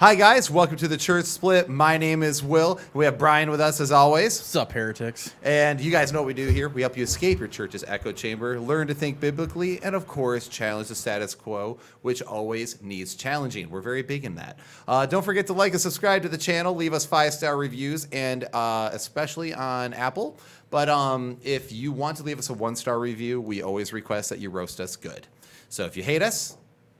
Hi, guys. Welcome to the Church Split. My name is Will. We have Brian with us as always. What's up, heretics? And you guys know what we do here. We help you escape your church's echo chamber, learn to think biblically, and of course, challenge the status quo, which always needs challenging. We're very big in that. Uh, don't forget to like and subscribe to the channel, leave us five star reviews, and uh, especially on Apple. But um, if you want to leave us a one star review, we always request that you roast us good. So if you hate us,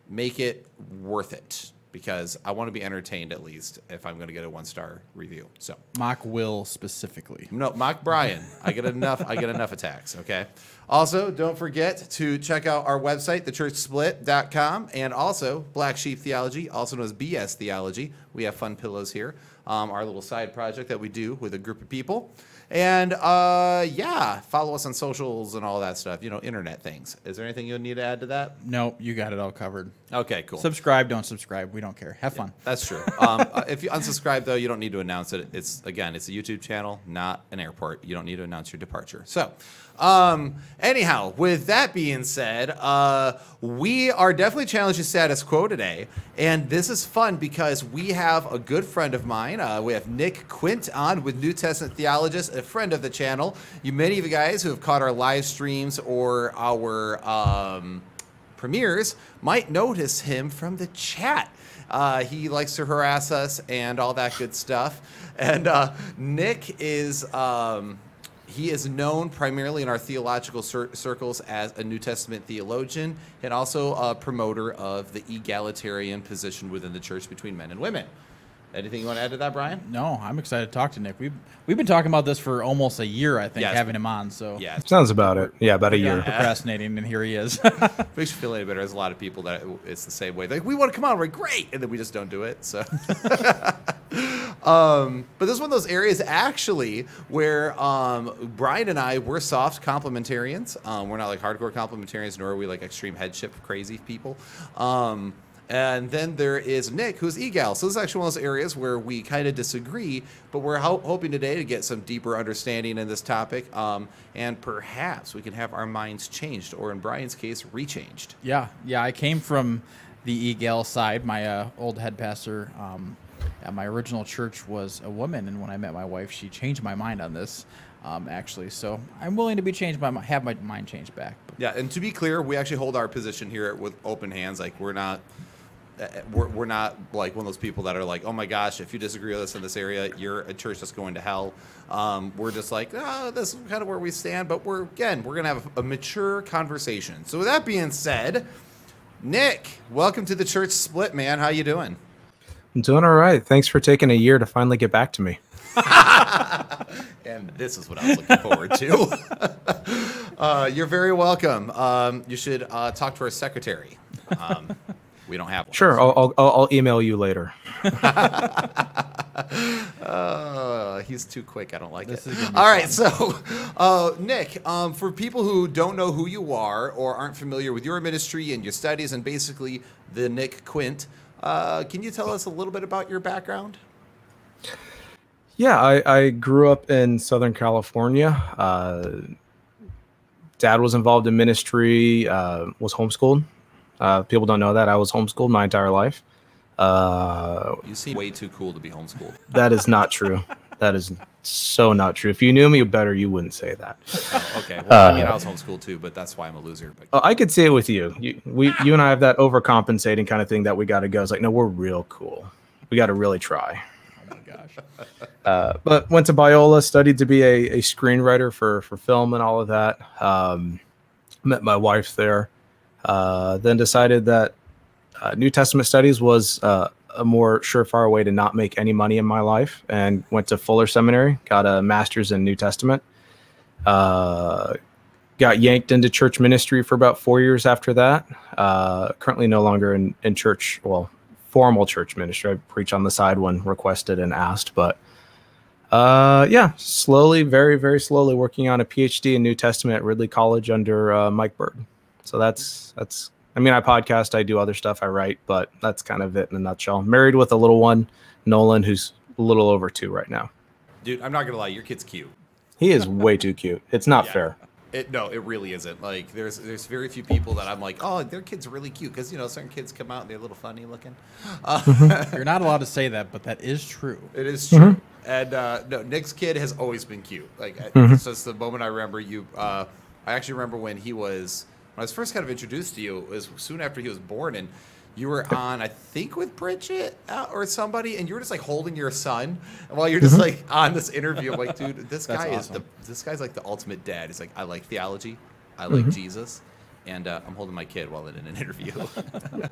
make it worth it because I want to be entertained at least if I'm going to get a one star review. So Mock Will specifically. no, mock Brian. I get enough. I get enough attacks. Okay. Also, don't forget to check out our website, thechurchsplit.com, and also Black Sheep Theology, also known as BS Theology. We have fun pillows here. Um, our little side project that we do with a group of people. And uh, yeah, follow us on socials and all that stuff. You know, internet things. Is there anything you need to add to that? No, you got it all covered. Okay, cool. Subscribe, don't subscribe. We don't care. Have fun. That's true. Um, uh, if you unsubscribe, though, you don't need to announce it. It's again, it's a YouTube channel, not an airport. You don't need to announce your departure. So, um, anyhow, with that being said, uh, we are definitely challenging status quo today, and this is fun because we have a good friend of mine. Uh, we have Nick Quient on with New Testament theologist, a friend of the channel. You many of you guys who have caught our live streams or our um, premieres might notice him from the chat. Uh, he likes to harass us and all that good stuff. And uh, Nick is. Um, he is known primarily in our theological cir- circles as a New Testament theologian and also a promoter of the egalitarian position within the church between men and women. Anything you want to add to that, Brian? No, I'm excited to talk to Nick. We've we've been talking about this for almost a year, I think, Yes. having him on. So Yeah, Sounds about it. Yeah, about a yeah, year. procrastinating, and here he is. makes you feel any better. There's a lot of people that it's the same way. They're like, we want to come on, we're great, and then we just don't do it. So, um, but this is one of those areas actually where um, Brian and I we're soft complementarians. Um, we're not like hardcore complementarians, nor are we like extreme headship crazy people. Um, and then there is Nick, who's egal. So this is actually one of those areas where we kind of disagree, but we're ho- hoping today to get some deeper understanding in this topic, um, and perhaps we can have our minds changed, or in Brian's case, rechanged. yeah, yeah. I came from the Egal side. My uh, old head pastor um, at my original church was a woman, and when I met my wife, she changed my mind on this. Um, actually, so I'm willing to be changed by my, have my mind changed back. But Yeah, and to be clear, we actually hold our position here with open hands. Like we're not. Uh, We're, we're not like one of those people that are like, oh my gosh, if you disagree with us in this area, you're a church that's going to hell. Um, we're just like, oh, this is kind of where we stand. But we're again, we're gonna have a mature conversation. So with that being said, Nick, welcome to the church split, man. How you doing? I'm doing all right. Thanks for taking a year to finally get back to me. And this is what I was looking forward to. uh, you're very welcome. Um, you should uh, talk to our secretary. Um, we don't have one. Sure, I'll, I'll, I'll I'll email you later. Uh, he's too quick. I don't like This it. is gonna be All right, so uh, Nick, um, for people who don't know who you are or aren't familiar with your ministry and your studies and basically the Nick Quient, uh, can you tell us a little bit about your background? Yeah, I, I grew up in Southern California. Uh, dad was involved in ministry, uh, was homeschooled. Uh, people don't know that. I was homeschooled my entire life. Uh, You seem way too cool to be homeschooled. that is not true. that is so not true. If you knew me better, you wouldn't say that. Oh, okay, well, I mean, Uh, I was homeschooled too, but that's why I'm a loser. But Oh, I could say it with you. you. We, you and I have that overcompensating kind of thing that we got to go. It's like, no, we're real cool. We got to really try. oh my gosh, Uh, but went to Biola, studied to be a, a screenwriter for for film and all of that. Um, met my wife there. Uh, then decided that uh, New Testament studies was uh, a more surefire way to not make any money in my life, and went to Fuller Seminary, got a master's in New Testament. Uh, got yanked into church ministry for about four years after that. Uh, currently, no longer in, in church, well, formal church ministry. I preach on the side when requested and asked, but uh, yeah, slowly, very, very slowly working on a PhD in New Testament at Ridley College under uh, Mike Bird. So that's that's. I mean, I podcast, I do other stuff, I write, but that's kind of it in a nutshell. Married with a little one, Nolan, who's a little over two right now. dude, I'm not gonna lie, your kid's cute. He is way too cute. It's not Yeah. fair. It, no, it really isn't. Like, there's there's very few people that I'm like, oh, their kid's really cute because you know certain kids come out and they're a little funny looking. Uh, You're not allowed to say that, but that is true. It is true. And uh, no, Nick's kid has always been cute. Like since the moment I remember you, uh, I actually remember when he was when I was first kind of introduced to you. It was soon after he was born, and you were on, I think, with Bridget uh, or somebody, and you were just like holding your son while you're just like on this interview. I'm like, dude, this That's guy is the this guy's like the ultimate dad. He's like, I like theology, I like Jesus, and uh, I'm holding my kid while in an interview.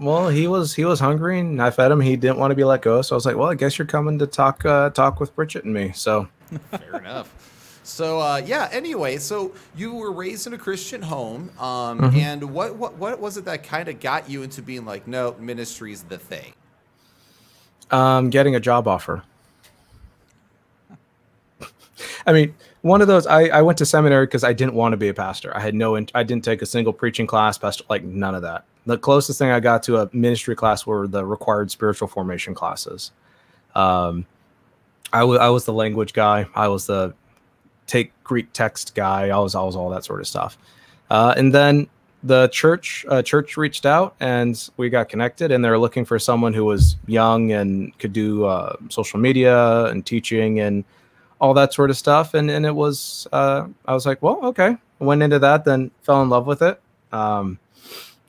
Well, he was he was hungry, and I fed him. He didn't want to be let go, so I was like, "Well, I guess you're coming to talk uh, talk with Bridget and me." So Fair enough. So uh, yeah. Anyway, so you were raised in a Christian home, um, and what, what what was it that kind of got you into being like, no, ministry's the thing? um, getting a job offer. I mean, one of those. I, I went to seminary because I didn't want to be a pastor. I had no. I didn't take a single preaching class, pastor, like none of that. The closest thing I got to a ministry class were the required spiritual formation classes. Um, I wa- I was the language guy. I was the take Greek text guy. I was I was all that sort of stuff. Uh, and then the church uh, church reached out and we got connected and they're looking for someone who was young and could do uh, social media and teaching and all that sort of stuff and and it was uh, i was like well okay went into that then fell in love with it um,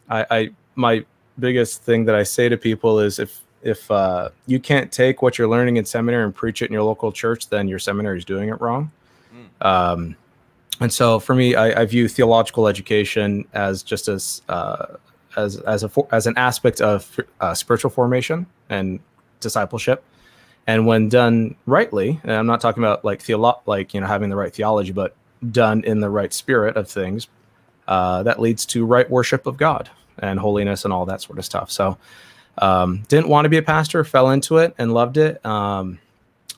I, I my biggest thing that i say to people is if if uh, you can't take what you're learning in seminary and preach it in your local church then your seminary is doing it wrong um, and so for me, I, I view theological education as just as uh, as as a as an aspect of uh, spiritual formation and discipleship. And when done rightly, and I'm not talking about like theolo- like you know having the right theology, but done in the right spirit of things, uh, that leads to right worship of God and holiness and all that sort of stuff. So, um, didn't want to be a pastor, fell into it and loved it. Um,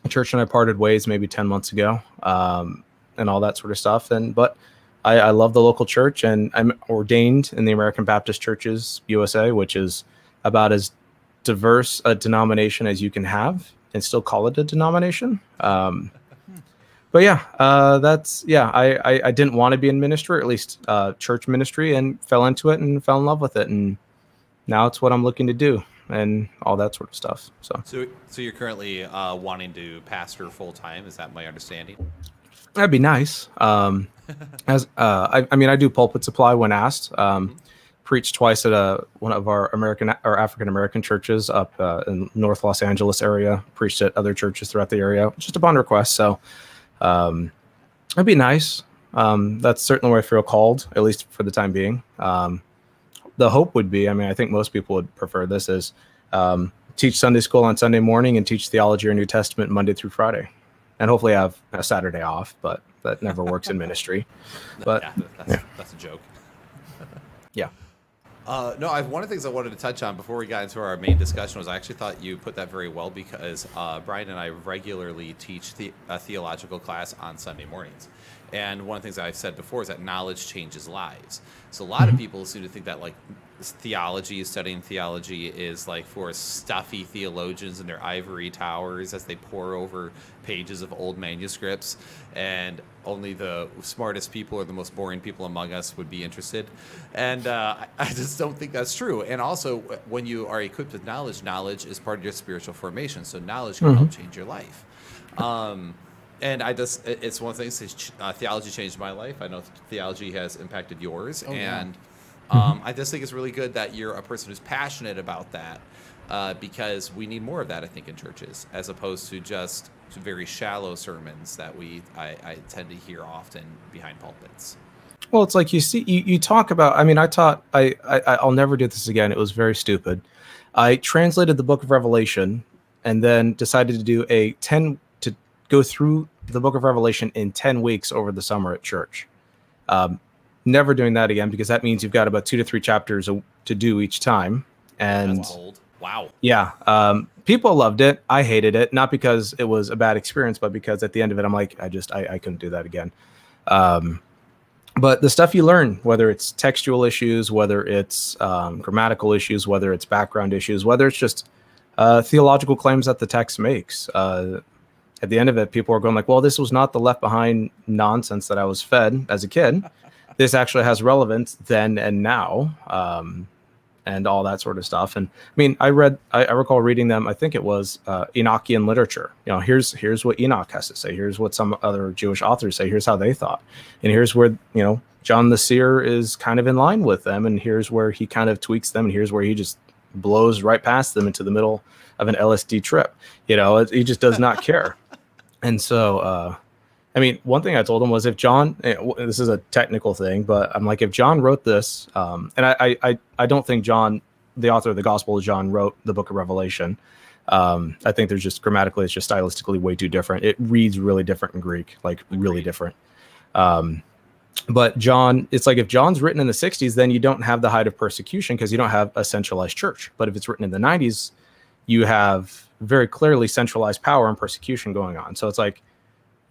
church and I parted ways maybe 10 months ago. Um, and all that sort of stuff. And but I, I love the local church, and I'm ordained in the American Baptist Churches USA, which is about as diverse a denomination as you can have, and still call it a denomination. Um, but yeah, uh, that's yeah. I, I I didn't want to be in ministry, or at least uh, church ministry, and fell into it and fell in love with it, and now it's what I'm looking to do, and all that sort of stuff. So So so you're currently uh, wanting to pastor full time. Is that my understanding? That'd be nice. Um, as uh, I, I mean, I do pulpit supply when asked. Um, preached twice at a one of our American or African American churches up uh, in North Los Angeles area. Preached at other churches throughout the area, just upon request. So, um, it'd be nice. Um, that's certainly where I feel called, at least for the time being. Um, the hope would be, I mean, I think most people would prefer this is um, teach Sunday school on Sunday morning and teach theology or New Testament Monday through Friday and hopefully I have a Saturday off, but that never works in ministry. But yeah, that's, that's a joke. yeah, Uh, no, I, one of the things I wanted to touch on before we got into our main discussion was I actually thought you put that very well because uh, Brian and I regularly teach the, a theological class on Sunday mornings. And one of the things I've said before is that knowledge changes lives. So a lot of people seem to think that like theology, studying theology, is like for stuffy theologians in their ivory towers as they pore over pages of old manuscripts, and only the smartest people or the most boring people among us would be interested. And uh, I just don't think that's true. And also, when you are equipped with knowledge, knowledge is part of your spiritual formation. So knowledge can help change your life. Um, and I just it's one of the things, uh, theology changed my life. I know theology has impacted yours. Oh, yeah. and um, I just think it's really good that you're a person who's passionate about that uh, because we need more of that, I think, in churches, as opposed to just very shallow sermons that we I, I tend to hear often behind pulpits. Well, it's like you see, you, you talk about. I mean, I taught. I, I I'll never do this again. It was very stupid. I translated the Book of Revelation, and then decided to do a ten go through the Book of Revelation in ten weeks over the summer at church. Um, never doing that again because that means you've got about two to three chapters to do each time, and. Wow. yeah, um, people loved it. I hated it, not because it was a bad experience, but because at the end of it, I'm like, I just, I, I couldn't do that again. Um, but the stuff you learn, whether it's textual issues, whether it's um, grammatical issues, whether it's background issues, whether it's just uh, theological claims that the text makes, uh, at the end of it, people are going like, well, this was not the left behind nonsense that I was fed as a kid. this actually has relevance then and now. Um, and all that sort of stuff. And I mean, I read, I, I recall reading them. I think it was uh, Enochian literature. You know, here's here's what Enoch has to say. Here's what some other Jewish authors say. Here's how they thought, and here's where you know John the Seer is kind of in line with them, and here's where he kind of tweaks them, and here's where he just blows right past them into the middle of an LSD trip. You know, it, he just does not care. And so, uh, I mean, one thing I told him was if John, eh, this is a technical thing, but I'm like, if John wrote this, um, and I, I, I don't think John, the author of the Gospel of John, wrote the Book of Revelation. Um, I think there's just grammatically, it's just stylistically way too different. It reads really different in Greek, like really different. Um, but John, it's like if John's written in the 60s, then you don't have the height of persecution because you don't have a centralized church. But if it's written in the 90s, you have very clearly centralized power and persecution going on. So it's like,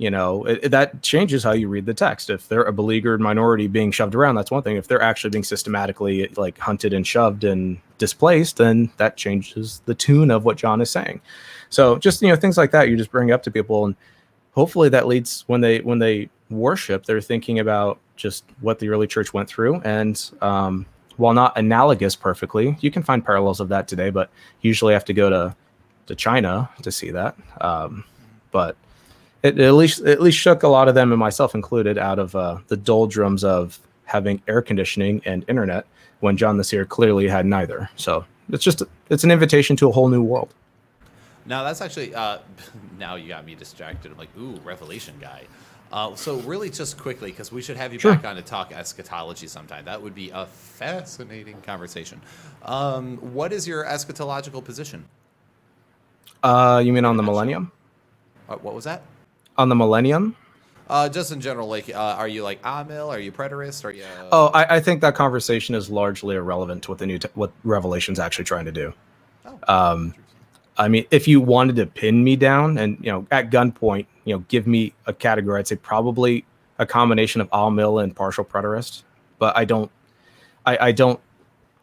you know it, it, that changes how you read the text. If they're a beleaguered minority being shoved around that's one thing. If they're actually being systematically like hunted and shoved and displaced then that changes the tune of what john is saying. So just you know things like that you just bring up to people and hopefully that leads when they when they worship they're thinking about just what the early church went through. And um, while not analogous perfectly you can find parallels of that today but usually have to go to to china to see that um, but it at least at least shook a lot of them and myself included out of uh, the doldrums of having air conditioning and internet when John the Seer clearly had neither. So it's just it's an invitation to a whole new world. Now that's actually uh, now you got me distracted. I'm like, ooh, Revelation guy. Uh, so really, just quickly, because we should have you sure. back on to talk eschatology sometime. That would be a fascinating conversation. Um, what is your eschatological position? Uh, you mean on the millennium? Uh, what was that? on the Millennium? Uh, just in general, like, uh, are you like Amil? Are you preterist? Are you? Uh... Oh, I, I, think that conversation is largely irrelevant to what the new te- what Revelation's actually trying to do. Oh, um, I mean, if you wanted to pin me down and you know at gunpoint, you know, give me a category, I'd say probably a combination of Amil and partial preterist. But I don't, I, I don't,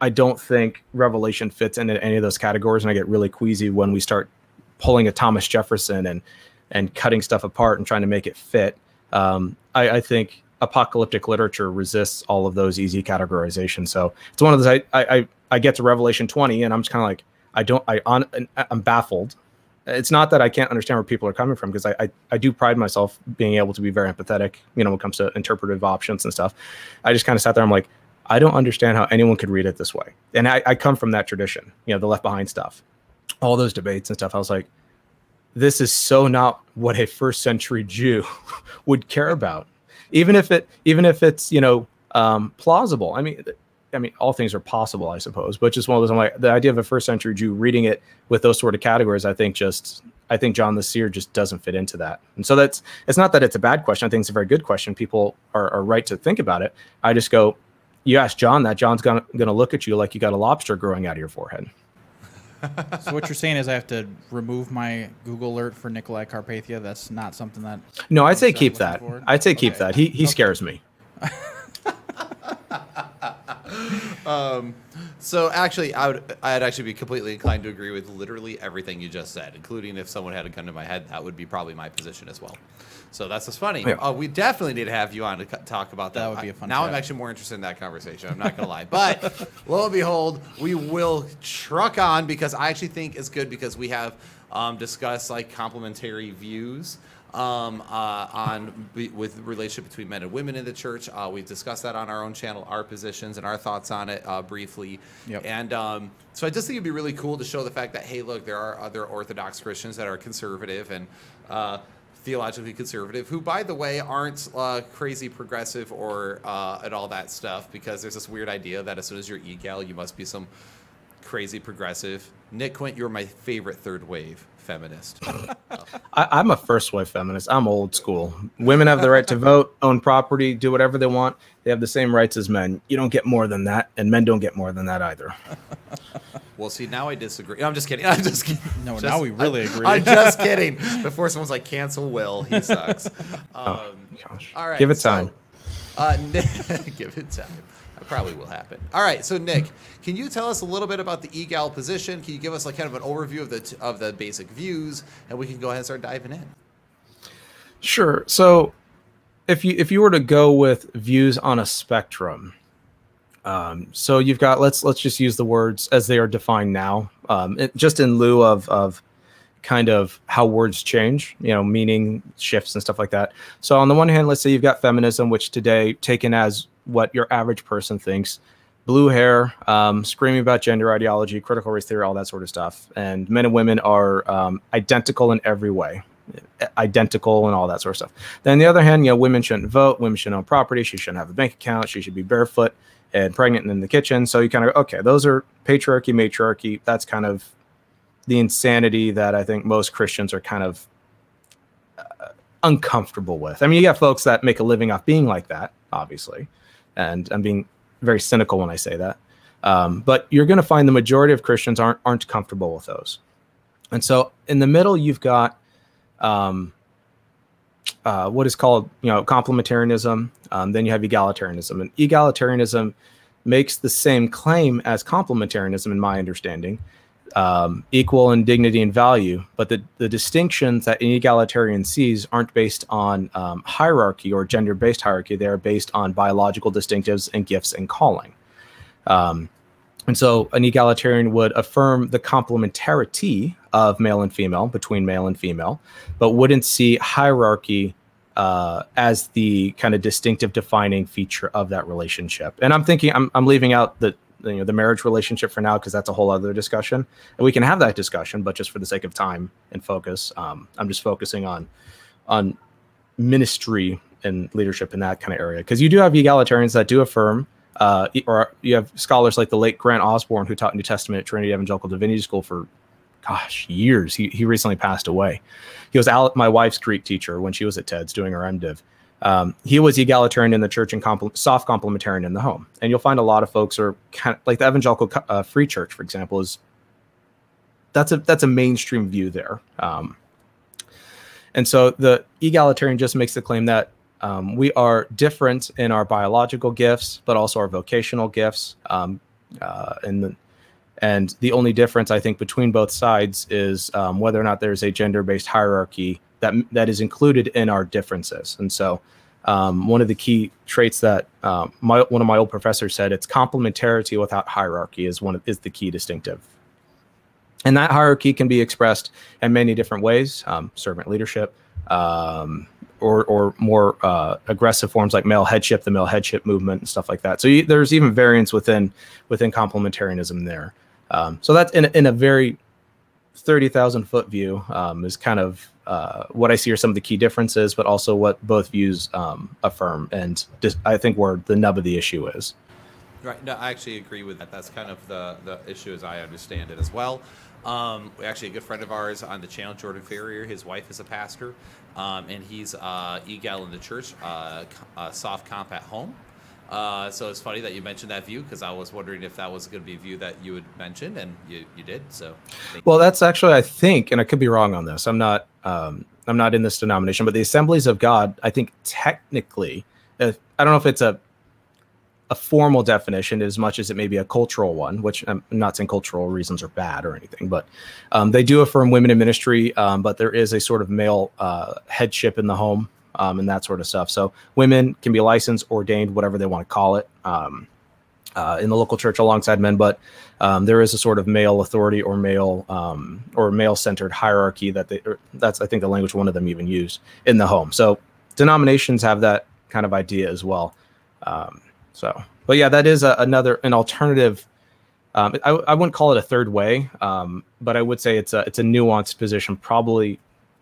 I don't think Revelation fits into any of those categories, and I get really queasy when we start pulling a Thomas Jefferson and and cutting stuff apart and trying to make it fit. Um, I, I, think apocalyptic literature resists all of those easy categorizations. So it's one of those I I, I get to Revelation 20 and I'm just kind of like I don't I on I'm baffled. It's not that I can't understand where people are coming from because I, I, I do pride myself being able to be very empathetic, you know, when it comes to interpretive options and stuff. I just kind of sat there. I'm like, I don't understand how anyone could read it this way. And I, I come from that tradition, you know, the left behind stuff, all those debates and stuff. I was like, this is so not what a first century Jew would care about. Even if it, even if it's you know um, plausible. I mean, I mean, all things are possible, I suppose. But just one of those, I'm like, the idea of a first century Jew reading it with those sort of categories, I think just, I think John the Seer just doesn't fit into that. And so that's, it's not that it's a bad question. I think it's a very good question. People are, are right to think about it. I just go, you ask John that, John's gonna, gonna look at you like you got a lobster growing out of your forehead so what you're saying is I have to remove my Google alert for Nicolae Carpathia. That's not something that. No, I'd say uh, keep that. For. I'd say keep that. He he okay. scares me. um, so actually, I would I'd actually be completely inclined to agree with literally everything you just said, including if someone had a gun to my head, that would be probably my position as well. So that's just funny. Yeah. Uh, we definitely need to have you on to talk about that. That would be a fun. I, now chat. I'm actually more interested in that conversation. I'm not gonna lie, but lo and behold, we will truck on because I actually think it's good because we have um, discussed like complementary views um, uh, on be, with relationship between men and women in the church. Uh, we've discussed that on our own channel, our positions and our thoughts on it uh, briefly. Yep. And um, so I just think it'd be really cool to show the fact that hey, look, there are other Orthodox Christians that are conservative and uh, theologically conservative, who, by the way, aren't uh, crazy progressive or uh, and all that stuff, because there's this weird idea that as soon as you're egal, you must be some crazy progressive. Nick Quient, you're my favorite third wave feminist. I, am a first wave feminist. I'm old school. Women have the right to vote, own property, do whatever they want. They have the same rights as men. You don't get more than that, and men don't get more than that either. Well, see, now I disagree. I'm just kidding. I'm just kidding. No, just, now we really I'm, agree. I'm just kidding. Before someone's like, cancel Will, he sucks. Oh, um, oh, gosh. All right. Give it time. So, uh, give it time. That probably will happen. All right. So, Nick, can you tell us a little bit about the egal position? Can you give us like kind of an overview of the of the basic views, and we can go ahead and start diving in. Sure. So, if you if you were to go with views on a spectrum, um, so you've got let's let's just use the words as they are defined now, um, it, just in lieu of of kind of how words change, you know, meaning shifts and stuff like that. So on the one hand, let's say you've got feminism, which today taken as what your average person thinks, blue hair, um, screaming about gender ideology, critical race theory, all that sort of stuff, and men and women are um, identical in every way identical and all that sort of stuff. Then on the other hand, you know, women shouldn't vote, women shouldn't own property, she shouldn't have a bank account, she should be barefoot and pregnant and in the kitchen. So you kind of okay, those are patriarchy, matriarchy. That's kind of the insanity that I think most Christians are kind of uh, uncomfortable with. I mean, you got folks that make a living off being like that, obviously, and I'm being very cynical when I say that. Um, but you're going to find the majority of Christians aren't aren't comfortable with those. And so in the middle, you've got um, uh, what is called you know complementarianism. Um, then you have egalitarianism, and egalitarianism makes the same claim as complementarianism, in my understanding, um, equal in dignity and value. But the, the distinctions that an egalitarian sees aren't based on um, hierarchy or gender based hierarchy. They are based on biological distinctives and gifts and calling. Um, and so an egalitarian would affirm the complementarity of male and female between male and female, but wouldn't see hierarchy uh, as the kind of distinctive defining feature of that relationship. And I'm thinking I'm, I'm leaving out the you know the marriage relationship for now because that's a whole other discussion, and we can have that discussion. But just for the sake of time and focus, um, I'm just focusing on on ministry and leadership in that kind of area because you do have egalitarians that do affirm uh, or you have scholars like the late Grant Osborne, who taught New Testament at Trinity Evangelical Divinity School for, gosh, years. He, he recently passed away. He was my wife's Greek teacher when she was at TEDS doing her MDiv. Um, he was egalitarian in the church and compl- soft complementarian in the home. And you'll find a lot of folks are kind of like the Evangelical uh, Free Church, for example, is that's a that's a mainstream view there. Um, and so the egalitarian just makes the claim that um, we are different in our biological gifts, but also our vocational gifts. Um, uh, and the, and the only difference I think between both sides is um, whether or not there's a gender-based hierarchy that that is included in our differences. And so, um, one of the key traits that um, my, one of my old professors said it's complementarity without hierarchy is one of, is the key distinctive. And that hierarchy can be expressed in many different ways: um, servant leadership, um, or or more uh, aggressive forms like male headship, the male headship movement, and stuff like that. So you, there's even variance within within complementarianism there. Um, so that's in in a very thirty thousand foot view is kind of uh, what I see are some of the key differences, but also what both views um, affirm, and dis- I think where the nub of the issue is. Right. No, I actually agree with that. That's kind of the the issue as I understand it as well. Um, actually, a good friend of ours on the channel, Jordan Ferrier, his wife is a pastor, um, and he's uh, egal in the church, uh, uh, soft comp at home. Uh, so it's funny that you mentioned that view because I was wondering if that was going to be a view that you would mention, and you, you did. So, well, that's actually I think, and I could be wrong on this. I'm not um, I'm not in this denomination, but the Assemblies of God, I think technically, if, I don't know if it's a a formal definition as much as it may be a cultural one, which I'm not saying cultural reasons are bad or anything, but um, they do affirm women in ministry, um, but there is a sort of male uh, headship in the home um, and that sort of stuff. So women can be licensed, ordained, whatever they want to call it, um, uh, in the local church alongside men, but um, there is a sort of male authority or male um, or male centered hierarchy that they, that's I think the language one of them even used in the home. So denominations have that kind of idea as well. Um, so, but yeah, that is a, another an alternative. Um, I, I wouldn't call it a third way, um, but I would say it's a it's a nuanced position, probably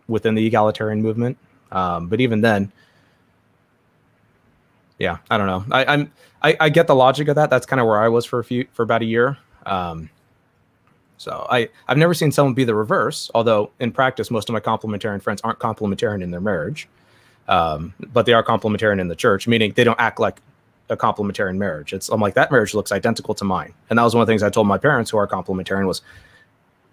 within the egalitarian movement. Um, but even then, yeah, I don't know. I, I'm I, I get the logic of that. That's kind of where I was for a few for about a year. Um, so I I've never seen someone be the reverse. Although in practice, most of my complementarian friends aren't complementarian in their marriage, um, but they are complementarian in the church, meaning they don't act like a complementarian marriage. It's I'm like that marriage looks identical to mine, and that was one of the things I told my parents who are complementarian was,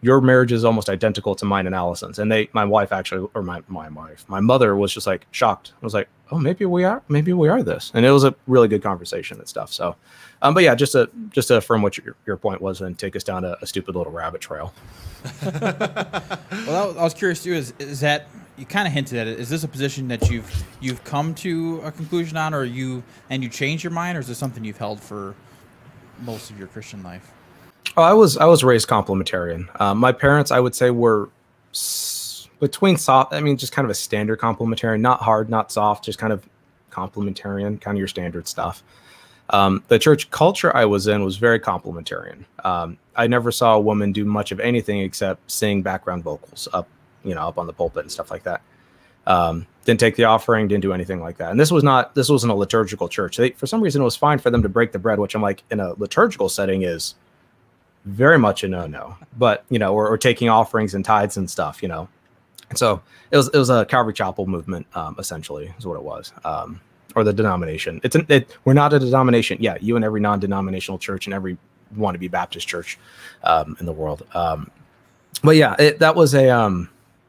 your marriage is almost identical to mine and Allison's. And they, my wife actually, or my my wife, my mother was just like shocked. I was like, oh, maybe we are, maybe we are this, and it was a really good conversation and stuff. So, um, but yeah, just to just to affirm what your, your point was and take us down a, a stupid little rabbit trail. well, I was curious too. Is is that you kind of hinted at it. Is this a position that you've you've come to a conclusion on, or you and you changed your mind, or is this something you've held for most of your Christian life? Oh, I was I was raised complementarian. Um, my parents, I would say, were s- between soft. I mean, just kind of a standard complementarian, not hard, not soft, just kind of complementarian, kind of your standard stuff. Um, the church culture I was in was very complementarian. Um, I never saw a woman do much of anything except sing background vocals up, you know, up on the pulpit and stuff like that. Um, didn't take the offering, didn't do anything like that. And this was not this wasn't a liturgical church. They, for some reason, it was fine for them to break the bread, which I'm like in a liturgical setting is very much a no no. But you know, or, or taking offerings and tithes and stuff, you know. And so it was it was a Calvary Chapel movement, um, essentially, is what it was. Um, or the denomination. It's an, it, we're not a denomination. Yeah, you and every non-denominational church and every want to be Baptist church um, in the world. Um, but yeah, it, that was a um,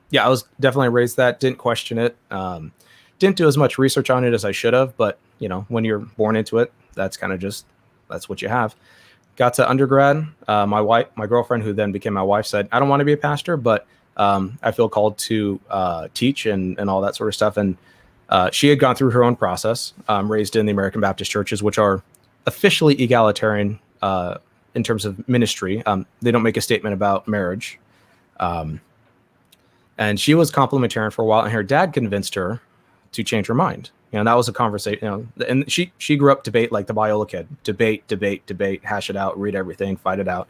yeah. I was definitely raised that. Didn't question it. Um, didn't do as much research on it as I should have. But you know, when you're born into it, that's kind of just that's what you have. Got to undergrad. Uh, my wife, my girlfriend, who then became my wife, said, "I don't want to be a pastor, but um, I feel called to uh, teach and and all that sort of stuff." And uh, she had gone through her own process, um, raised in the American Baptist churches, which are officially egalitarian uh, in terms of ministry. Um, they don't make a statement about marriage. Um, and she was complementarian for a while, and her dad convinced her to change her mind. You know, that was a conversation. You know, and she she grew up debate like the Biola kid, debate, debate, debate, hash it out, read everything, fight it out.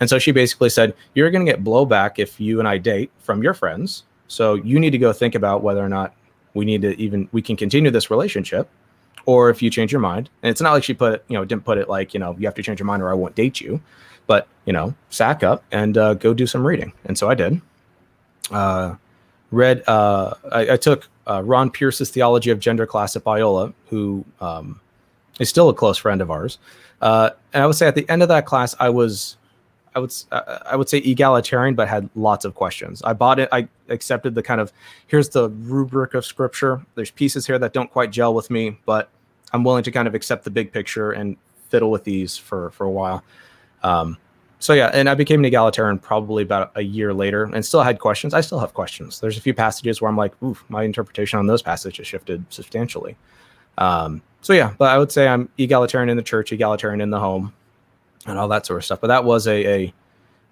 And so she basically said, "You're going to get blowback if you and I date from your friends. So you need to go think about whether or not we need to even we can continue this relationship or if you change your mind and it's not like she put you know didn't put it like you know you have to change your mind or i won't date you but you know sack up and uh, go do some reading and so i did uh, read uh, I, I took uh, ron pierce's theology of gender class at biola who um, is still a close friend of ours uh, and i would say at the end of that class i was I would uh, I would say egalitarian, but had lots of questions. I bought it. I accepted the kind of here's the rubric of scripture. There's pieces here that don't quite gel with me, but I'm willing to kind of accept the big picture and fiddle with these for for a while. Um, so yeah, and I became an egalitarian probably about a year later, and still had questions. I still have questions. There's a few passages where I'm like, oof, my interpretation on those passages shifted substantially. Um, so yeah, but I would say I'm egalitarian in the church, egalitarian in the home and all that sort of stuff. But that was a, a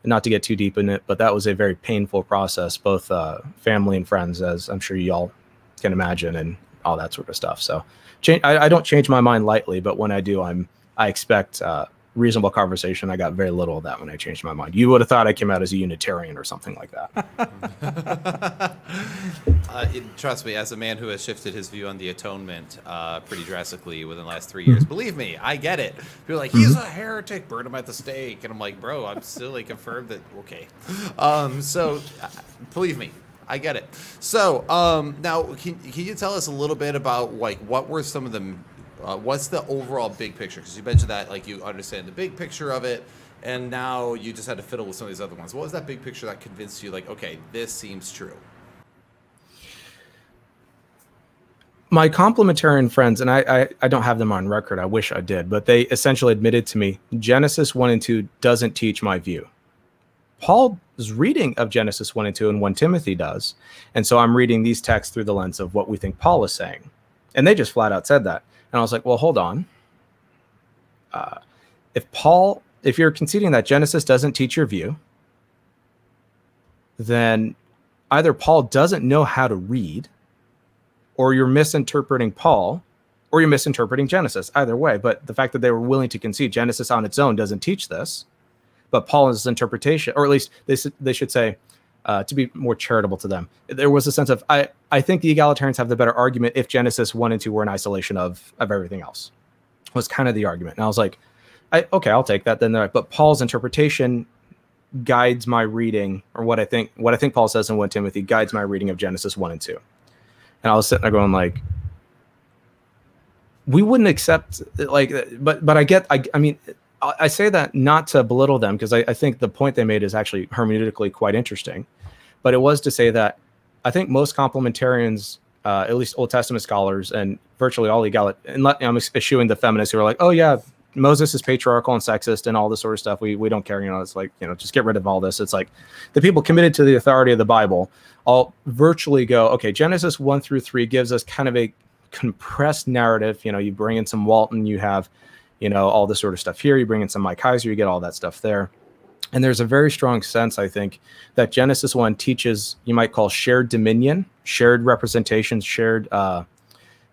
not to get too deep in it, but that was a very painful process, both uh, family and friends, as I'm sure y'all can imagine, and all that sort of stuff. So, change, I, I don't change my mind lightly, but when I do, I'm I expect uh, reasonable conversation. I got very little of that when I changed my mind. You would have thought I came out as a Unitarian or something like that. Uh, it, trust me, as a man who has shifted his view on the atonement uh, pretty drastically within the last three years, believe me, I get it. People are like, he's a heretic, burn him at the stake. And I'm like, bro, I'm still like confirmed that, okay. Um, so, uh, believe me, I get it. So, um, now, can, can you tell us a little bit about, like, what were some of the, uh, what's the overall big picture? Because you mentioned that, like, you understand the big picture of it, and now you just had to fiddle with some of these other ones. What was that big picture that convinced you, like, okay, this seems true? my complementarian friends, and I, I, I don't have them on record. I wish I did, but they essentially admitted to me Genesis one and two doesn't teach my view. Paul's reading of Genesis one and two, and one Timothy does, and so I'm reading these texts through the lens of what we think Paul is saying, and they just flat out said that, and I was like, well, hold on. Uh, if Paul, if you're conceding that Genesis doesn't teach your view, then either Paul doesn't know how to read or you're misinterpreting Paul, or you're misinterpreting Genesis. Either way, but the fact that they were willing to concede Genesis on its own doesn't teach this, but Paul's interpretation, or at least they they should say, uh, to be more charitable to them, there was a sense of I I think the egalitarians have the better argument if Genesis one and two were in isolation of of everything else. Was kind of the argument, and I was like, I okay, I'll take that then. like, But Paul's interpretation guides my reading, or what I think what I think Paul says in one Timothy guides my reading of Genesis one and two and I was sitting there going like, we wouldn't accept like, but but I get I I mean. I say that not to belittle them because I, I think the point they made is actually hermeneutically quite interesting, but it was to say that I think most complementarians, uh, at least Old Testament scholars, and virtually all egalit, and I'm eschewing the feminists who are like, oh yeah, Moses is patriarchal and sexist and all this sort of stuff. We we don't care. You know, it's like you know, just get rid of all this. It's like the people committed to the authority of the Bible all virtually go, okay, Genesis one through three gives us kind of a compressed narrative. You know, you bring in some Walton, you have, you know, all this sort of stuff here. You bring in some Mike Heiser, you get all that stuff there. And there's a very strong sense, I think, that Genesis 1 teaches, you might call shared dominion, shared representations, shared uh,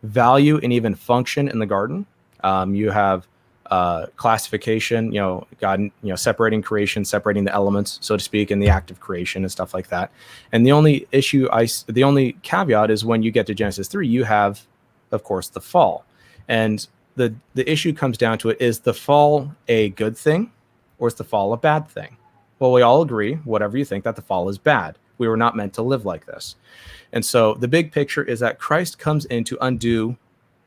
value, and even function in the garden. Um, you have uh, classification, you know, God, you know, separating creation, separating the elements, so to speak, in the act of creation and stuff like that. And the only issue I, the only caveat is when you get to Genesis 3, you have, of course, the fall. And the, the issue comes down to it is the fall a good thing or is the fall a bad thing? Well, we all agree, whatever you think, that the fall is bad. We were not meant to live like this. And so the big picture is that Christ comes in to undo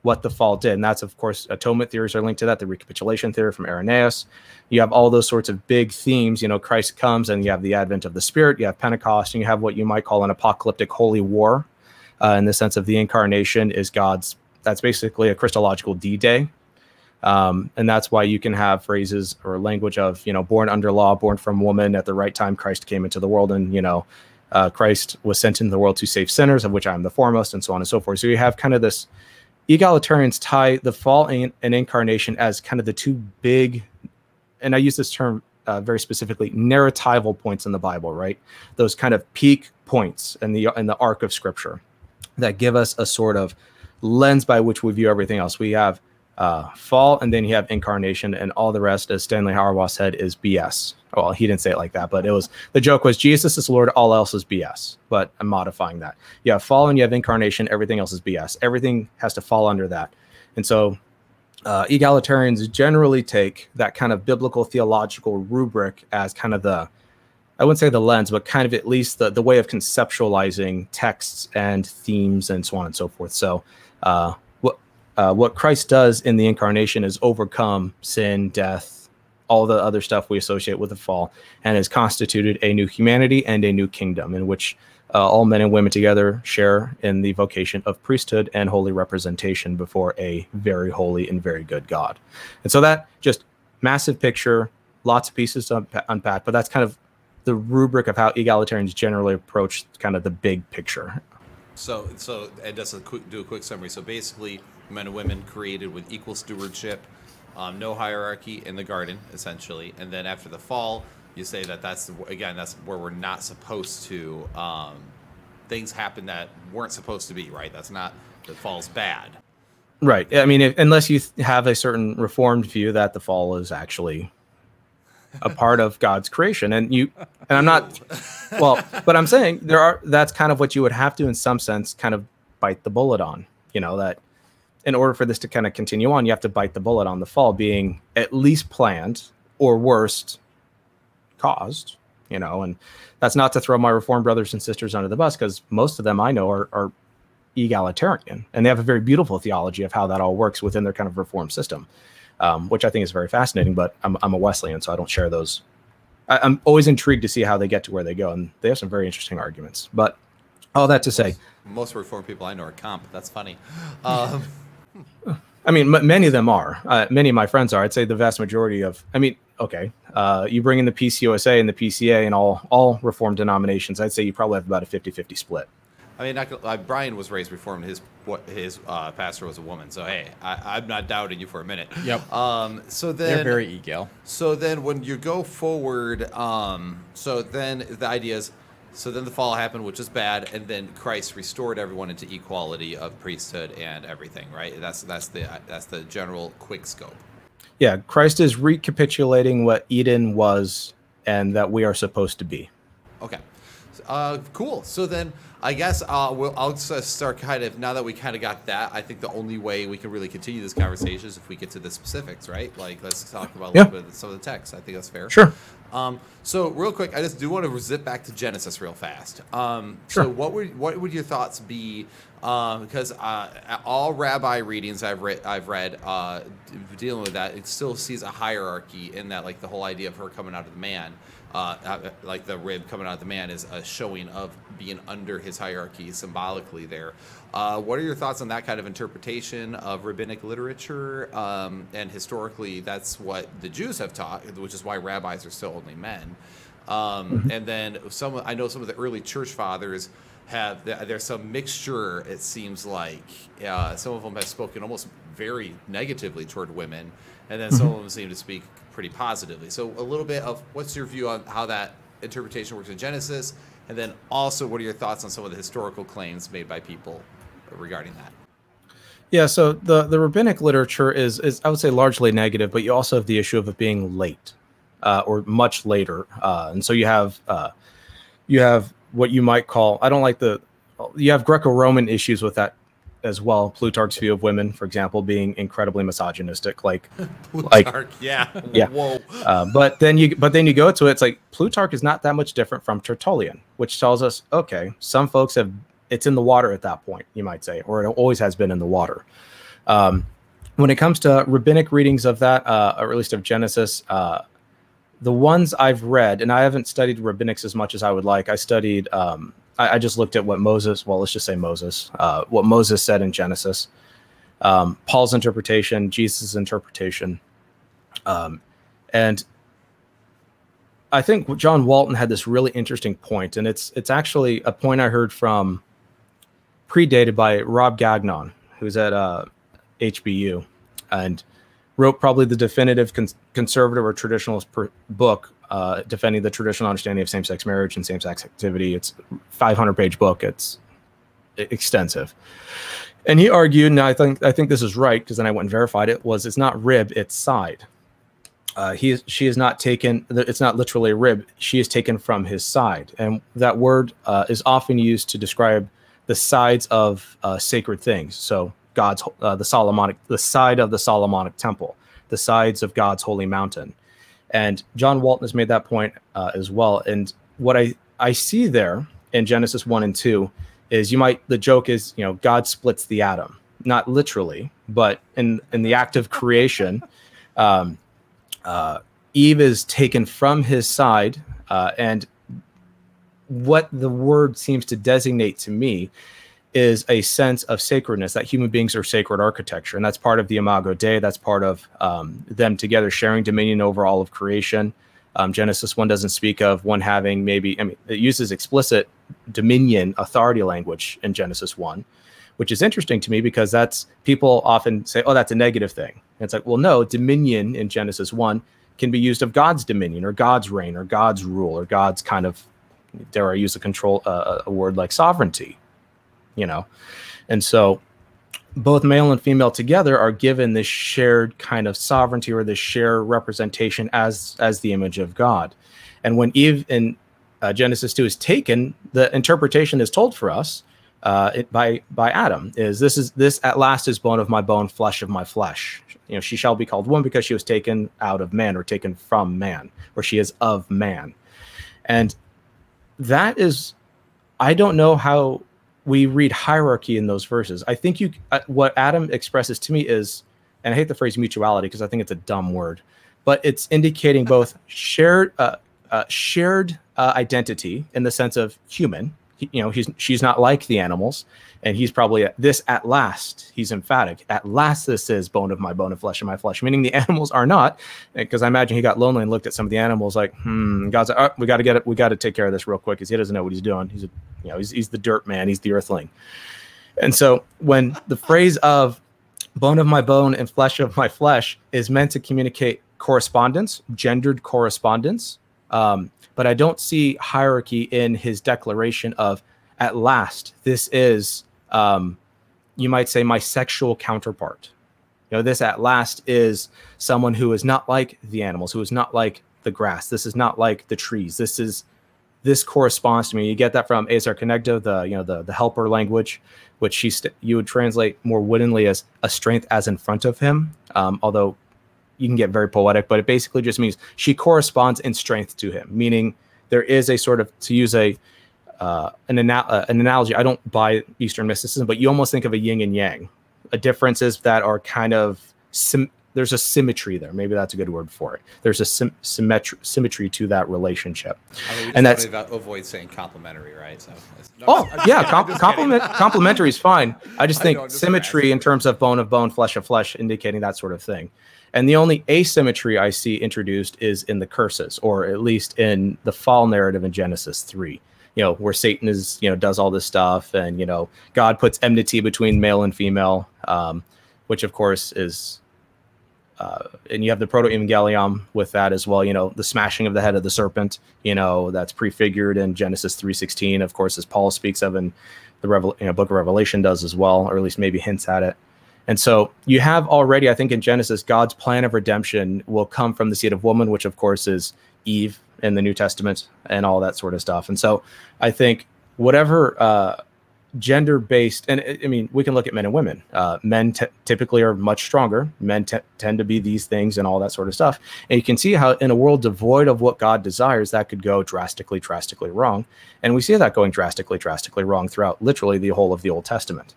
what the fall did. And that's, of course, atonement theories are linked to that, the recapitulation theory from Irenaeus. You have all those sorts of big themes. You know, Christ comes and you have the advent of the Spirit, you have Pentecost, and you have what you might call an apocalyptic holy war uh, in the sense of the incarnation is God's, that's basically a Christological D Day um, and that's why you can have phrases or language of, you know, born under law, born from woman at the right time, Christ came into the world. And, you know, uh, Christ was sent into the world to save sinners, of which I am the foremost, and so on and so forth. So you have kind of this egalitarians tie the fall and, and incarnation as kind of the two big, and I use this term uh, very specifically, narratival points in the Bible, right? Those kind of peak points in the in the arc of Scripture that give us a sort of lens by which we view everything else. We have uh, fall, and then you have incarnation, and all the rest, as Stanley Hauerwas said, is BS. Well, he didn't say it like that, but it was the joke was Jesus is Lord, all else is BS. But I'm modifying that. You have fall and you have incarnation, everything else is BS. Everything has to fall under that. And so uh, egalitarians generally take that kind of biblical theological rubric as kind of the I wouldn't say the lens, but kind of at least the, the way of conceptualizing texts and themes and so on and so forth. So uh, uh, what Christ does in the incarnation is overcome sin, death, all the other stuff we associate with the fall, and has constituted a new humanity and a new kingdom in which uh, all men and women together share in the vocation of priesthood and holy representation before a very holy and very good God. And so that just massive picture, lots of pieces to unpack, but that's kind of the rubric of how egalitarians generally approach kind of the big picture. So, so and just a quick, do a quick summary. So basically, men and women created with equal stewardship, um, no hierarchy in the garden, essentially. And then after the fall, you say that that's again that's where we're not supposed to. Um, things happen that weren't supposed to be. Right. That's not the fall's bad. Right. I mean, if, unless you have a certain reformed view that the fall is actually a part of God's creation, and you and I'm not well, but I'm saying there are that's kind of what you would have to, in some sense, kind of bite the bullet on. You know that in order for this to kind of continue on, you have to bite the bullet on the fall being at least planned or worst caused, you know, and that's not to throw my reformed brothers and sisters under the bus because most of them I know are, are egalitarian. And they have a very beautiful theology of how that all works within their kind of reformed system, um, which I think is very fascinating. But I'm, I'm a Wesleyan, so I don't share those. I, I'm always intrigued to see how they get to where they go, and they have some very interesting arguments. But all that to say, most reform people I know are comp. That's funny. Um, I mean, m- many of them are. Uh, many of my friends are. I'd say the vast majority of. I mean, okay, uh, you bring in the PCUSA and the PCA and all all reform denominations. I'd say you probably have about a 50-50 split. I mean, not, uh, Brian was raised reformed. His what his uh, pastor was a woman. So hey, I, am not doubting you for a minute. Yep. Um. So then they're very egal. So then, when you go forward, um. So then the idea is so then the fall happened, which is bad, and then Christ restored everyone into equality of priesthood and everything, right? That's that's the that's the general quick scope. Yeah, Christ is recapitulating what Eden was and that we are supposed to be. Okay, uh, cool. So then I guess uh, we'll, I'll start kind of now that we kind of got that. I think the only way we can really continue this conversation is if we get to the specifics, right? Like let's talk about a yeah. little bit of some of the text. I think that's fair. Sure. Um, so real quick, I just do want to zip back to Genesis real fast. Um, sure. So what would what would your thoughts be? Um, because uh, all rabbi readings I've read, I've read uh, dealing with that, it still sees a hierarchy in that, like the whole idea of her coming out of the man, uh, uh like the rib coming out of the man, is a showing of being under his hierarchy symbolically there. Uh, what are your thoughts on that kind of interpretation of rabbinic literature? Um, and historically, that's what the Jews have taught, which is why rabbis are still only men. Um, and then some, I know some of the early church fathers have there's some mixture. It seems like uh, some of them have spoken almost very negatively toward women, and then some of them seem to speak pretty positively. So a little bit of what's your view on how that interpretation works in Genesis, and then also what are your thoughts on some of the historical claims made by people regarding that? Yeah, so the the rabbinic literature is is I would say largely negative, but you also have the issue of it being late uh, or much later, uh, and so you have uh, you have what you might call I don't like the you have Greco-Roman issues with that as well. Plutarch's view of women, for example, being incredibly misogynistic, like Plutarch, like yeah, yeah. Whoa. Uh, but then you but then you go to it, it's like Plutarch is not that much different from Tertullian, which tells us okay, some folks have it's in the water at that point, you might say, or it always has been in the water. Um, when it comes to rabbinic readings of that, uh, or at least of Genesis, uh, the ones I've read, and I haven't studied rabbinics as much as I would like. I studied, um, I, I, just looked at what Moses, well, let's just say Moses, uh, what Moses said in Genesis, um, Paul's interpretation, Jesus' interpretation. Um, and I think John Walton had this really interesting point, and it's it's actually a point I heard from predated by Rob Gagnon, who's at uh, HBU, and wrote probably the definitive con- conservative or traditionalist per- book uh, defending the traditional understanding of same-sex marriage and same-sex activity. It's 500-page book. It's extensive, and he argued, and I think I think this is right because then I went and verified it. Was it's not rib, it's side. Uh, he is, she is not taken. It's not literally a rib. She is taken from his side, and that word uh, is often used to describe the sides of uh, sacred things. So God's uh, the Solomonic, the side of the Solomonic temple, the sides of God's holy mountain, and John Walton has made that point uh, as well. And what I I see there in Genesis one and two is you might the joke is you know God splits the atom, not literally, but in in the act of creation, um, uh, Eve is taken from his side uh, and what the word seems to designate to me is a sense of sacredness that human beings are sacred architecture and that's part of the imago dei that's part of um, them together sharing dominion over all of creation. Um, genesis 1 doesn't speak of one having maybe i mean it uses explicit dominion authority language in genesis 1 which is interesting to me because that's people often say oh that's a negative thing. And it's like well no dominion in genesis 1 can be used of god's dominion or god's reign or god's rule or god's kind of dare I use a control uh, a word like sovereignty, you know, and so both male and female together are given this shared kind of sovereignty or this shared representation as as the image of God, and when Eve in uh, Genesis two is taken, the interpretation is told for us uh, it, by by Adam is this is this at last is bone of my bone, flesh of my flesh. You know, she shall be called woman because she was taken out of man or taken from man, or she is of man. And that is i don't know how we read hierarchy in those verses. I think you uh, what adam expresses to me is and i hate the phrase mutuality because i think it's a dumb word but it's indicating both shared uh, uh, shared uh, identity in the sense of human he, you know he's she's not like the animals. And he's probably this at last he's emphatic at last this is bone of my bone and flesh of my flesh meaning the animals are not. Because i imagine he got lonely and looked at some of the animals like hmm god's like oh, we got to get it we got to take care of this real quick because he doesn't know what he's doing. He's a you know he's, he's the dirt man he's the earthling. And so when the phrase of bone of my bone and flesh of my flesh is meant to communicate correspondence gendered correspondence um, but I don't see hierarchy in his declaration of at last this is um, you might say my sexual counterpart. You know, this at last is someone who is not like the animals, who is not like the grass. This is not like the trees. This is this corresponds to me. You get that from Ezer Kenegdo, the you know the the helper language, which she st- you would translate more woodenly as a strength as in front of him. Um, although you can get very poetic, but it basically just means she corresponds in strength to him, meaning there is a sort of to use a uh, an, ana- uh, an analogy. I don't buy Eastern mysticism, but you almost think of a yin and yang, a differences that are kind of sim- there's a symmetry there. Maybe that's a good word for it. There's a sim- symmetry symmetry to that relationship. I mean, And that's- wanna avoid saying complimentary, right? So. no, Oh just yeah, com- compliment complimentary is fine. I just think I'm just symmetry in terms of bone of bone, flesh of flesh, indicating that sort of thing. And the only asymmetry I see introduced is in the curses, or at least in the fall narrative in Genesis three. You know, where Satan is, you know, does all this stuff, and you know, God puts enmity between male and female, um, which of course is uh, and you have the proto evangelium with that as well you know the smashing of the head of the serpent you know that's prefigured in genesis 3.16 of course as paul speaks of in the Revel- you know, book of revelation does as well or at least maybe hints at it and so you have already i think in genesis god's plan of redemption will come from the seed of woman which of course is eve in the new testament and all that sort of stuff. And so i think whatever uh, gender based and i mean we can look at men and women. Uh, men t- typically are much stronger. Men t- tend to be these things and all that sort of stuff. And you can see how in a world devoid of what god desires that could go drastically drastically wrong. And we see that going drastically drastically wrong throughout literally the whole of the old testament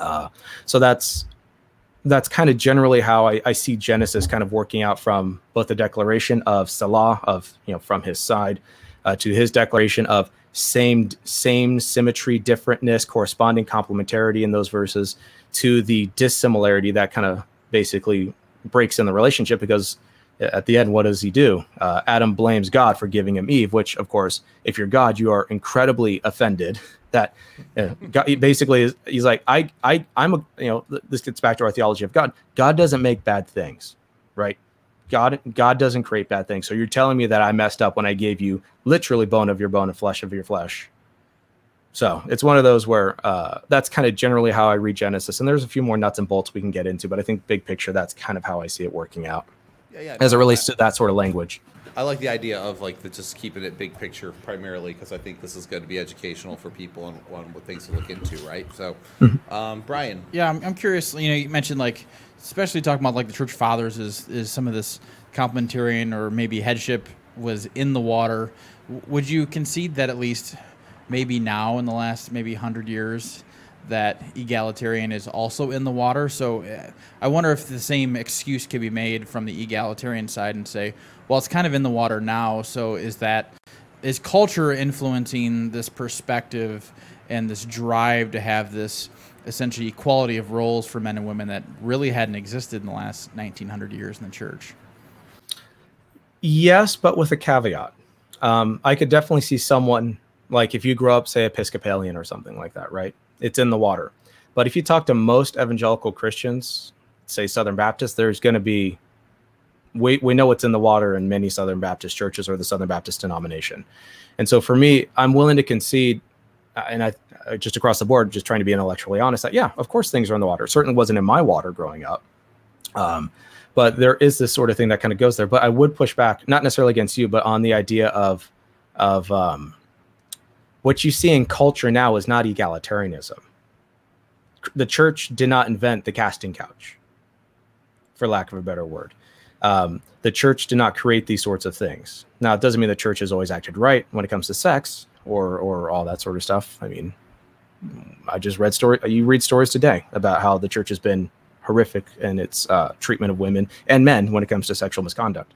uh, so that's that's kind of generally how I, I see genesis kind of working out from both the declaration of salah of you know from his side uh, to his declaration of same same symmetry differentness corresponding complementarity in those verses to the dissimilarity that kind of basically breaks in the relationship because at the end what does he do? Uh, adam blames god for giving him eve which of course if you're god you are incredibly offended that uh, god, basically is, he's like i i i'm a you know this gets back to our theology of god god doesn't make bad things right God God doesn't create bad things. So you're telling me that I messed up when I gave you literally bone of your bone and flesh of your flesh. So it's one of those where uh, that's kind of generally how I read Genesis. And there's a few more nuts and bolts we can get into, but I think big picture, that's kind of how I see it working out Yeah, yeah. as it relates I- to that sort of language. I like the idea of like the, just keeping it big picture primarily because I think this is going to be educational for people and on what things to look into, right? So, um, Brian, Yeah, I'm, I'm curious. You know, you mentioned like, especially talking about like the church fathers is is some of this complementarian or maybe headship was in the water. W- Would you concede that at least maybe now in the last maybe hundred years that egalitarian is also in the water? So uh, I wonder if the same excuse could be made from the egalitarian side and say, well, it's kind of in the water now. So is that is culture influencing this perspective and this drive to have this essentially equality of roles for men and women that really hadn't existed in the last 1900 years in the church Yes, but with a caveat. Um, I could definitely see someone like if you grow up, say, Episcopalian or something like that, right? It's in the water. But if you talk to most evangelical Christians, say Southern Baptist, there's going to be we we know it's in the water in many Southern Baptist churches or the Southern Baptist denomination. And so for me, I'm willing to concede, uh, and I uh, just across the board, just trying to be intellectually honest, that yeah, of course things are in the water. It certainly wasn't in my water growing up. Um, but there is this sort of thing that kind of goes there. But I would push back, not necessarily against you, but on the idea of of um, what you see in culture now is not egalitarianism. The church did not invent the casting couch, for lack of a better word. Um, the church did not create these sorts of things. Now, it doesn't mean the church has always acted right when it comes to sex or or all that sort of stuff. I mean, I just read story. You read stories today about how the church has been horrific in its uh, treatment of women and men when it comes to sexual misconduct.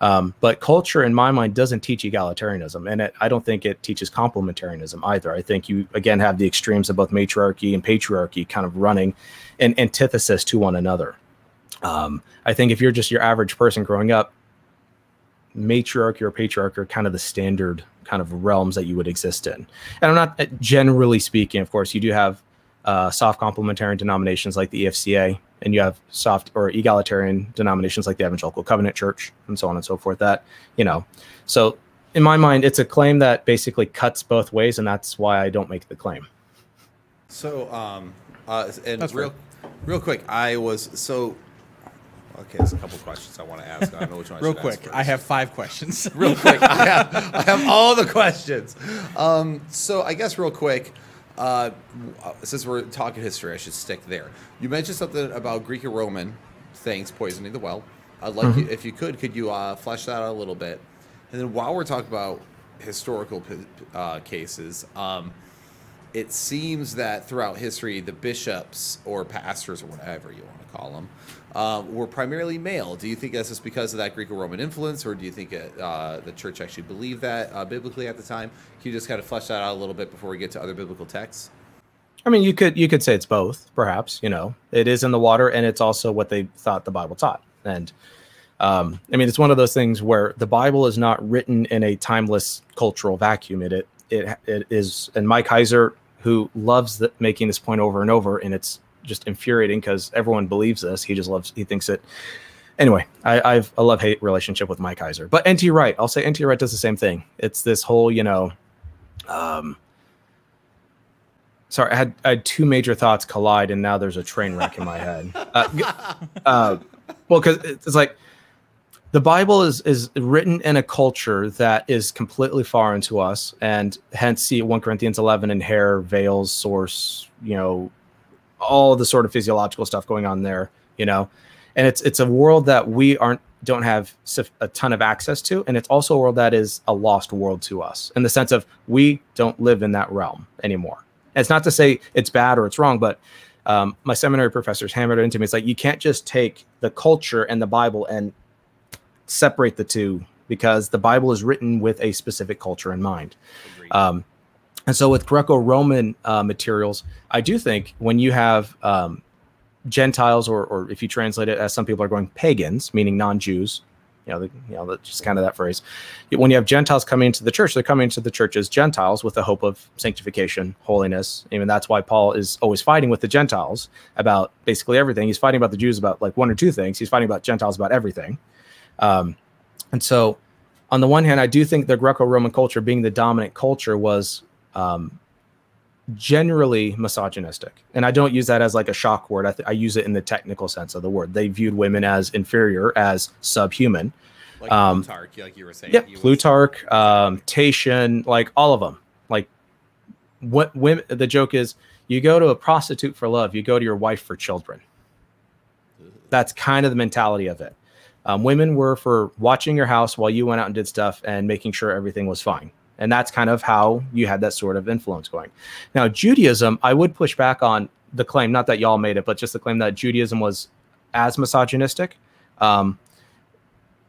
Um, but culture, in my mind, doesn't teach egalitarianism, and it, I don't think it teaches complementarianism either. I think you again have the extremes of both matriarchy and patriarchy kind of running in antithesis to one another. Um, I think if you're just your average person growing up, matriarchy or patriarchy are kind of the standard kind of realms that you would exist in. And I'm not uh, generally speaking, of course, you do have uh, soft complementarian denominations like the EFCA, and you have soft or egalitarian denominations like the Evangelical Covenant Church, and so on and so forth. That you know, so in my mind, it's a claim that basically cuts both ways, and that's why I don't make the claim. So, um, uh, and That's real, real quick, I was so. Okay, there's a couple questions I want to ask. I don't know which one. I real should quick ask i have five questions real quick. I have, I have all the questions. Um, so I guess real quick, uh, since we're talking history, I should stick there. You mentioned something about Greek and Roman things poisoning the well. I'd like you, if you could, could you uh, flesh that out a little bit? And then while we're talking about historical uh, cases, um, it seems that throughout history, the bishops or pastors or whatever you want to call them um, were primarily male. Do you think that's just because of that Greco-Roman influence, or do you think it, uh, the church actually believed that uh, biblically at the time? Can you just kind of flesh that out a little bit before we get to other biblical texts? I mean, you could you could say it's both, perhaps. You know, it is in the water, and it's also what they thought the Bible taught. And um, I mean, it's one of those things where the Bible is not written in a timeless cultural vacuum. It it it, it is, and Mike Heiser, who loves the, making this point over and over, and it's just infuriating because everyone believes this. He just loves. He thinks it. Anyway, I, I've a love hate relationship with Mike Heiser, but NT Wright, I'll say NT Wright does the same thing. It's this whole, you know, um, sorry, I had I had two major thoughts collide, and now there's a train wreck in my head. Uh, uh, well, because it's like the Bible is is written in a culture that is completely foreign to us, and hence see 1 Corinthians 11 and hair, veils, source, you know, all the sort of physiological stuff going on there, you know, and it's it's a world that we aren't don't have a ton of access to, and it's also a world that is a lost world to us in the sense of we don't live in that realm anymore. it's not to say it's bad or it's wrong, but um, my seminary professors hammered it into me. It's like you can't just take the culture and the Bible and separate the two because the Bible is written with a specific culture in mind. Um, and so with Greco-Roman uh, materials, I do think when you have um, Gentiles, or, or if you translate it as some people are going pagans, meaning non-Jews, you know, the, you know, that's just kind of that phrase. When you have Gentiles coming into the church, they're coming into the church as Gentiles with the hope of sanctification, holiness. Even that's why Paul is always fighting with the Gentiles about basically everything. He's fighting about the Jews about like one or two things. He's fighting about Gentiles about everything. Um, and so, on the one hand, I do think the Greco-Roman culture, being the dominant culture, was um, generally misogynistic. And I don't use that as like a shock word. I, th- I, use it in the technical sense of the word. They viewed women as inferior, as subhuman. Like um, Plutarch, like you were saying. Yeah, Plutarch, um, Tatian, like all of them. Like what women, the joke is you go to a prostitute for love, you go to your wife for children. That's kind of the mentality of it. Um, women were for watching your house while you went out and did stuff and making sure everything was fine. And that's kind of how you had that sort of influence going. Now, Judaism, I would push back on the claim, not that y'all made it, but just the claim that Judaism was as misogynistic. Um,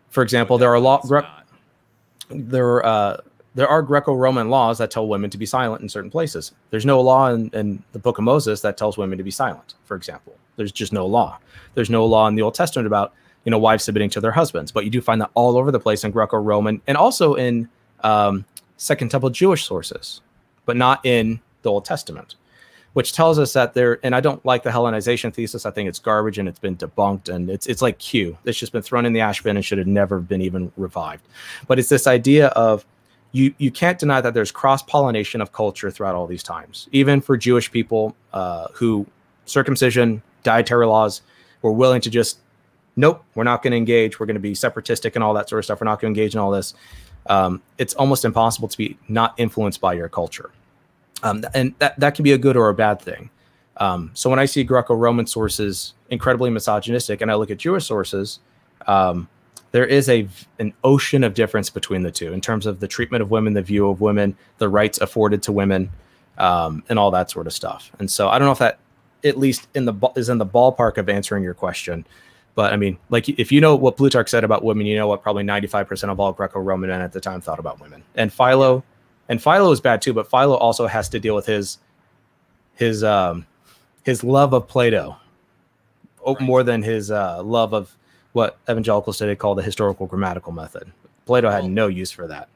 for example, there are a lot. Gre- there, uh, there are Greco-Roman laws that tell women to be silent in certain places. There's no law in, in the Book of Moses that tells women to be silent. For example, there's just no law. There's no law in the Old Testament about you know wives submitting to their husbands, but you do find that all over the place in Greco-Roman and also in um, Second Temple Jewish sources, but not in the Old Testament, which tells us that there. And I don't like the Hellenization thesis. I think it's garbage and it's been debunked and it's it's like Q. It's just been thrown in the ash bin and should have never been even revived. But it's this idea of you you can't deny that there's cross pollination of culture throughout all these times, even for Jewish people uh, who circumcision, dietary laws were willing to just nope, we're not going to engage. We're going to be separatistic and all that sort of stuff. We're not going to engage in all this um, it's almost impossible to be not influenced by your culture. Um, and that, that can be a good or a bad thing. Um, so when I see Greco-Roman sources incredibly misogynistic, and I look at Jewish sources, um, there is a an ocean of difference between the two in terms of the treatment of women, the view of women, the rights afforded to women, um, and all that sort of stuff. And so I don't know if that, at least in the is in the ballpark of answering your question. But I mean, like if you know what Plutarch said about women, you know what probably 95% of all Greco-Roman men at the time thought about women. And Philo, and Philo is bad too, but Philo also has to deal with his his um his love of Plato right. more than his uh, love of what evangelicals today call the historical grammatical method. Plato had no use for that.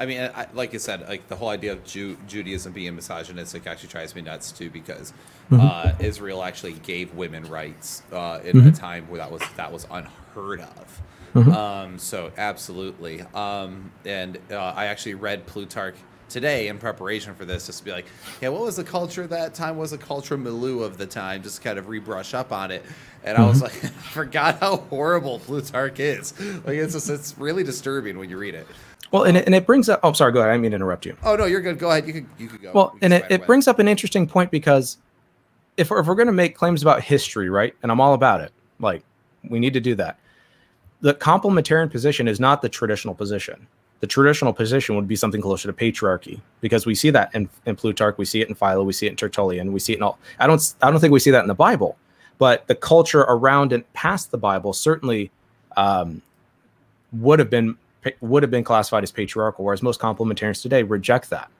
I mean, I, like I said, like the whole idea of Jew, Judaism being misogynistic actually drives me nuts too, because mm-hmm. uh, Israel actually gave women rights uh, in mm-hmm. a time where that was that was unheard of. Mm-hmm. Um, so absolutely, um, and uh, I actually read Plutarch today in preparation for this, just to be like, yeah, what was the culture that time? What was the culture milieu of the time? Just kind of rebrush up on it, and I was like, I forgot how horrible Plutarch is. Like it's just it's really disturbing when you read it. Well, and it, and it brings up. Oh, sorry. Go ahead. I didn't mean to interrupt you. Oh no, you're good. Go ahead. You could you could go. Well, we and it, it brings up an interesting point because if we're, if we're going to make claims about history, right? And I'm all about it. Like we need to do that. The complementarian position is not the traditional position. the traditional position would be something closer to patriarchy because we see that in, in Plutarch, we see it in Philo, we see it in Tertullian, we see it in all. I don't I don't think we see that in the Bible, but the culture around and past the Bible certainly um, would have been would have been classified as patriarchal, whereas most complementarians today reject that,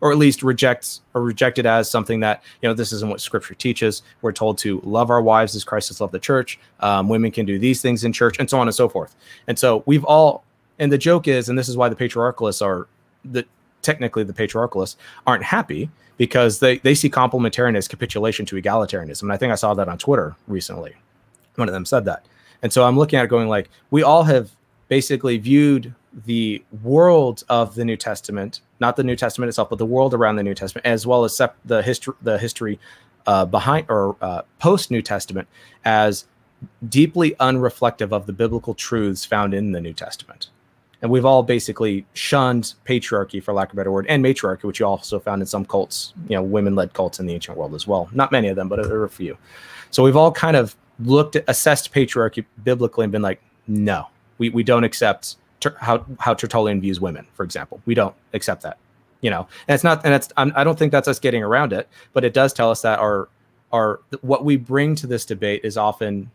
or at least rejects or reject it as something that you know this isn't what Scripture teaches. We're told to love our wives as Christ has loved the church. Um, women can do these things in church, and so on and so forth. And so we've all and the joke is, and this is why the patriarchalists are the technically the patriarchalists aren't happy because they they see complementarianism as capitulation to egalitarianism. And I think I saw that on Twitter recently. One of them said that. And so I'm looking at it going like, we all have basically viewed the world of the New Testament, not the New Testament itself, but the world around the New Testament, as well as sep- the history, the history uh, behind or uh, post New Testament, as deeply unreflective of the biblical truths found in the New Testament. And we've all basically shunned patriarchy for lack of a better word and matriarchy which you also found in some cults you know women-led cults in the ancient world as well. Not many of them but there are a few. So we've all kind of looked at assessed patriarchy biblically and been like no we, we don't accept ter- how how tertullian views women for example we don't accept that you know and it's not and it's I'm, i don't think that's us getting around it but it does tell us that our our what we bring to this debate is often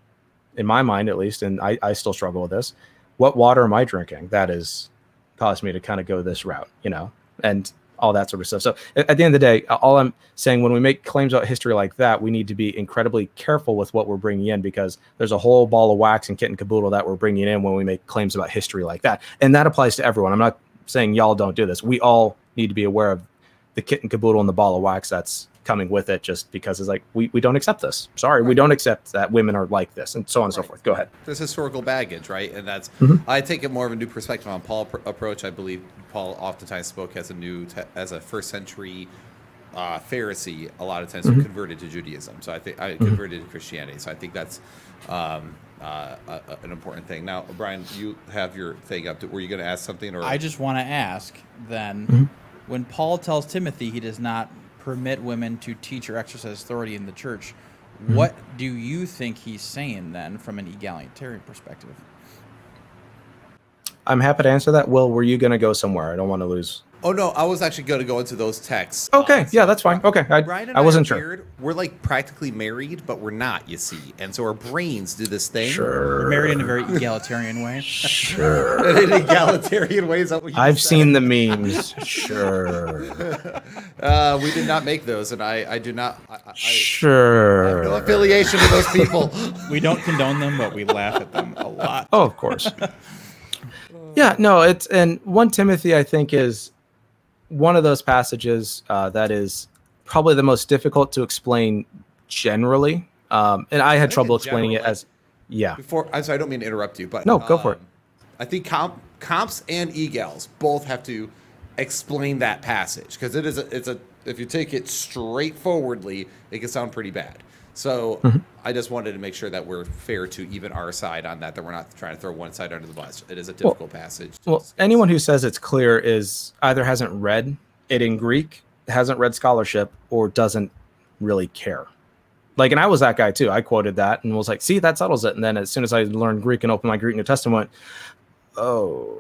in my mind at least and i, I still struggle with this what water am I drinking? That has caused me to kind of go this route, you know, and all that sort of stuff. So at, the end of the day, all I'm saying when we make claims about history like that, we need to be incredibly careful with what we're bringing in because there's a whole ball of wax and kit and caboodle that we're bringing in when we make claims about history like that. And that applies to everyone. I'm not saying y'all don't do this. We all need to be aware of the kit and caboodle and the ball of wax that's coming with it just because it's like we, we don't accept this sorry right. we don't accept that women are like this and so on and right. so forth go ahead there's historical baggage right and that's mm-hmm. i take it more of a new perspective on paul pr- approach i believe paul oftentimes spoke as a new te- as a first century uh, pharisee a lot of times mm-hmm. converted to judaism so i think i mm-hmm. converted to christianity so i think that's um, uh, a, an important thing now brian you have your thing up to, were you going to ask something or i just want to ask then mm-hmm. when paul tells timothy he does not permit women to teach or exercise authority in the church. Mm-hmm. What do you think he's saying then from an egalitarian perspective? I'm happy to answer that. Will, were you going to go somewhere? I don't want to lose Oh no, I was actually going to go into those texts. Okay, uh, so yeah, that's fine. Okay, I, I, I wasn't sure. Weird. We're like practically married, but we're not. You see, and so our brains do this thing. Sure, we're married in a very egalitarian way. Sure, in an egalitarian way. Is that what I've said? seen the memes. sure. Uh, we did not make those, and I, I do not. I, I, sure. no affiliation with those people. we don't condone them, but we laugh at them a lot. Oh, of course. yeah, no, it's and one Timothy I think is one of those passages uh, that is probably the most difficult to explain generally. Um, and I had I trouble explaining it as, yeah. Before, I'm sorry, I don't mean to interrupt you, but no, go um, for it. Um, I think comp, comps and egals both have to explain that passage because it is a, it's a if you take it straightforwardly, it can sound pretty bad. So mm-hmm. I just wanted to make sure that we're fair to even our side on that, that we're not trying to throw one side under the bus. It is a difficult well, passage. Well, discuss. anyone who says it's clear is either hasn't read it in Greek, hasn't read scholarship, or doesn't really care. Like, and I was that guy too. I quoted that and was like, see, that settles it. And then as soon as I learned Greek and opened my Greek New Testament, oh,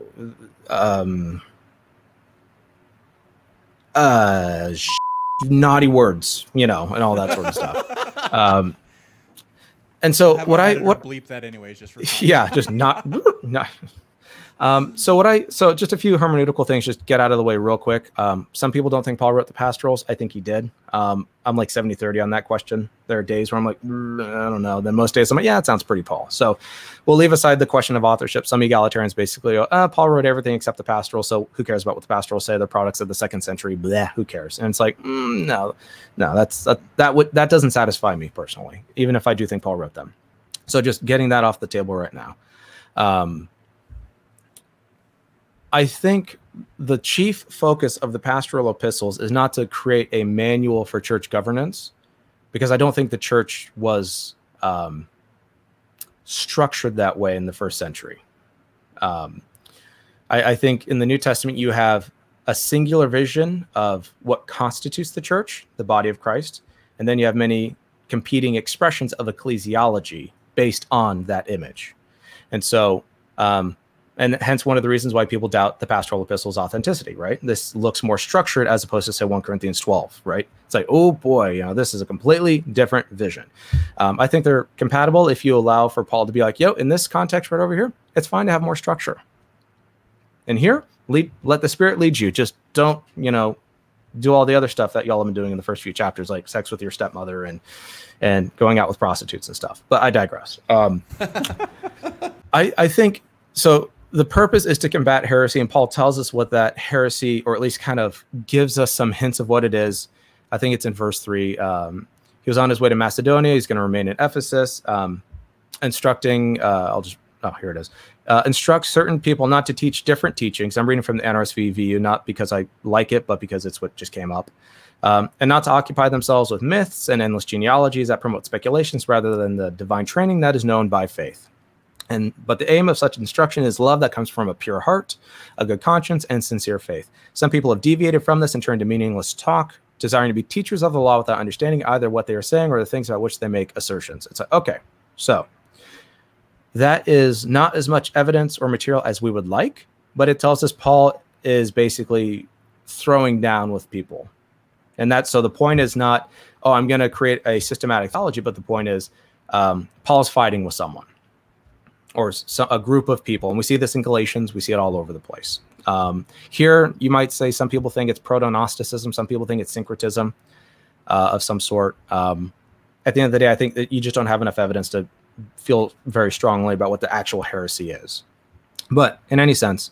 um, uh, sh- naughty words, you know, and all that sort of stuff. Um, and so what I what bleep that anyways, just for yeah, just not not um, so what I so just a few hermeneutical things, just get out of the way real quick. Um, some people don't think Paul wrote the pastorals. I think he did. Um, I'm like 70 30 on that question. There are days where I'm like, mm, I don't know. Then most days I'm like, yeah, it sounds pretty Paul. So we'll leave aside the question of authorship. Some egalitarians basically go, uh, Paul wrote everything except the pastoral. So who cares about what the pastorals say? They're products of the second century. Blah, who cares? And it's like, mm, no, no, that's that, that would that doesn't satisfy me personally, even if I do think Paul wrote them. So just getting that off the table right now. Um, I think the chief focus of the pastoral epistles is not to create a manual for church governance, because I don't think the church was um, structured that way in the first century. Um, I, I think in the New Testament, you have a singular vision of what constitutes the church, the body of Christ, and then you have many competing expressions of ecclesiology based on that image. And so, um, and hence one of the reasons why people doubt the pastoral epistles authenticity right? This looks more structured as opposed to say 1 corinthians 12 right? It's like oh boy you know this is a completely different vision. Um, i think they're compatible. If you allow for paul to be like yo in this context right over here it's fine to have more structure. And here lead, let the spirit lead you. Just don't you know do all the other stuff that y'all have been doing in the first few chapters like sex with your stepmother and and going out with prostitutes and stuff. But i digress. Um, I, I think so the purpose is to combat heresy, and Paul tells us what that heresy, or at least kind of gives us some hints of what it is. I think it's in verse three. Um, he was on his way to Macedonia. He's going to remain in Ephesus, um, instructing. Uh, I'll just oh here it is. Uh, instruct certain people not to teach different teachings. I'm reading from the NRSV VU, not because I like it, but because it's what just came up. Um, and not to occupy themselves with myths and endless genealogies that promote speculations rather than the divine training that is known by faith. And but the aim of such instruction is love that comes from a pure heart, a good conscience, and sincere faith. Some people have deviated from this and turned to meaningless talk, desiring to be teachers of the law without understanding either what they are saying or the things about which they make assertions. It's like, okay, so that is not as much evidence or material as we would like, but it tells us Paul is basically throwing down with people. And that's so the point is not, oh, I'm going to create a systematic theology, but the point is um, Paul's fighting with someone or a group of people. And we see this in Galatians, we see it all over the place. Um, here, you might say some people think it's proto Gnosticism, some people think it's syncretism uh, of some sort. Um, at the end of the day, I think that you just don't have enough evidence to feel very strongly about what the actual heresy is. But in any sense,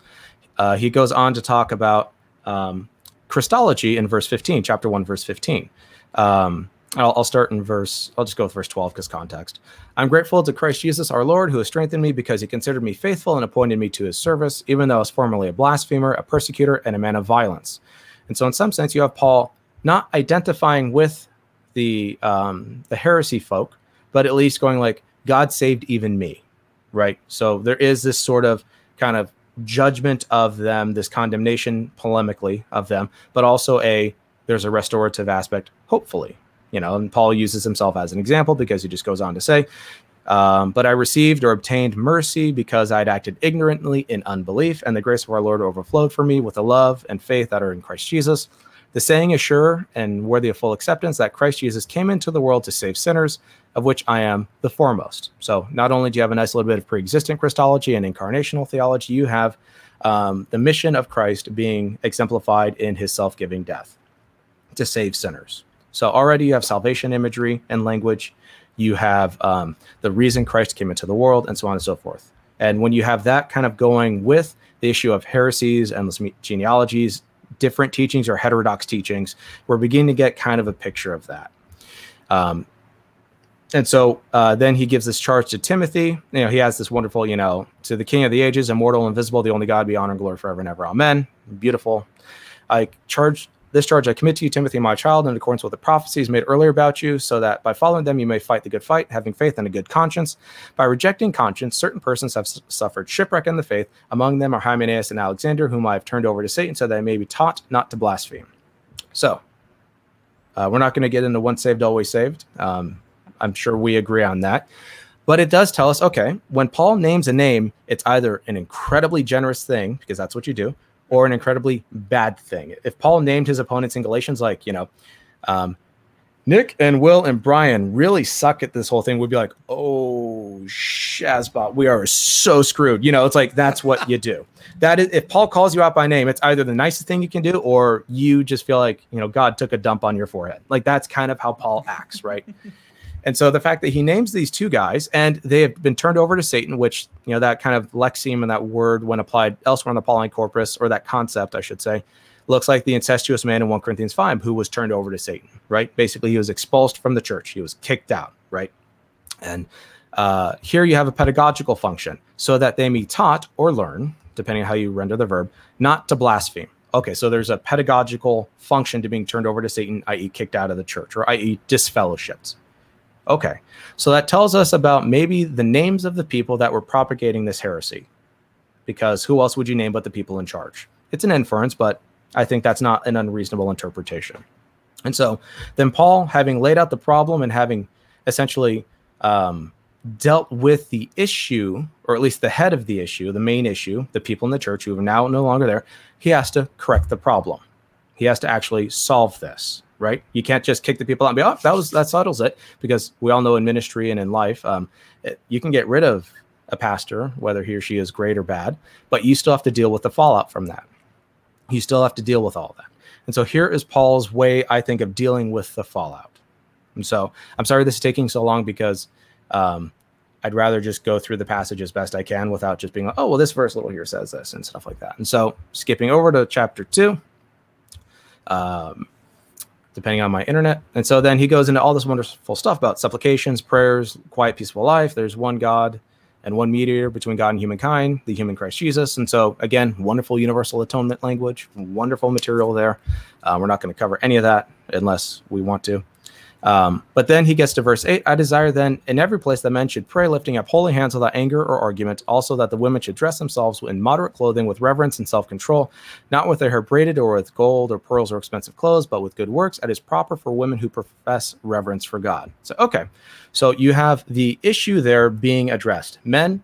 uh, he goes on to talk about um, Christology in verse 15, chapter 1, verse 15. Um, I'll, I'll, start in verse, I'll just go with verse 12 because context. I'm grateful to Christ Jesus our Lord, who has strengthened me because he considered me faithful and appointed me to his service, even though I was formerly a blasphemer, a persecutor, and a man of violence. And so, in some sense, you have Paul not identifying with the um, the heresy folk, but at least going like, God saved even me, right? So there is this sort of kind of judgment of them, this condemnation polemically of them, but also a there's a restorative aspect, hopefully, you know, and Paul uses himself as an example because he just goes on to say, um, but I received or obtained mercy because I'd acted ignorantly in unbelief, and the grace of our Lord overflowed for me with the love and faith that are in Christ Jesus. The saying is sure and worthy of full acceptance that Christ Jesus came into the world to save sinners, of which I am the foremost. So, not only do you have a nice little bit of pre existent Christology and incarnational theology, you have um, the mission of Christ being exemplified in his self giving death to save sinners. So already you have salvation imagery and language. You have um, the reason Christ came into the world, and so on and so forth. And when you have that kind of going with the issue of heresies, endless genealogies, different teachings or heterodox teachings, we're beginning to get kind of a picture of that. Um, and so uh, then he gives this charge to Timothy. You know, he has this wonderful, you know, to the King of the ages, immortal, invisible, the only God, be honor and glory forever and ever. Amen. Beautiful. I charge this charge I commit to you, Timothy, my child, in accordance with the prophecies made earlier about you, so that by following them you may fight the good fight, having faith and a good conscience. By rejecting conscience, certain persons have suffered shipwreck in the faith. Among them are Hymenaeus and Alexander, whom I have turned over to Satan, so that they may be taught not to blaspheme. So, uh, we're not going to get into once saved, always saved. Um, I'm sure we agree on that. But it does tell us okay, when Paul names a name, it's either an incredibly generous thing, because that's what you do, or an incredibly bad thing. If Paul named his opponents in Galatians, like, you know, um, Nick and Will and Brian really suck at this whole thing, we'd be like, oh, Shazbot, we are so screwed. You know, it's like that's what you do. That is, if Paul calls you out by name, it's either the nicest thing you can do, or you just feel like, you know, God took a dump on your forehead. Like that's kind of how Paul acts, right? And so the fact that he names these two guys and they have been turned over to Satan, which, you know, that kind of lexeme and that word when applied elsewhere in the Pauline corpus, or that concept, I should say, looks like the incestuous man in 1 Corinthians 5 who was turned over to Satan, right? Basically, he was expulsed from the church, he was kicked out, right? And uh, here you have a pedagogical function so that they may taught or learn, depending on how you render the verb, not to blaspheme. Okay, so there's a pedagogical function to being turned over to Satan, i.e., kicked out of the church, or i.e., disfellowshipped. Okay, so that tells us about maybe the names of the people that were propagating this heresy. Because who else would you name but the people in charge? It's an inference, but I think that's not an unreasonable interpretation. And so then Paul, having laid out the problem and having essentially um, dealt with the issue, or at least the head of the issue, the main issue, the people in the church who are now no longer there, he has to correct the problem. He has to actually solve this, right? You can't just kick the people out and be, oh, that was that settles it, because we all know in ministry and in life, um, it, you can get rid of a pastor, whether he or she is great or bad, but you still have to deal with the fallout from that. You still have to deal with all that. And so here is Paul's way, I think, of dealing with the fallout. And so I'm sorry this is taking so long because um, I'd rather just go through the passage as best I can without just being like, oh, well, this verse little here says this and stuff like that. And so skipping over to chapter two, um, depending on my internet. And so then he goes into all this wonderful stuff about supplications, prayers, quiet, peaceful life. There's one God and one mediator between God and humankind, the human Christ Jesus. And so, again, wonderful universal atonement language, wonderful material there. Uh, we're not going to cover any of that unless we want to. Um, but then he gets to verse 8 I desire then in every place that men should pray, lifting up holy hands without anger or argument. Also, that the women should dress themselves in moderate clothing with reverence and self control, not with their hair braided or with gold or pearls or expensive clothes, but with good works. It is proper for women who profess reverence for God. So, okay. So you have the issue there being addressed. Men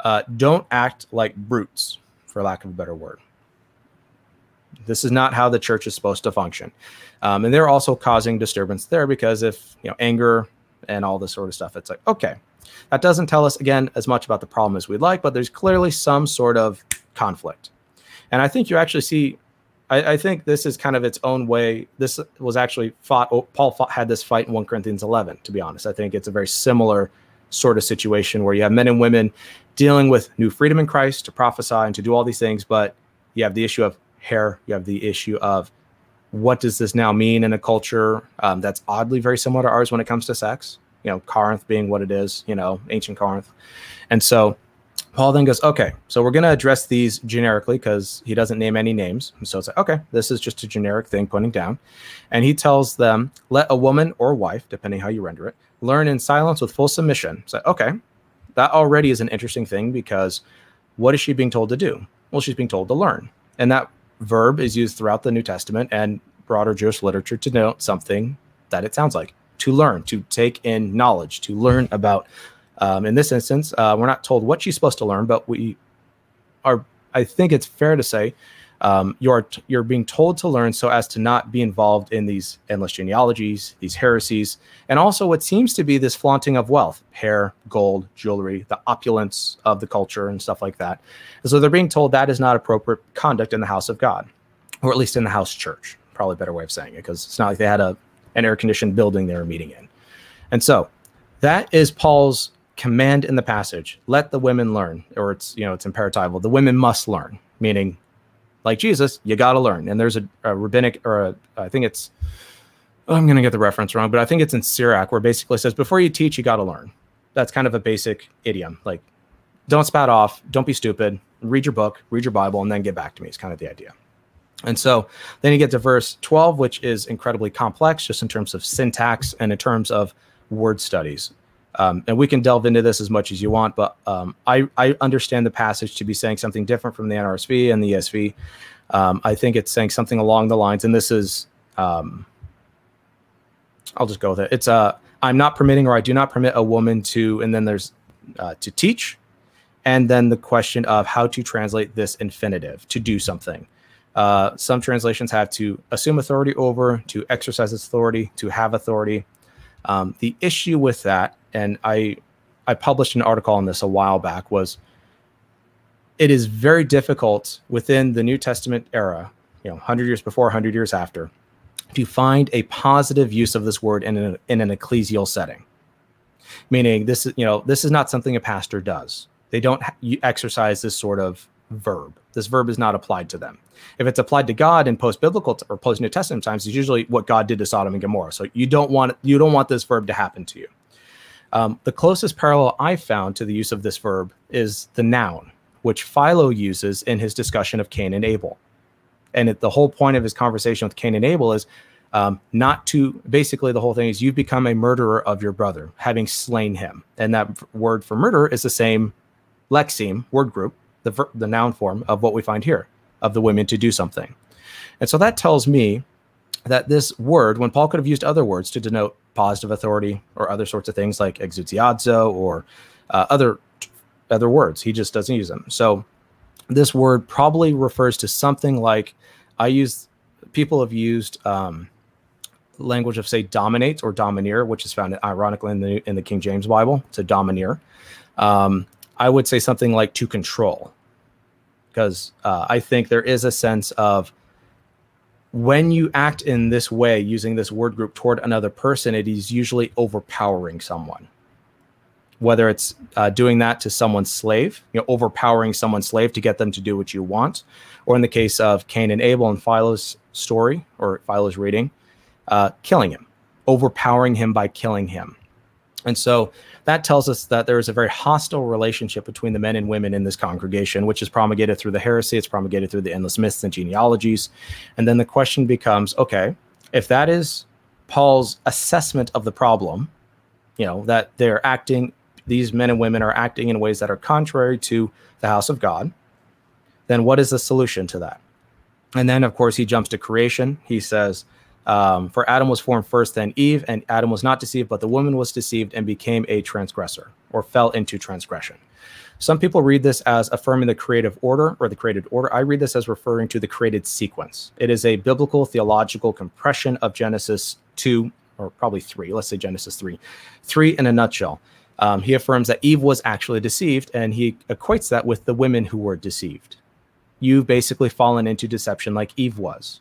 uh, don't act like brutes, for lack of a better word. This is not how the church is supposed to function. Um, and they're also causing disturbance there because if, you know, anger and all this sort of stuff, it's like, okay, that doesn't tell us, again, as much about the problem as we'd like, but there's clearly some sort of conflict. And I think you actually see, I, I think this is kind of its own way. This was actually fought, oh, Paul fought, had this fight in 1 Corinthians 11, to be honest. I think it's a very similar sort of situation where you have men and women dealing with new freedom in Christ to prophesy and to do all these things, but you have the issue of hair, you have the issue of what does this now mean in a culture um, that's oddly very similar to ours when it comes to sex? You know, Corinth being what it is, you know, ancient Corinth. And so Paul then goes, okay, so we're going to address these generically because he doesn't name any names. So it's like, okay, this is just a generic thing pointing down. And he tells them, let a woman or wife, depending how you render it, learn in silence with full submission. So, okay, that already is an interesting thing because what is she being told to do? Well, she's being told to learn. And that verb is used throughout the New Testament and broader Jewish literature to note something that it sounds like to learn, to take in knowledge, to learn about. Um, in this instance, uh, we're not told what she's supposed to learn, but we are. I think it's fair to say um, you're you're being told to learn so as to not be involved in these endless genealogies, these heresies, and also what seems to be this flaunting of wealth, hair, gold, jewelry, the opulence of the culture, and stuff like that. And so they're being told that is not appropriate conduct in the house of God, or at least in the house church. Probably a better way of saying it, because it's not like they had a an air conditioned building they were meeting in. And so that is Paul's command in the passage. Let the women learn, or it's you know it's imperatival. The women must learn, meaning like Jesus, you got to learn. And there's a, a rabbinic, or a, I think it's, I'm going to get the reference wrong, but I think it's in Sirach where basically says, before you teach, you got to learn. That's kind of a basic idiom. Like, don't spat off, don't be stupid, read your book, read your Bible, and then get back to me. It's kind of the idea. And so then you get to verse 12, which is incredibly complex just in terms of syntax and in terms of word studies. Um, and we can delve into this as much as you want, but um, I, I, understand the passage to be saying something different from the NRSV and the ESV. Um, I think it's saying something along the lines, and this is, um, I'll just go with it. It's uh, I'm not permitting, or I do not permit a woman to, and then there's uh, to teach, and then the question of how to translate this infinitive to do something. Uh, some translations have to assume authority over, to exercise authority, to have authority. Um, the issue with that and I I published an article on this a while back was it is very difficult within the New Testament era, you know, 100 years before, 100 years after, to find a positive use of this word in an, in an ecclesial setting. Meaning this is, you know, this is not something a pastor does. They don't ha- exercise this sort of verb. This verb is not applied to them. If it's applied to God in post-biblical or post-New Testament times, it's usually what God did to Sodom and Gomorrah. So you don't want you don't want this verb to happen to you. Um, the closest parallel I found to the use of this verb is the noun, which Philo uses in his discussion of Cain and Abel. And it, the whole point of his conversation with Cain and Abel is um, not to basically the whole thing is you've become a murderer of your brother, having slain him. And that word for murder is the same lexeme word group, the, ver- the noun form of what we find here, of the women to do something. And so that tells me that this word, when Paul could have used other words to denote positive authority or other sorts of things like exousiazo or uh, other other words, he just doesn't use them. So this word probably refers to something like I use. People have used um, language of say dominate or domineer, which is found ironically in the in the King James Bible to domineer. Um, I would say something like to control, because uh, I think there is a sense of when you act in this way using this word group toward another person, it is usually overpowering someone. Whether it's uh, doing that to someone's slave, you know, overpowering someone's slave to get them to do what you want, or in the case of Cain and Abel and Philo's story or Philo's reading, uh, killing him, overpowering him by killing him. And so that tells us that there is a very hostile relationship between the men and women in this congregation, which is promulgated through the heresy, it's promulgated through the endless myths and genealogies. And then the question becomes okay, if that is Paul's assessment of the problem, you know, that they're acting, these men and women are acting in ways that are contrary to the house of God, then what is the solution to that? And then, of course, he jumps to creation. He says, um, for Adam was formed first, then Eve, and Adam was not deceived, but the woman was deceived and became a transgressor or fell into transgression. Some people read this as affirming the creative order or the created order. I read this as referring to the created sequence. It is a biblical theological compression of Genesis 2, or probably 3, let's say Genesis 3. 3 in a nutshell. Um, he affirms that Eve was actually deceived, and he equates that with the women who were deceived. You've basically fallen into deception like Eve was.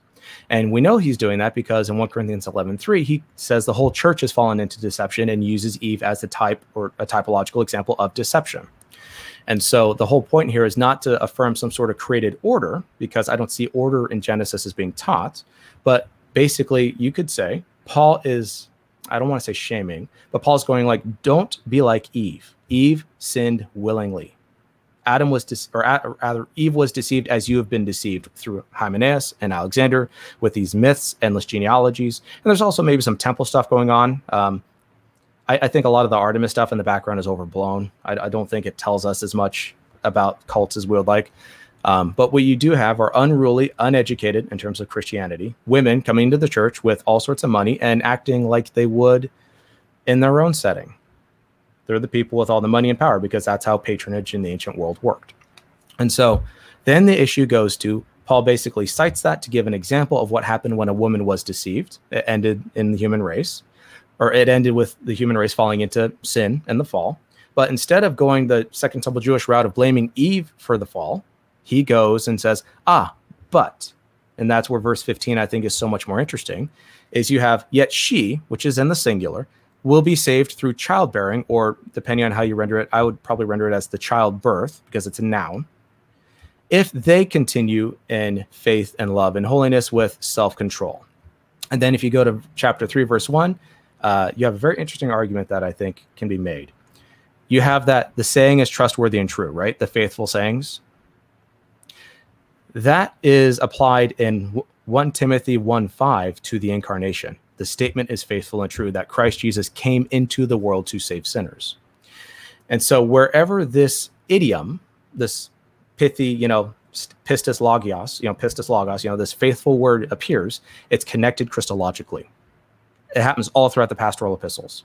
And we know he's doing that because in 1 Corinthians 11 3, he says the whole church has fallen into deception and uses Eve as the type or a typological example of deception. And so the whole point here is not to affirm some sort of created order, because I don't see order in Genesis as being taught. But basically, you could say Paul is, I don't want to say shaming, but Paul's going like, don't be like Eve. Eve sinned willingly. Adam was, de- or rather, Eve was deceived as you have been deceived through Hymenaeus and Alexander with these myths, endless genealogies, and there's also maybe some temple stuff going on. Um, I, I, think a lot of the Artemis stuff in the background is overblown. I, I, don't think it tells us as much about cults as we would like. Um, but what you do have are unruly, uneducated in terms of Christianity, women coming into the church with all sorts of money and acting like they would in their own setting. They're the people with all the money and power because that's how patronage in the ancient world worked. And so then the issue goes to Paul basically cites that to give an example of what happened when a woman was deceived. It ended in the human race, or it ended with the human race falling into sin and the fall. But instead of going the Second Temple Jewish route of blaming Eve for the fall, he goes and says, Ah, but, and that's where verse 15 I think is so much more interesting, is you have, yet she, which is in the singular, will be saved through childbearing, or depending on how you render it, I would probably render it as the childbirth because it's a noun. If they continue in faith and love and holiness with self control. And then if you go to chapter 3, verse 1, uh, you have a very interesting argument that I think can be made. You have that the saying is trustworthy and true, right? The faithful sayings. That is applied in 1 Timothy 1 5 to the incarnation the statement is faithful and true that Christ Jesus came into the world to save sinners. And so wherever this idiom, this pithy, you know, pistis logios, you know, pistis logos, you know, this faithful word appears, it's connected Christologically. It happens all throughout the pastoral epistles.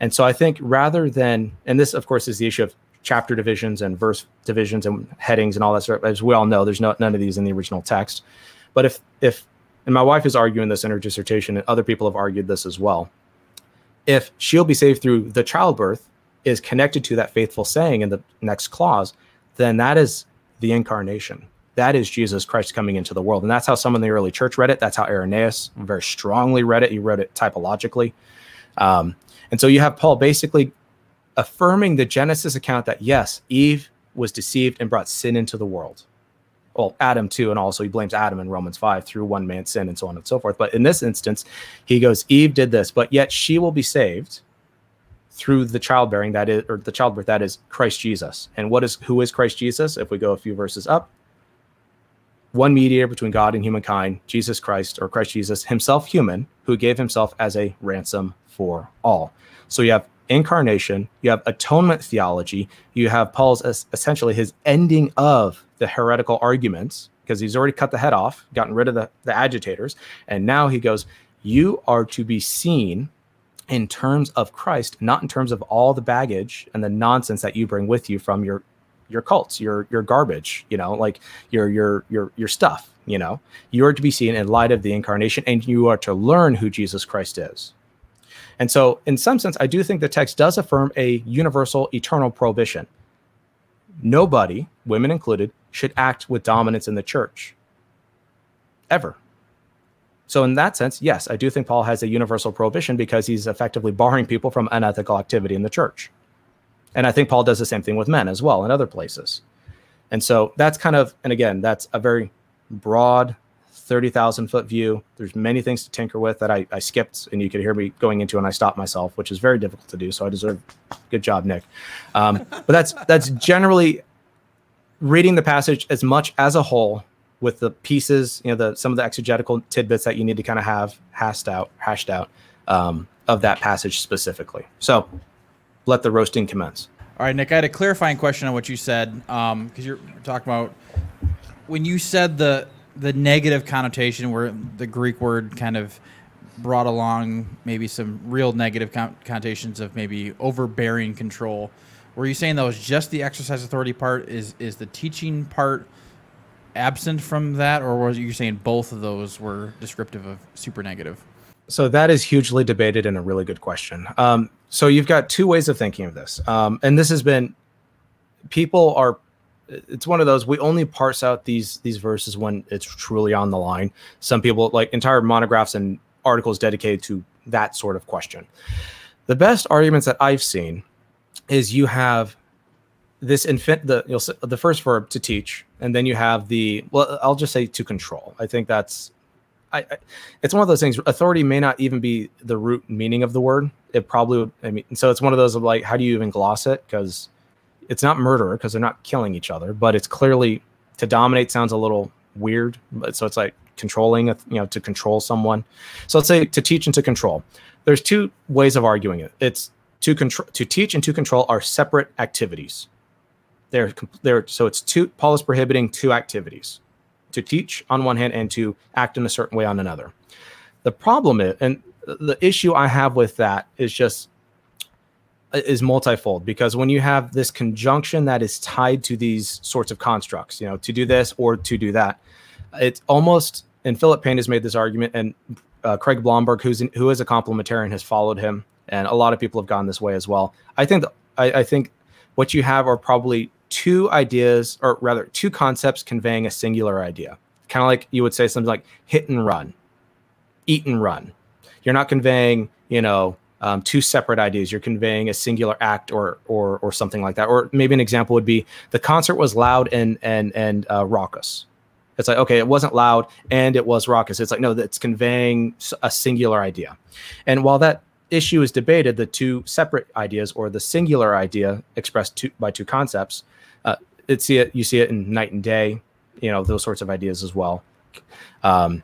And so I think rather than, and this of course is the issue of chapter divisions and verse divisions and headings and all that sort. of, As we all know, there's no, none of these in the original text. But if if and my wife is arguing this in her dissertation, and other people have argued this as well. If she'll be saved through the childbirth is connected to that faithful saying in the next clause, then that is the incarnation. That is Jesus Christ coming into the world. And that's how some in the early church read it. That's how Irenaeus very strongly read it. He wrote it typologically. Um, and so you have Paul basically affirming the Genesis account that yes, Eve was deceived and brought sin into the world well, Adam too, and also he blames Adam in Romans 5 through one man's sin and so on and so forth. But in this instance, he goes, Eve did this, but yet she will be saved through the childbearing that is, or the childbirth that is Christ Jesus. And what is who is Christ Jesus? If we go a few verses up, one mediator between God and humankind, Jesus Christ or Christ Jesus, himself human, who gave himself as a ransom for all. So you have incarnation, you have atonement theology, you have Paul's essentially his ending of the heretical arguments because he's already cut the head off, gotten rid of the, the agitators. And now he goes, You are to be seen in terms of Christ, not in terms of all the baggage and the nonsense that you bring with you from your your cults, your your garbage, you know, like your your your your stuff, you know. You are to be seen in light of the incarnation and you are to learn who Jesus Christ is. And so in some sense I do think the text does affirm a universal eternal prohibition. Nobody, women included, should act with dominance in the church. Ever. So in that sense, yes, I do think Paul has a universal prohibition because he's effectively barring people from unethical activity in the church. And I think Paul does the same thing with men as well in other places. And so that's kind of, and again, that's a very broad 30,000 foot view. There's many things to tinker with that I, I skipped and you could hear me going into and I stopped myself, which is very difficult to do. So I deserve good job, Nick. Um, but that's, that's generally reading the passage as much as a whole with the pieces, you know, the, some of the exegetical tidbits that you need to kind of have hashed out, hashed out um, of that passage specifically. So let the roasting commence. All right, Nick, I had a clarifying question on what you said because um, you're talking about when you said the the negative connotation where the Greek word kind of brought along maybe some real negative con- connotations of maybe overbearing control. Were you saying that was just the exercise authority part? Is is the teaching part absent from that, or were you saying both of those were descriptive of super negative? So that is hugely debated and a really good question. Um, so you've got two ways of thinking of this, um, and this has been people are. It's one of those we only parse out these these verses when it's truly on the line. Some people like entire monographs and articles dedicated to that sort of question. The best arguments that I've seen is you have this infant the you'll the first verb to teach and then you have the well i'll just say to control i think that's I, I, it's one of those things authority may not even be the root meaning of the word it probably would i mean so it's one of those of like how do you even gloss it because it's not murderer because they're not killing each other but it's clearly to dominate sounds a little weird but so it's like controlling you know to control someone. So let's say to teach and to control. There's two ways of arguing it. It's to control to teach and to control are separate activities. They're they're so it's two Paul is prohibiting two activities to teach on one hand and to act in a certain way on another. The problem is, and the issue I have with that is just is multifold because when you have this conjunction that is tied to these sorts of constructs, you know, to do this or to do that, it's almost. And Philip Payne has made this argument, and uh, Craig Blomberg, who's in, who is a complementarian, has followed him, and a lot of people have gone this way as well. I think I, I think what you have are probably two ideas, or rather, two concepts conveying a singular idea. Kind of like you would say something like hit and run, eat and run. You're not conveying, you know, um, two separate ideas. You're conveying a singular act or or or something like that. Or maybe an example would be the concert was loud and and and uh, raucous. It's like okay, it wasn't loud and it was raucous. It's like no, that's conveying a singular idea. And while that issue is debated, the two separate ideas or the singular idea expressed two, by two concepts uh, it see it you see it in night and day you know those sorts of ideas as well um,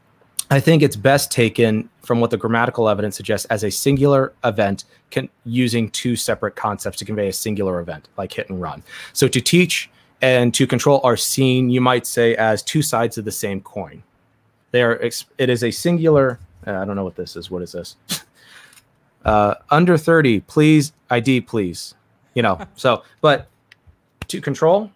i think it's best taken from what the grammatical evidence suggests as a singular event can, using two separate concepts to convey a singular event like hit and run so to teach and to control are seen you might say as two sides of the same coin they are it is a singular uh, i don't know what this is what is this uh, under 30 please id please you know so but to control,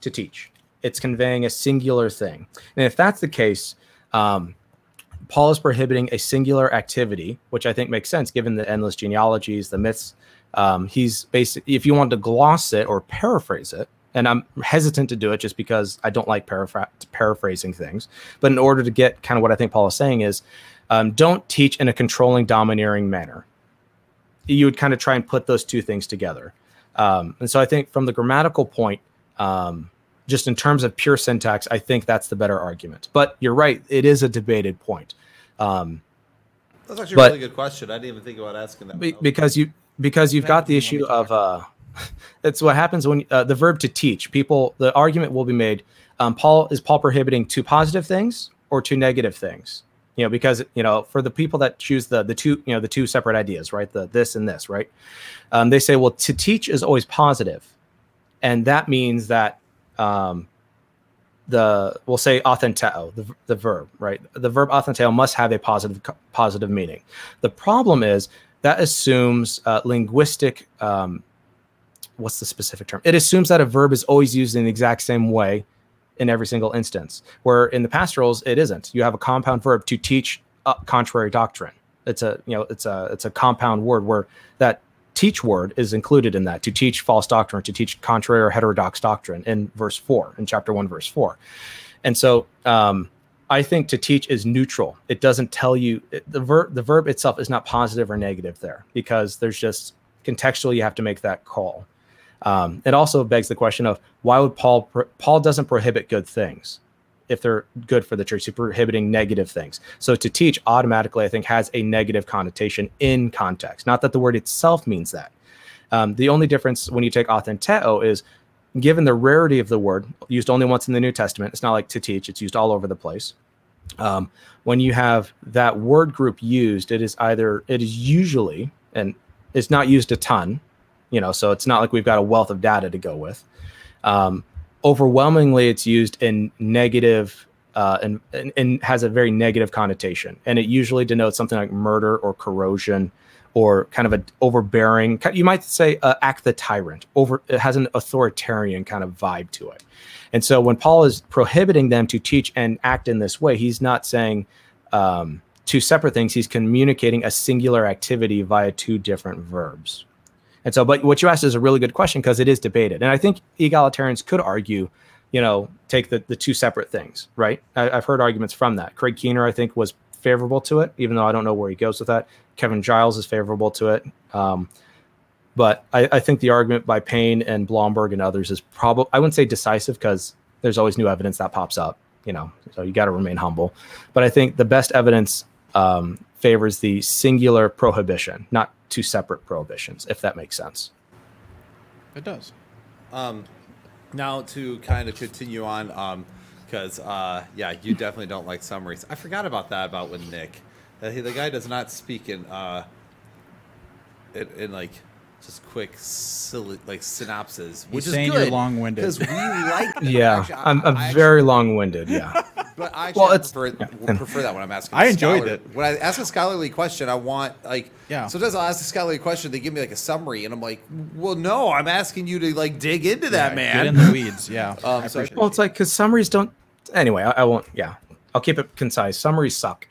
to teach. It's conveying a singular thing. And if that's the case, um, Paul is prohibiting a singular activity, which I think makes sense given the endless genealogies, the myths. Um, he's basically, if you want to gloss it or paraphrase it, and I'm hesitant to do it just because I don't like paraphr- paraphrasing things. But in order to get kind of what I think Paul is saying is, um, don't teach in a controlling, domineering manner. You would kind of try and put those two things together. Um, and so I think from the grammatical point, um, just in terms of pure syntax, I think that's the better argument. But you're right; it is a debated point. Um, that's actually but, a really good question. I didn't even think about asking that. Be, because you because you've got the issue of uh, it's what happens when uh, the verb to teach. People, the argument will be made. Um, Paul is Paul prohibiting two positive things or two negative things? you know because you know for the people that choose the the two you know the two separate ideas right the this and this right um, they say well to teach is always positive and that means that um, the we'll say authenteo, the, the verb, right? The verb authenteo must have a positive positive meaning. The problem is that assumes uh, linguistic. Um, what's the specific term? It assumes that a verb is always used in the exact same way in every single instance. Where in the pastorals, it isn't. You have a compound verb to teach contrary doctrine. It's a you know it's a it's a compound word where that teach word is included in that to teach false doctrine, to teach contrary or heterodox doctrine in verse four, in chapter one, verse four. And so um, I think to teach is neutral. It doesn't tell you the verb. The verb itself is not positive or negative there because there's just contextually you have to make that call. Um, it also begs the question of why would Paul Paul doesn't prohibit good things if they're good for the church, he's prohibiting negative things. So to teach automatically, I think, has a negative connotation in context. Not that the word itself means that. Um, the only difference when you take authenteo is given the rarity of the word, used only once in the New Testament, it's not like to teach, it's used all over the place. Um, when you have that word group used, it is either, it is usually, and it's not used a ton, you know, so it's not like we've got a wealth of data to go with. Um, overwhelmingly, it's used in negative uh, and, and, and has a very negative connotation, and it usually denotes something like murder or corrosion or kind of an overbearing. You might say uh, act the tyrant. Over, it has an authoritarian kind of vibe to it. And so when Paul is prohibiting them to teach and act in this way, he's not saying um, two separate things. He's communicating a singular activity via two different verbs. And so, but what you asked is a really good question because it is debated. And I think egalitarians could argue, you know, take the, the two separate things, right? I, have heard arguments from that. Craig Keener, I think, was favorable to it, even though I don't know where he goes with that. Kevin Giles is favorable to it. Um, but I, I, think the argument by Payne and Blomberg and others is probably, I wouldn't say decisive because there's always new evidence that pops up, you know, so you got to remain humble. But I think the best evidence um, favors the singular prohibition, not two separate prohibitions, if that makes sense. It does. Um, now to kind of continue on, because um, uh, yeah, you definitely don't like summaries. I forgot about that about with Nick. That he, the guy does not speak in, uh, in, in like just quick, silly, like synopses, which He's is saying good you're long-winded. because we like. That. Yeah, Actually, I- I'm, I'm I very long-winded. Yeah, but I actually Well, it's- prefer, yeah. prefer that when I'm asking. I enjoyed scholar- it. When I ask a scholarly question, I want like. Yeah. Sometimes I'll ask a scholarly question, they give me like a summary, and I'm like, "Well, no, I'm asking you to like dig into that, Yeah, man." Get in the weeds. Yeah. Um, so- well, it's like because summaries don't. Anyway, I, I won't. Yeah, I'll keep it concise. Summaries suck,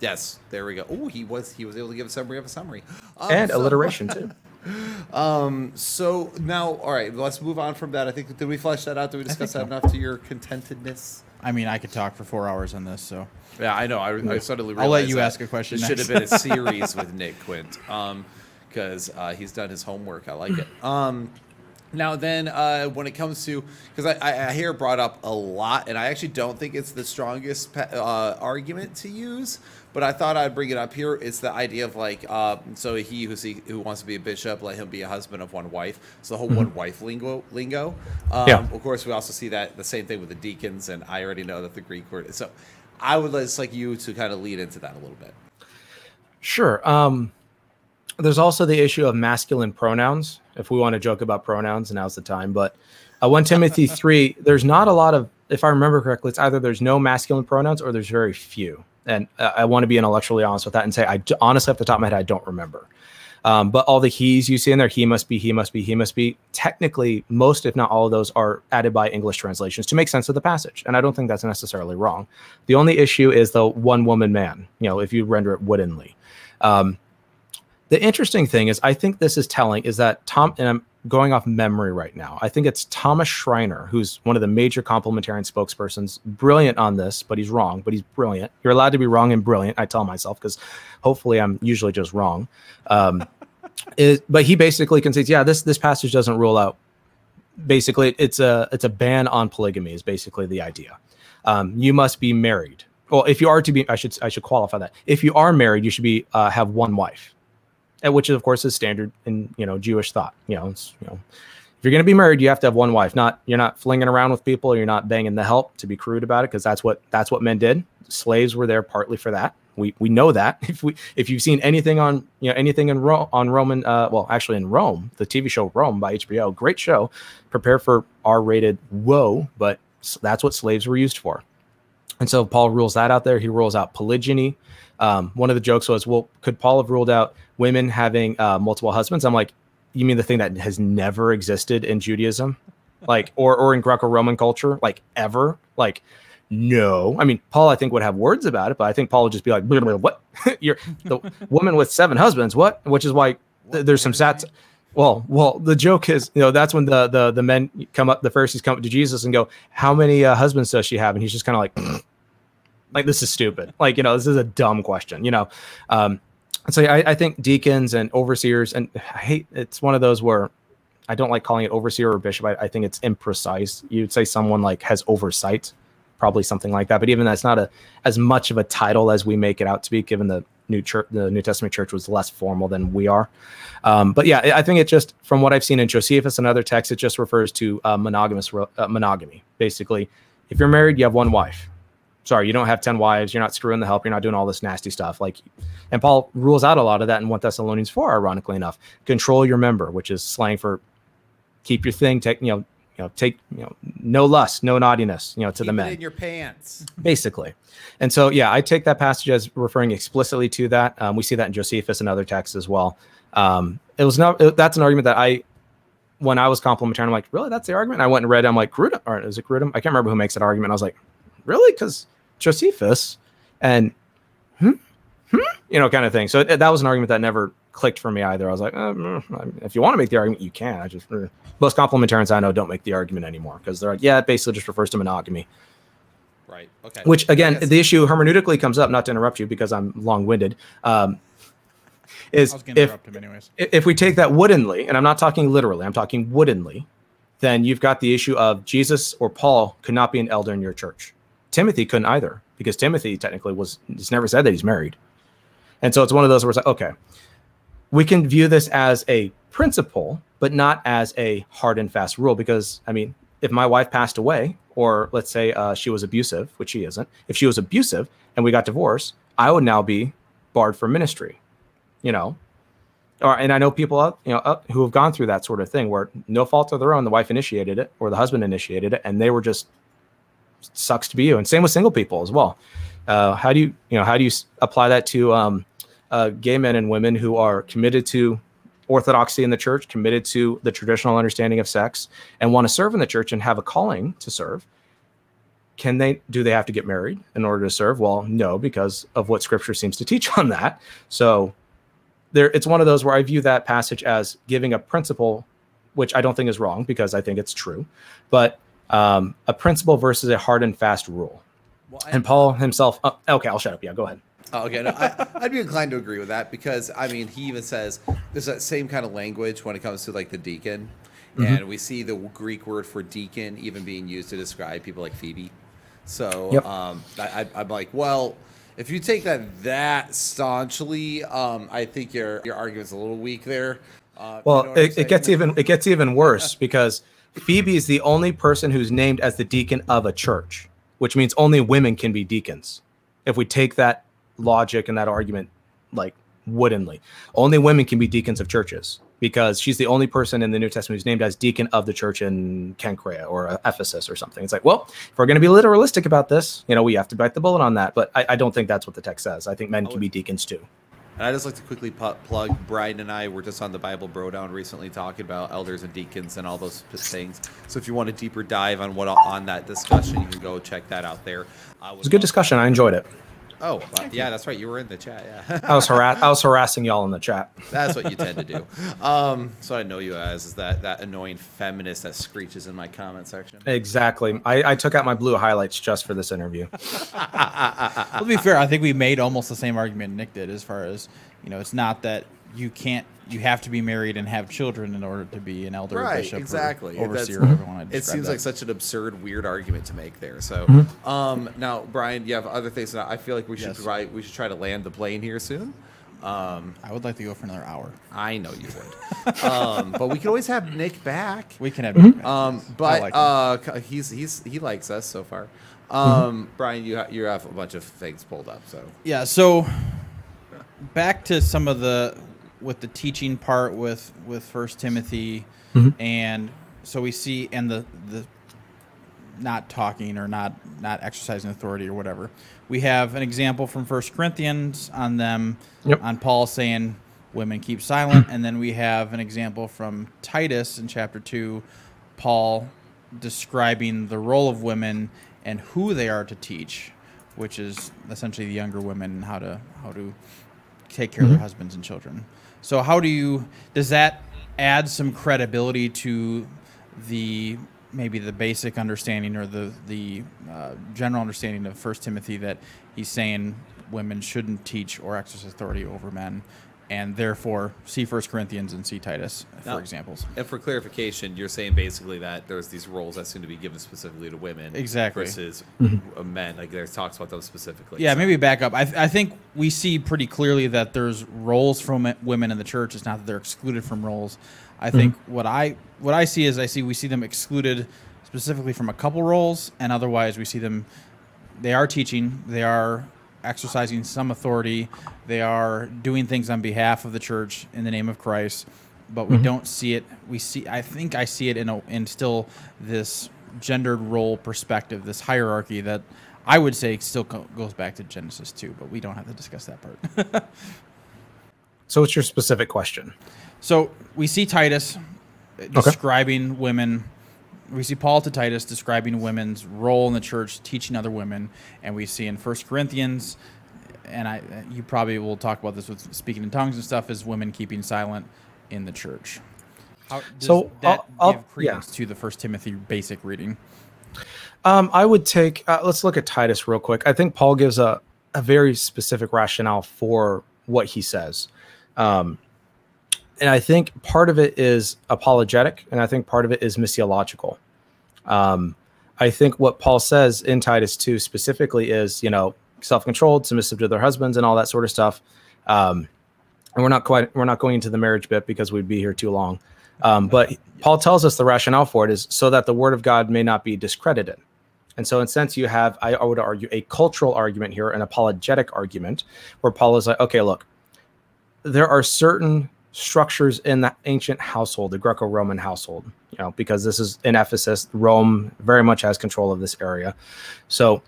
Yes, there we go. Oh, he was he was able to give a summary of a summary, Um, and so- alliteration too. Um. So now, all right, let's move on from that. I think did we flesh that out? Did we discuss that so. enough to your contentedness? I mean, I could talk for four hours on this, so Yeah, I know. I, I suddenly I'll let you that ask a question It should have been a series with Nick Quient, um, because uh, he's done his homework. I like it. Um, now then, uh, when it comes to because I, I, I hear it brought up a lot, and I actually don't think it's the strongest pa- uh, argument to use, but I thought I'd bring it up here. It's the idea of like, uh, so he who see, who wants to be a bishop, let him be a husband of one wife. So the whole one wife lingo lingo. Um, Yeah. Of course, we also see that the same thing with the deacons, and I already know that the Greek word. So I would just like you to kind of lead into that a little bit. Sure. Um, there's also the issue of masculine pronouns. If we want to joke about pronouns, now's the time. But uh, 1 Timothy 3, there's not a lot of, if I remember correctly, it's either there's no masculine pronouns or there's very few. And I want to be intellectually honest with that and say, I honestly, off the top of my head, I don't remember. Um, but all the he's you see in there, he must be, he must be, he must be. Technically, most, if not all of those, are added by English translations to make sense of the passage. And I don't think that's necessarily wrong. The only issue is the one woman man, you know, if you render it woodenly. Um, the interesting thing is, I think this is telling is that Tom, and I'm going off memory right now. I think it's Thomas Schreiner, who's one of the major complementarian spokespersons, brilliant on this, but he's wrong, but he's brilliant. You're allowed to be wrong and brilliant, I tell myself, because hopefully I'm usually just wrong. Um, is, but he basically concedes, yeah, this this passage doesn't rule out. Basically, it's a it's a ban on polygamy is basically the idea. Um, you must be married. Well, if you are to be, I should I should qualify that. If you are married, you should be uh, have one wife, which of course is standard in you know Jewish thought. You know, you know, if you're going to be married, you have to have one wife. Not you're not flinging around with people. You're not banging the help. To be crude about it, because that's what that's what men did. Slaves were there partly for that. We we know that. If we if you've seen anything on you know anything in Rome on Roman, uh, well actually in Rome, the TV show Rome by HBO, great show. Prepare for R-rated whoa, but That's what slaves were used for. And so Paul rules that out there. He rules out polygyny. Um, one of the jokes was, well, could Paul have ruled out women having uh, multiple husbands? I'm like, you mean the thing that has never existed in Judaism, like, or or in Greco-Roman culture, like ever? Like, no. I mean, Paul, I think would have words about it, but I think Paul would just be like, "Blah, blah, what? You're the woman with seven husbands? What? Which is why th- there's some sats. Well, well, the joke is, you know, that's when the the the men come up, the Pharisees come up to Jesus and go, "How many uh, husbands does she have?" And he's just kind of like, like this is stupid. Like, you know, this is a dumb question. You know, um, so I, I think deacons and overseers, and I hate it's one of those where I don't like calling it overseer or bishop. I, I think it's imprecise. You'd say someone like has oversight, probably something like that. But even that's not a as much of a title as we make it out to be, given the new church, the New Testament church was less formal than we are. Um, but yeah, I I think it just from what I've seen in Josephus and other texts, it just refers to uh, monogamous uh, monogamy. Basically, if you're married, you have one wife. Sorry, you don't have ten wives. You're not screwing the help. You're not doing all this nasty stuff. Like, and Paul rules out a lot of that in 1 Thessalonians four. Ironically enough, control your member, which is slang for keep your thing. Take you know, you know, take you know, no lust, no naughtiness. You know, to Keep the it men in your pants. basically. And so, yeah, I take that passage as referring explicitly to that. Um, we see that in Josephus and other texts as well. Um, it was not. It, that's an argument that I, when I was complementary, I'm like, really, that's the argument. And I went and read. it. I'm like, Grudem, or is it Grudem? I can't remember who makes that argument. I was like, really, because Josephus and hmm, hmm, you know, kind of thing. So that was an argument that never clicked for me either. I was like, uh, mm, if you want to make the argument, you can. I just uh, most complementarians I know don't make the argument anymore because they're like, yeah, it basically just refers to monogamy. Right. Okay. Which again, the issue hermeneutically comes up. Not to interrupt you because I'm long-winded. Um, is I was going to if him anyways. if we take that woodenly, and I'm not talking literally, I'm talking woodenly, then you've got the issue of Jesus or Paul could not be an elder in your church. Timothy couldn't either because Timothy technically was. It's never said that he's married, and so it's one of those where it's like, okay, we can view this as a principle, but not as a hard and fast rule. Because I mean, if my wife passed away, or let's say uh, she was abusive, which she isn't, if she was abusive and we got divorced, I would now be barred from ministry. You know, or and I know people out, you know, up, who have gone through that sort of thing where no fault of their own, the wife initiated it or the husband initiated it, and they were just sucks to be you. And same with single people as well. Uh, how do you, you know, how do you apply that to um, uh, gay men and women who are committed to orthodoxy in the church, committed to the traditional understanding of sex, and want to serve in the church and have a calling to serve? Can they do they have to get married in order to serve? Well, no, because of what Scripture seems to teach on that. So there, it's one of those where I view that passage as giving a principle, which I don't think is wrong because I think it's true, but um, a principle versus a hard and fast rule. Well, And Paul himself, uh, okay, I'll shut up. Yeah, go ahead. Oh, okay, no, I, I'd be inclined to agree with that because I mean, he even says there's that same kind of language when it comes to like the deacon, Mm-hmm. and we see the Greek word for deacon even being used to describe people like Phoebe. So Yep. um, I, I'm like, well, if you take that that staunchly, um, I think your your argument's a little weak there. Uh, you Well, know it, it gets even it gets even worse because Phoebe is the only person who's named as the deacon of a church, which means only women can be deacons. If we take that logic and that argument like woodenly, only women can be deacons of churches because she's the only person in the New Testament who's named as deacon of the church in Cenchrea or uh, Ephesus or something. It's like, well, if we're going to be literalistic about this, you know, we have to bite the bullet on that. But I, I don't think that's what the text says. I think men can be deacons too. And I just like to quickly pu- plug Brian and I were just on the Bible Bro Down recently talking about elders and deacons and all those things. So if you want a deeper dive on what on that discussion, you can go check that out there. I It was a good discussion. I enjoyed it. Oh, uh, yeah, that's right. You were in the chat. Yeah, I was harass- I was harassing y'all in the chat. that's what you tend to do. Um, so I know you as is that that annoying feminist that screeches in my comment section. Exactly. I, I took out my blue highlights just for this interview. Well, to be fair, I think we made almost the same argument Nick did, as far as you know, it's not that you can't, you have to be married and have children in order to be an elder, or Right, bishop, exactly. or That's- overseer, whatever you want It seems that. like such an absurd, weird argument to make there. So, Mm-hmm. um, now Brian, you have other things. That I feel like we should Yes. provide. We should try to land the plane here soon. Um, I would like to go for another hour. I know you would, um, but we could always have Nick back. We can have. Mm-hmm. Um, but like uh, he's he's he likes us so far. Um, Brian, you ha- you have a bunch of things pulled up. So Yeah. So back to some of the with the teaching part with with First Timothy, Mm-hmm. and so we see and the the not talking or not not exercising authority or whatever. We have an example from First Corinthians on them Yep. on Paul saying women keep silent, and then we have an example from Titus in chapter two, Paul describing the role of women and who they are to teach, which is essentially the younger women and how to how to take care of their husbands and children. So how do you does that add some credibility to the maybe the basic understanding or the the uh, general understanding of First Timothy that he's saying women shouldn't teach or exercise authority over men, and therefore see First Corinthians and see Titus for Now- examples. And for clarification, you're saying basically that there's these roles that seem to be given specifically to women, Exactly. versus uh, men. Like there's talks about those specifically. Yeah, So- maybe back up. I, th- I think we see pretty clearly that there's roles from women in the church. It's not that they're excluded from roles. I think what I what I see is I see we see them excluded specifically from a couple roles, and otherwise we see them. They are teaching. They are exercising some authority. They are doing things on behalf of the church in the name of Christ. But we mm-hmm. don't see it. We see. I think I see it in a in still this gendered role perspective, this hierarchy that I would say still co- goes back to Genesis 2, but we don't have to discuss that part. So, what's your specific question? so we see Titus describing women. We see Paul to Titus describing women's role in the church, teaching other women, and we see in First Corinthians, and I, you probably will talk about this with speaking in tongues and stuff, is women keeping silent in the church. How does So, that I'll- I'll- give credence to the First Timothy basic reading? Um, I would take. Uh, let's look at Titus real quick. I think Paul gives a a very specific rationale for what he says, um, and I think part of it is apologetic, and I think part of it is missiological. Um, I think what Paul says in Titus two specifically is, you know, self controlled, submissive to their husbands, and all that sort of stuff. Um, and we're not quite we're not going into the marriage bit because we'd be here too long. Um, but Paul tells us the rationale for it is so that the word of God may not be discredited. And so, in sense, you have, I would argue, a cultural argument here, an apologetic argument, where Paul is like, okay, look, there are certain structures in the ancient household, the Greco Roman household, you know, because this is in Ephesus, Rome very much has control of this area. So,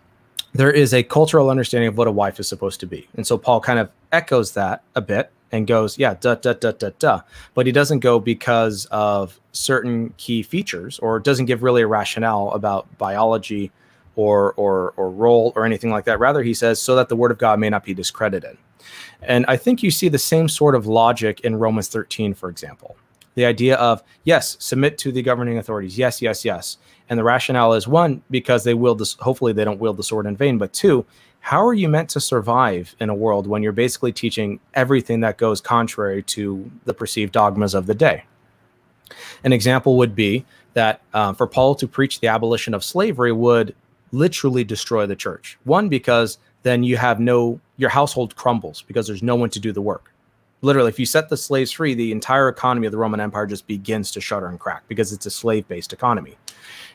there is a cultural understanding of what a wife is supposed to be. And so, Paul kind of echoes that a bit and goes, yeah, duh, duh, duh, duh, duh. But he doesn't go because of certain key features or doesn't give really a rationale about biology or, or, or role or anything like that. Rather, he says, so that the word of God may not be discredited. And I think you see the same sort of logic in Romans 13, for example. The idea of, yes, submit to the governing authorities. Yes, yes, yes. And the rationale is one, because they wield this, hopefully they don't wield the sword in vain. But two, how are you meant to survive in a world when you're basically teaching everything that goes contrary to the perceived dogmas of the day? An example would be that uh, for Paul to preach the abolition of slavery would literally destroy the church. One, because then you have no, your household crumbles because there's no one to do the work. Literally, if you set the slaves free, the entire economy of the Roman Empire just begins to shudder and crack because it's a slave based economy.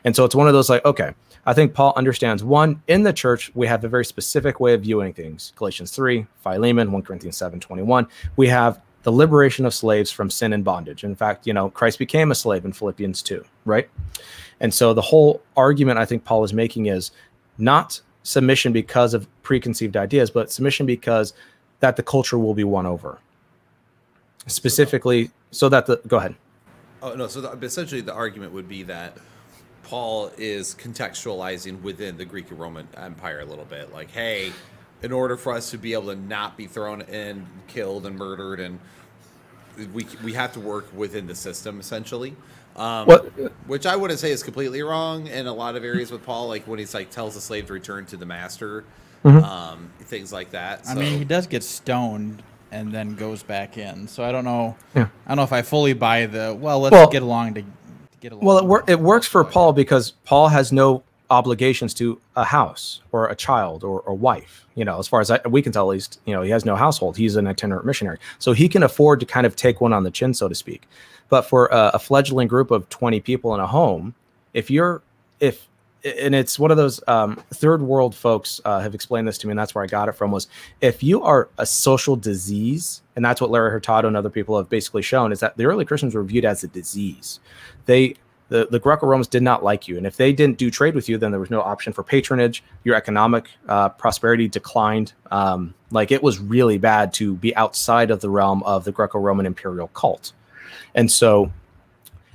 And so it's one of those like, okay, I think Paul understands one, in the church, we have a very specific way of viewing things. Galatians 3, Philemon, 1 Corinthians 7, 21. We have the liberation of slaves from sin and bondage. In fact, you know, Christ became a slave in Philippians 2, right? And so the whole argument I think Paul is making is not submission because of preconceived ideas, but submission because that the culture will be won over. Specifically, so that the go ahead. Oh no! So the, essentially, the argument would be that Paul is contextualizing within the Greek and Roman Empire a little bit. Like, hey, in order for us to be able to not be thrown in, killed, and murdered, and we we have to work within the system essentially. Um, What- which I wouldn't say is completely wrong in a lot of areas with Paul, like when he's like tells the slave to return to the master, um, things like that. I So, mean, he does get stoned and then goes back in. So I don't know. Yeah. I don't know if I fully buy the well. Let's Well- get along to, to get along. Well, it, wor- it works for Paul because Paul has no obligations to a house or a child or a wife. You know, as far as I, we can tell, at least, you know, he has no household. He's an itinerant missionary. So he can afford to kind of take one on the chin, so to speak. But for a, a fledgling group of 20 people in a home, if you're, if, and it's one of those um, third world folks uh, have explained this to me, and that's where I got it from. Was if you are a social disease, and that's what Larry Hurtado and other people have basically shown, is that the early Christians were viewed as a disease. They the, the Greco-Romans did not like you, and if they didn't do trade with you, then there was no option for patronage. Your economic uh, prosperity declined. Um, like it was really bad to be outside of the realm of the Greco-Roman imperial cult, and so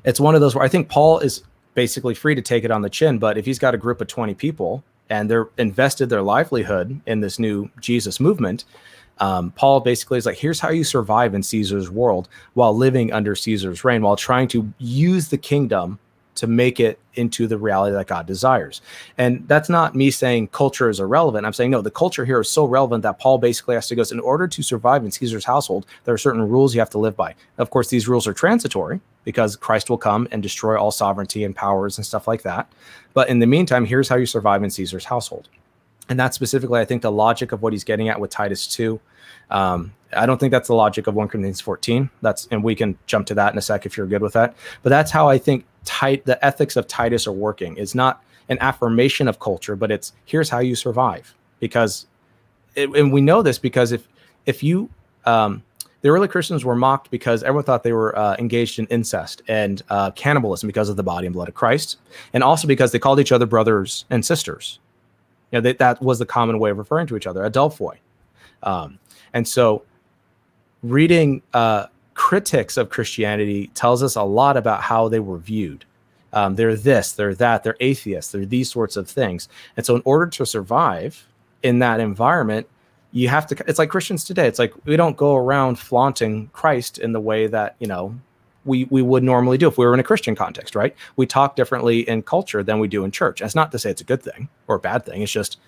it's one of those where I think Paul is basically free to take it on the chin. But if he's got a group of twenty people and they're invested their livelihood in this new Jesus movement, um, Paul basically is like, here's how you survive in Caesar's world while living under Caesar's reign, while trying to use the kingdom to make it into the reality that God desires. And that's not me saying culture is irrelevant. I'm saying, no, the culture here is so relevant that Paul basically has to go, in order to survive in Caesar's household, there are certain rules you have to live by. Of course, these rules are transitory because Christ will come and destroy all sovereignty and powers and stuff like that. But in the meantime, here's how you survive in Caesar's household. And that's specifically, I think, the logic of what he's getting at with Titus 2. Um, I don't think that's the logic of 1 Corinthians 14. That's and we can jump to that in a sec if you're good with that. But that's how I think tight the ethics of Titus are working. It's not an affirmation of culture, but it's here's how you survive. Because it, and we know this because if if you um, the early Christians were mocked because everyone thought they were uh, engaged in incest and uh, cannibalism because of the body and blood of Christ, and also because they called each other brothers and sisters. You know, that was the common way of referring to each other, adelphoi. Um, and so, reading uh, critics of Christianity tells us a lot about how they were viewed. Um, they're this, they're that, they're atheists, they're these sorts of things. And so, in order to survive in that environment, you have to. It's like Christians today. It's like we don't go around flaunting Christ in the way that you know we we would normally do if we were in a Christian context, right? We talk differently in culture than we do in church. And it's not to say it's a good thing or a bad thing. It's just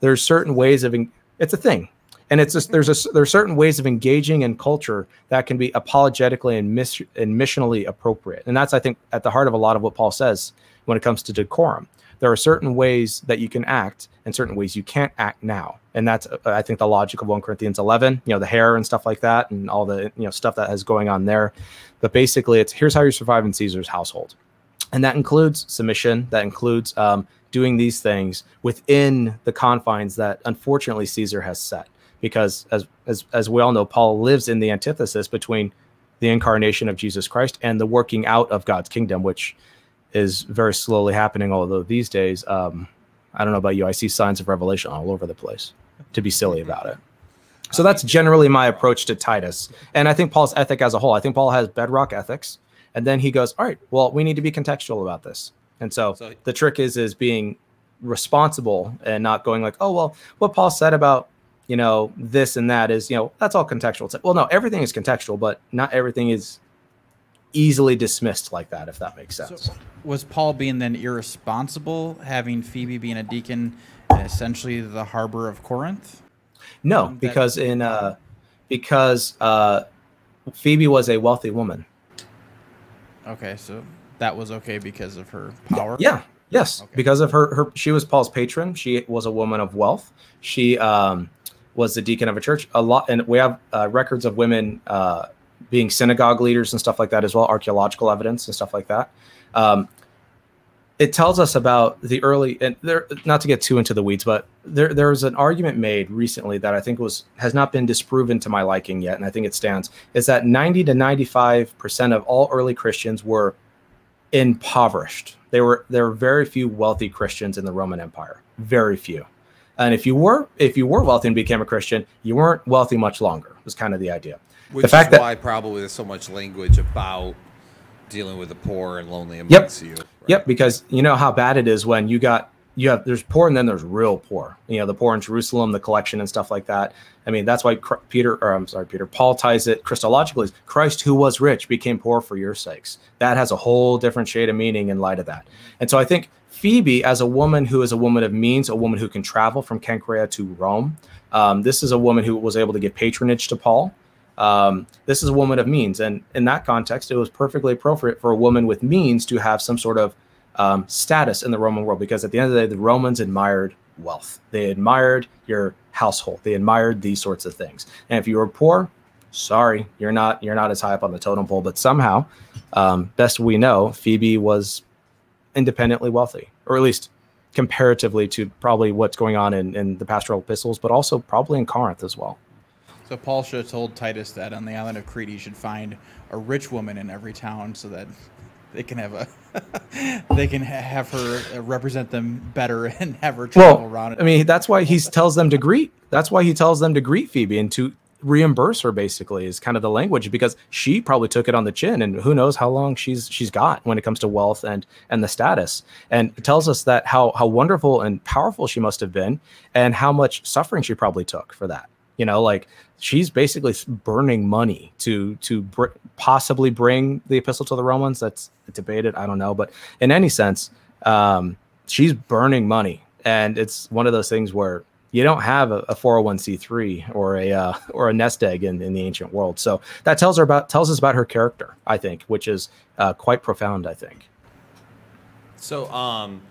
there's certain ways of it's a thing and it's just there's a mm-hmm. there's certain ways of engaging in culture that can be apologetically and, mis- and missionally appropriate and that's i think at the heart of a lot of what paul says when it comes to decorum there are certain ways that you can act and certain ways you can't act now. And that's uh, i think the logic of 1 corinthians 11 you know the hair and stuff like that and all the you know stuff that has going on there. But basically it's here's how you survive in caesar's household. And that includes submission that includes um, doing these things within the confines that unfortunately caesar has set. Because as as as we all know, Paul lives in the antithesis between the incarnation of Jesus Christ and the working out of God's kingdom, which is very slowly happening. Although these days, um, I don't know about you, I see signs of revelation all over the place. To be silly about it. So that's generally my approach to Titus, and I think Paul's ethic as a whole. I think Paul has bedrock ethics, and then he goes, "All right, well, we need to be contextual about this." And so, so the trick is is being responsible and not going like, "Oh well, what Paul said about you know, this and that is, you know, that's all contextual. It's, well, no, everything is contextual, but not everything is easily dismissed like that, if that makes sense. So was Paul being then irresponsible, having Phoebe being a deacon, essentially the harbor of Corinth? No, um, because in uh, because uh, Phoebe was a wealthy woman. Okay, so that was okay because of her power. Yeah, yes, okay. because of her her she was Paul's patron. She was a woman of wealth. She um, was the deacon of a church. A lot, and we have uh, records of women uh, being synagogue leaders and stuff like that as well, archaeological evidence and stuff like that. Um, it tells us about the early, and there, not to get too into the weeds, but there there was an argument made recently that I think was has not been disproven to my liking yet, and I think it stands. Is that ninety to ninety five percent of all early Christians were impoverished. They were there were very few wealthy Christians in the Roman Empire, very few. And if you were if you were wealthy and became a Christian, you weren't wealthy much longer. Was kind of the idea. Which the fact is why probably there's so much language about dealing with the poor and lonely amongst yep, you. Right? Yep, because you know how bad it is when you got you have there's poor and then there's real poor. You know, the poor in Jerusalem, the collection and stuff like that. I mean, that's why Peter, or I'm sorry, Peter, Paul ties it Christologically. Christ, who was rich, became poor for your sakes. That has a whole different shade of meaning in light of that. And so I think Phoebe, as a woman who is a woman of means, a woman who can travel from Cenchreae to Rome, um, this is a woman who was able to give patronage to Paul. Um, this is a woman of means. And in that context, it was perfectly appropriate for a woman with means to have some sort of um, status in the Roman world because at the end of the day, the Romans admired wealth. They admired your household. They admired these sorts of things. And if you were poor, sorry, you're not you're not as high up on the totem pole. But somehow, um, best we know, Phoebe was independently wealthy, or at least comparatively to probably what's going on in, in the pastoral epistles, but also probably in Corinth as well. So Paul should have told Titus that on the island of Crete he should find a rich woman in every town so that they can have a they can ha- have her uh, represent them better and have her travel Well, around. I mean, that's why he tells them to greet. That's why he tells them to greet Phoebe and to reimburse her. Basically, is kind of the language because she probably took it on the chin, and who knows how long she's she's got when it comes to wealth and and the status. And it tells us that how how wonderful and powerful she must have been, and how much suffering she probably took for that. You know, like she's basically burning money to to br- possibly bring the epistle to the Romans. That's debated. I don't know, but in any sense, um, she's burning money, and it's one of those things where you don't have a, a 401c3 or a uh, or a nest egg in, in the ancient world. So that tells her about tells us about her character, I think, which is uh, quite profound. I think. So, um,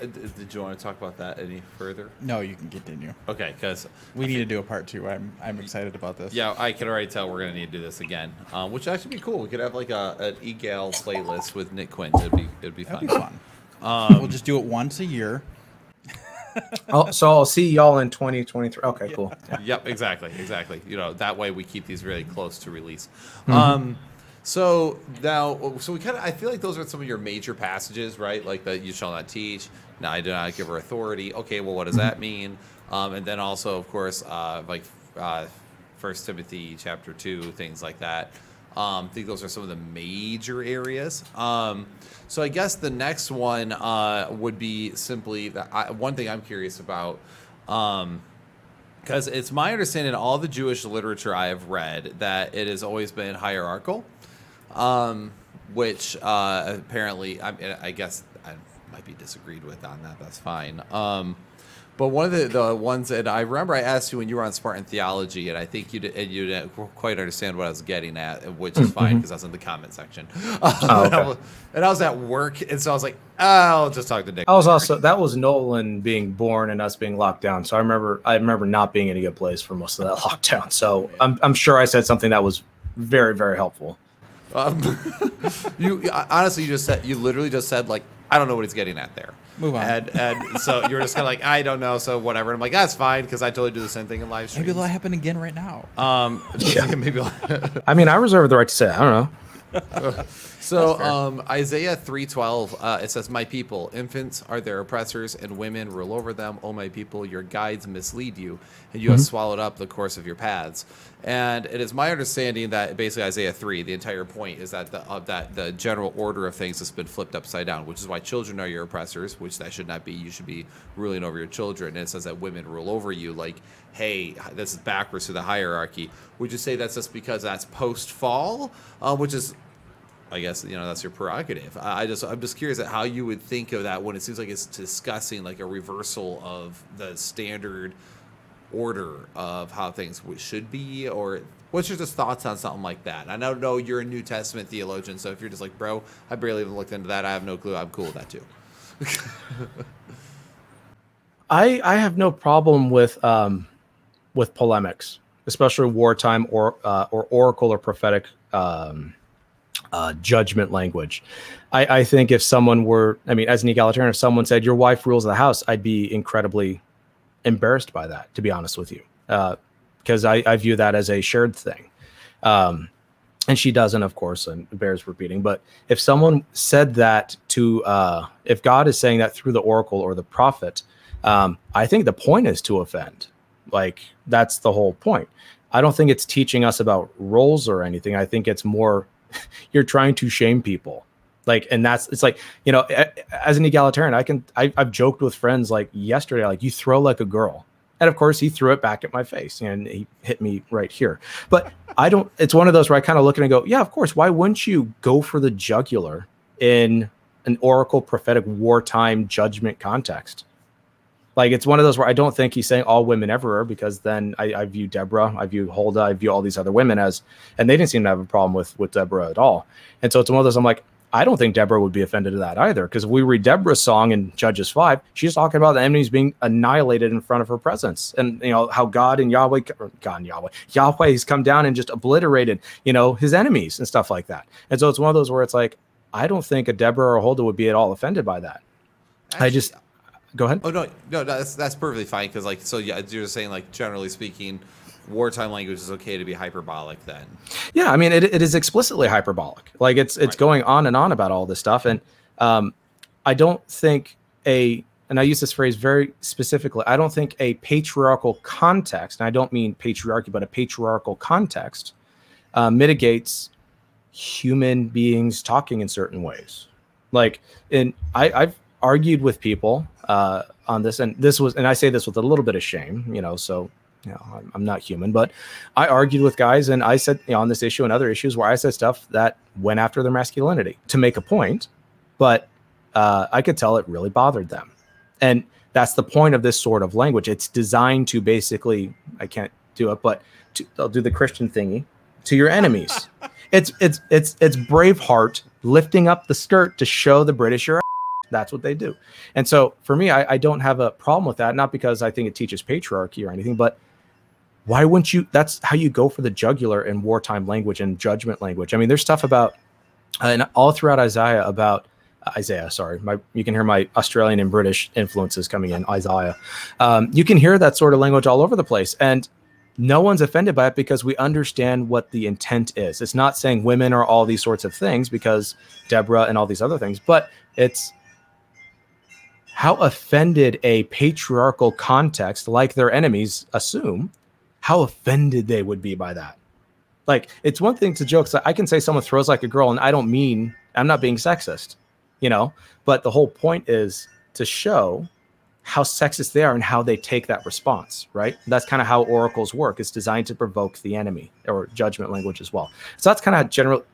did you want to talk about that any further? no, you can continue. Okay, because We need to do a part two. I'm I'm excited about this. yeah, I can already tell we're gonna need to do this again, um, which would actually be cool. We could have like a an egal playlist with Nick Quient. It'd be it'd be that'd fun. be fun. we'll just do it once a year. Oh, so I'll see y'all in 2023. Okay, cool. Yeah. yep, exactly, exactly. You know, that way we keep these really close to release. Um, so now, so we kind of, I feel like those are some of your major passages, right? Like that you shall not teach. Now I do not give her authority. Okay, well, what does that mean? Um, and then also, of course, uh, like uh, First Timothy chapter two, things like that. Um, I think those are some of the major areas. Um, so I guess the next one uh, would be simply that I, one thing I'm curious about. Um, because it's my understanding in all the Jewish literature I have read that it has always been hierarchical, um, which uh, apparently I, I guess might be disagreed with on that. That's fine. Um, but one of the, the ones that I remember I asked you when you were on Spartan Theology, and I think you, did, and you didn't quite understand what I was getting at, which is fine because I was in the comment section. and, I was, and I was at work, and so I was like, I'll just talk to Nick. I was also that was Nolan being born and us being locked down. So I remember I remember not being in a good place for most of that lockdown. So I'm I'm sure I said something that was very very helpful. Um, you honestly, you just said you literally just said like I don't know what he's getting at there. Move on. And and so you were just kind of like I don't know, so whatever. And I'm like that's fine because I totally do the same thing in live streams. Maybe that'll happen again right now. Um, maybe. I mean, I reserve the right to say. I don't know. So um, Isaiah three twelve uh, it says, "My people, infants are their oppressors, and women rule over them. O my people, your guides mislead you, and you have swallowed up the course of your paths." And it is my understanding that basically Isaiah three, the entire point is that the of that the general order of things has been flipped upside down, which is why children are your oppressors, which that should not be. You should be ruling over your children. And it says that women rule over you, like, hey, this is backwards to the hierarchy. Would you say that's just because that's post fall, uh, which is I guess you know that's your prerogative. I just I'm just curious at how you would think of that when it seems like it's discussing like a reversal of the standard order of how things should be, or what's your just thoughts on something like that? I don't know you're a New Testament theologian, so if you're just like, bro, I barely even looked into that, I have no clue. I'm cool with that too. I I have no problem with um with polemics, especially wartime or uh, or oracle or prophetic um uh, judgment language. I, I think if someone were, I mean, as an egalitarian, if someone said your wife rules the house, I'd be incredibly embarrassed by that, to be honest with you, because I, I view that as a shared thing. Um, and she doesn't, of course, and bears repeating. But if someone said that to, uh, if God is saying that through the oracle or the prophet, um, I think the point is to offend. Like that's the whole point. I don't think it's teaching us about roles or anything. I think it's more you're trying to shame people. Like, and that's it's like you know, as an egalitarian, I can I, I've joked with friends like yesterday, like you throw like a girl, and of course he threw it back at my face and he hit me right here. But I don't. It's one of those where I kind of look and go, yeah, of course. Why wouldn't you go for the jugular in an oracle prophetic wartime judgment context? Like it's one of those where I don't think he's saying all women everywhere because then I, I view Deborah, I view Huldah, I view all these other women as, and they didn't seem to have a problem with with Deborah at all. And so it's one of those I'm like, I don't think Deborah would be offended to that either because if we read Deborah's song in Judges five, she's talking about the enemies being annihilated in front of her presence, and you know how God and Yahweh, God and Yahweh, Yahweh has come down and just obliterated you know his enemies and stuff like that. And so it's one of those where it's like, I don't think a Deborah or Huldah would be at all offended by that. I just go ahead. Oh no, no, that's that's perfectly fine because like so yeah, you're saying like generally speaking, wartime language is okay to be hyperbolic then. Yeah, I mean, it, it is explicitly hyperbolic. Like it's it's Right. going on and on about all this stuff, and um, I don't think a and I use this phrase very specifically. I don't think a patriarchal context, and I don't mean patriarchy, but a patriarchal context uh, mitigates human beings talking in certain ways. Like, in I, I've argued with people uh, on this, and this was, and I say this with a little bit of shame, you know. So, you know, I'm, I'm not human, but I argued with guys, and I said you know, on this issue and other issues where I said stuff that went after their masculinity to make a point, but uh, I could tell it really bothered them, and that's the point of this sort of language. It's designed to basically, I can't do it, but to, I'll do the Christian thingy to your enemies. it's it's it's it's Braveheart lifting up the skirt to show the British your that's what they do. And so for me, I, I don't have a problem with that, not because I think it teaches patriarchy or anything, but why wouldn't you? That's how you go for the jugular in wartime language and judgment language. I mean, there's stuff about, uh, and all throughout Isaiah about Isaiah. Sorry, my you can hear my Australian and British influences coming in. Isaiah, um, you can hear that sort of language all over the place, and no one's offended by it because we understand what the intent is. It's not saying women are all these sorts of things because Deborah and all these other things, but it's how offended a patriarchal context like their enemies assume how offended they would be by that. Like it's one thing to joke i can say someone throws like a girl and i don't mean i'm not being sexist you know? But the whole point is to show how sexist they are and how they take that response right? That's kind of how oracles work. It's designed to provoke the enemy or judgment language as well. So that's kind of general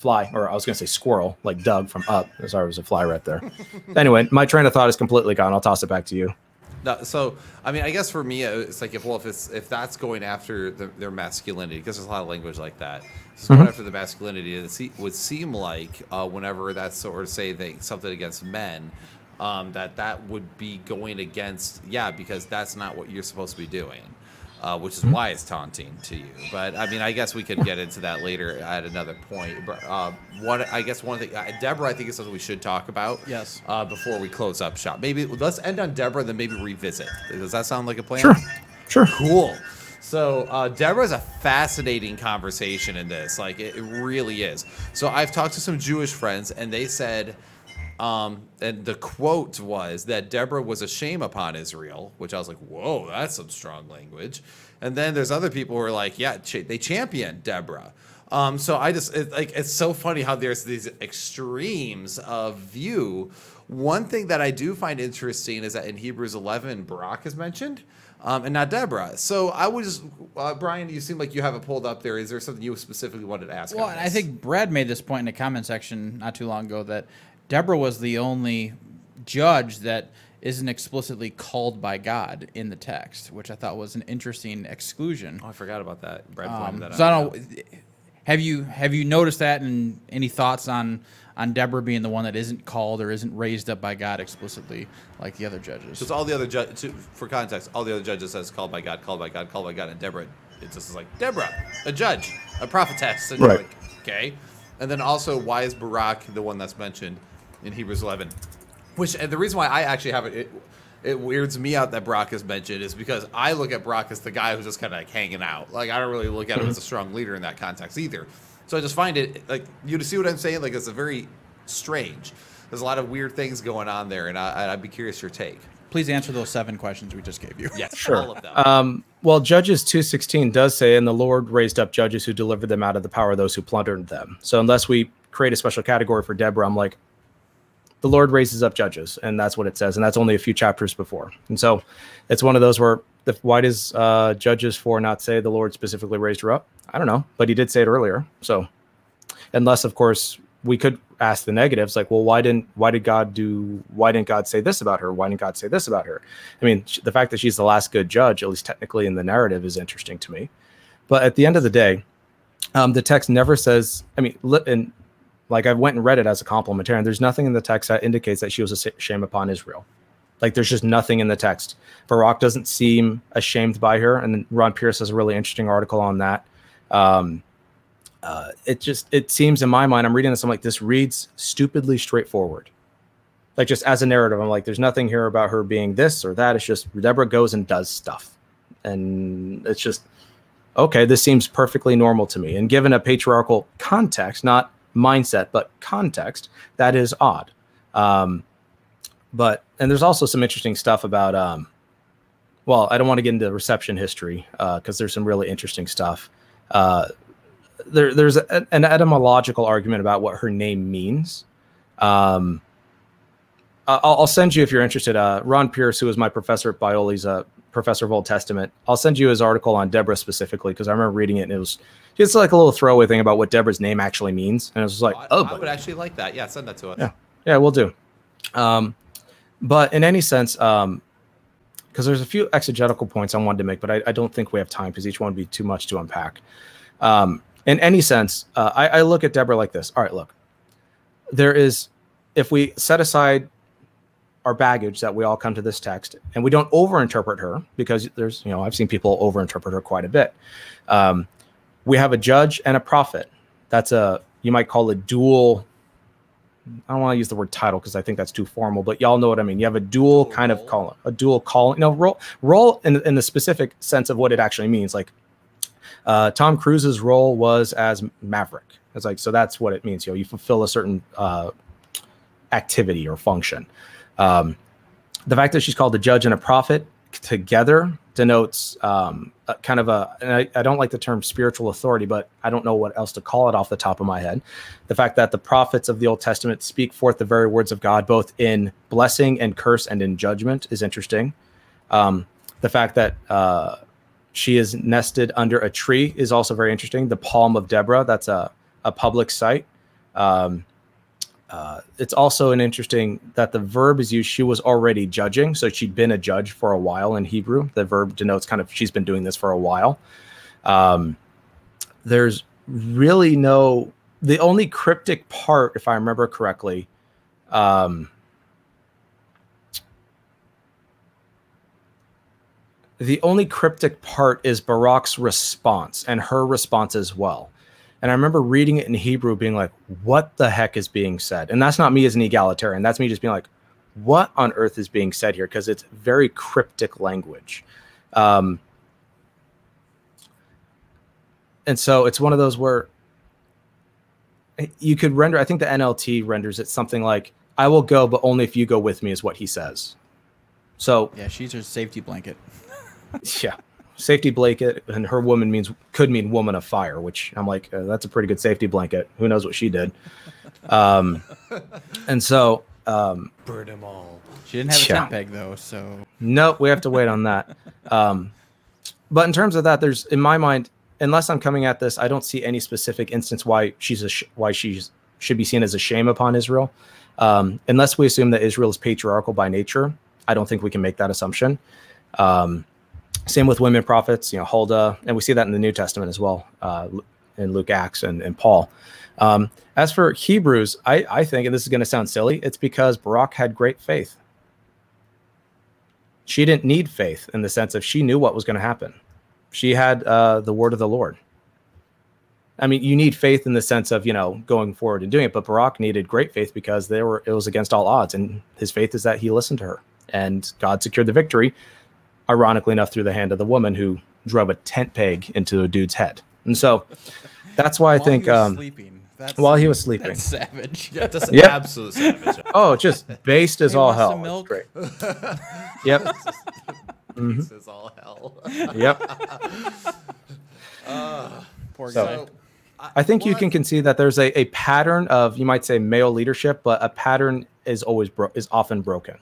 fly or i was going to say squirrel like doug from up sorry it was a fly right there anyway my train of thought is completely gone i'll toss it back to you No, so I mean, I guess for me, uh, it's like if well, if it's if that's going after the, their masculinity, because there's a lot of language like that. It's going after the masculinity. It would seem like uh, whenever that's sort of say they, something against men, um, that that would be going against yeah, because that's not what you're supposed to be doing. Uh, which is why it's taunting to you, but I mean, I guess we could get into that later at another point. But uh, one, I guess one thing, uh, Deborah, I think is something we should talk about Yes. uh, before we close up shop. Maybe let's end on Deborah, then maybe revisit. Does that sound like a plan? sure sure Cool. So uh, Deborah's a fascinating conversation in this. Like it, it really is. So I've talked to some Jewish friends, and they said, um, and the quote was that Deborah was a shame upon Israel, which I was like, whoa, that's some strong language. And then there's other people who are like, yeah, ch- they champion Deborah. Um, so I just it, like it's so funny how there's these extremes of view. One thing that I do find interesting is that in Hebrews 11, Barak is mentioned, um, and not Deborah. So I was, uh, Brian, you seem like you have it pulled up there. Is there something you specifically wanted to ask? Well, I think Brad made this point in the comment section not too long ago that Deborah was the only judge that isn't explicitly called by God in the text, which I thought was an interesting exclusion. Oh, I forgot about that. Brad pointed Um, that so I don't know. Have you have you noticed that, and any thoughts on on Deborah being the one that isn't called or isn't raised up by God explicitly like the other judges? Just all the other judges, for context, all the other judges says called by God, called by God, called by God, and Deborah, it just is like Deborah, a judge, a prophetess, and you're Right. like, okay. And then also, why is Barak the one that's mentioned in Hebrews 11? Which and the reason why I actually have it, it, it weirds me out that Brock is mentioned is because I look at Brock as the guy who's just kind of like hanging out. Like I don't really look at him as a strong leader in that context either. So I just find it like you to see what I'm saying. Like it's a very strange. There's a lot of weird things going on there, and I, I'd be curious your take. Please answer those seven questions we just gave you. Yes, Sure. all of them. Um, well, Judges 2.16 does say, and the Lord raised up judges who delivered them out of the power of those who plundered them. So unless we create a special category for Deborah, I'm like, the Lord raises up judges, and that's what it says, and that's only a few chapters before. And so it's one of those where the, why does uh, Judges 4 not say the Lord specifically raised her up? I don't know, but he did say it earlier. So unless, of course, we could ask the negatives like well why didn't why did god do why didn't god say this about her why didn't god say this about her i mean the fact that she's the last good judge at least technically in the narrative is interesting to me but at the end of the day um, the text never says i mean and like i went and read it as a complementarian. There's nothing in the text that indicates that she was a shame upon israel. Like there's just nothing in the text. Barak doesn't seem ashamed by her and ron pierce has a really interesting article on that. Um, uh, it just it seems in my mind i'm reading this i'm like this reads stupidly straightforward. Like just as a narrative i'm like there's nothing here about her being this or that. It's just deborah goes and does stuff. And it's just okay. This seems perfectly normal to me. And given a patriarchal context, not mindset, but context, that is odd. Um, but and there's also some interesting stuff about um, well, I don't want to get into reception history uh, because uh, there's some really interesting stuff. Uh, there, there's a, an etymological argument about what her name means. Um, I'll, I'll, send you if you're interested. Uh, Ron Pierce, who was my professor at Biola, he's a professor of Old Testament. I'll send you his article on Deborah specifically because I remember reading it and it was just like a little throwaway thing about what Deborah's name actually means, and it was like, oh, I, I would actually like that. Yeah, send that to us. Yeah, yeah, we'll do. Um, but in any sense, um, because there's a few exegetical points I wanted to make, but I, I don't think we have time because each one would be too much to unpack. Um, in any sense, uh, I, I look at Deborah like this. All right, look, there is, if we set aside our baggage that we all come to this text and we don't overinterpret her because there's, you know, I've seen people overinterpret her quite a bit. Um, we have a judge and a prophet. That's a, you might call it dual I don't want to use the word title because I think that's too formal, but y'all know what I mean. You have a dual, kind of call, a dual call. You know, role, role in, in the specific sense of what it actually means. Like uh, Tom Cruise's role was as Maverick. It's like so that's what it means. You know, you fulfill a certain uh, activity or function. Um, the fact that she's called a judge and a prophet together denotes um, kind of a, I, I, don't like the term spiritual authority, but I don't know what else to call it off the top of my head. The fact that the prophets of the Old Testament speak forth the very words of God, both in blessing and curse and in judgment, is interesting. Um, the fact that uh, she is nested under a tree is also very interesting. The Palm of Deborah, that's a, a public site. Um, uh, it's also an interesting that the verb is used. She was already judging, so she'd been a judge for a while in Hebrew. The verb denotes kind of she's been doing this for a while. Um, there's really no the only cryptic part, if I remember correctly. Um, the only cryptic part is Barak's response and her response as well. And I remember reading it in Hebrew, being like, what the heck is being said? And that's not me as an egalitarian. That's me just being like, what on earth is being said here? Because it's very cryptic language. Um, and so it's one of those where you could render, I think the NLT renders it something like, I will go, but only if you go with me, is what he says. So, yeah, she's her safety blanket. yeah safety blanket, and her woman means could mean woman of fire, which I'm like, uh, that's a pretty good safety blanket. Who knows what she did? Um, and so um, burn them all. She didn't have a yeah. tent peg though, so nope, we have to wait on that. Um, but in terms of that, there's in my mind, unless I'm coming at this, I don't see any specific instance why she's a sh- why she's should be seen as a shame upon Israel. Um, unless we assume that Israel is patriarchal by nature, I don't think we can make that assumption. Um, same with women prophets, you know, Huldah, and we see that in the New Testament as well, uh, in Luke, Acts, and, and Paul. Um, as for Hebrews, I, I think, and this is going to sound silly, it's because Barak had great faith. She didn't need faith in the sense of she knew what was going to happen. She had uh, the word of the Lord. I mean, you need faith in the sense of you know going forward and doing it, but Barak needed great faith because they were it was against all odds, and his faith is that he listened to her, and God secured the victory ironically enough, through the hand of the woman who drove a tent peg into a dude's head. And so that's why I think um, That's, while he was sleeping, savage. Yeah, that's yep. absolute savage. Oh, just based as hey, all hell. Milk? Great. yep. mm-hmm. Based as all hell. yep. Uh, Poor so, guy. I think you can concede that there's a, a pattern of you might say male leadership, but a pattern is always bro- is often broken.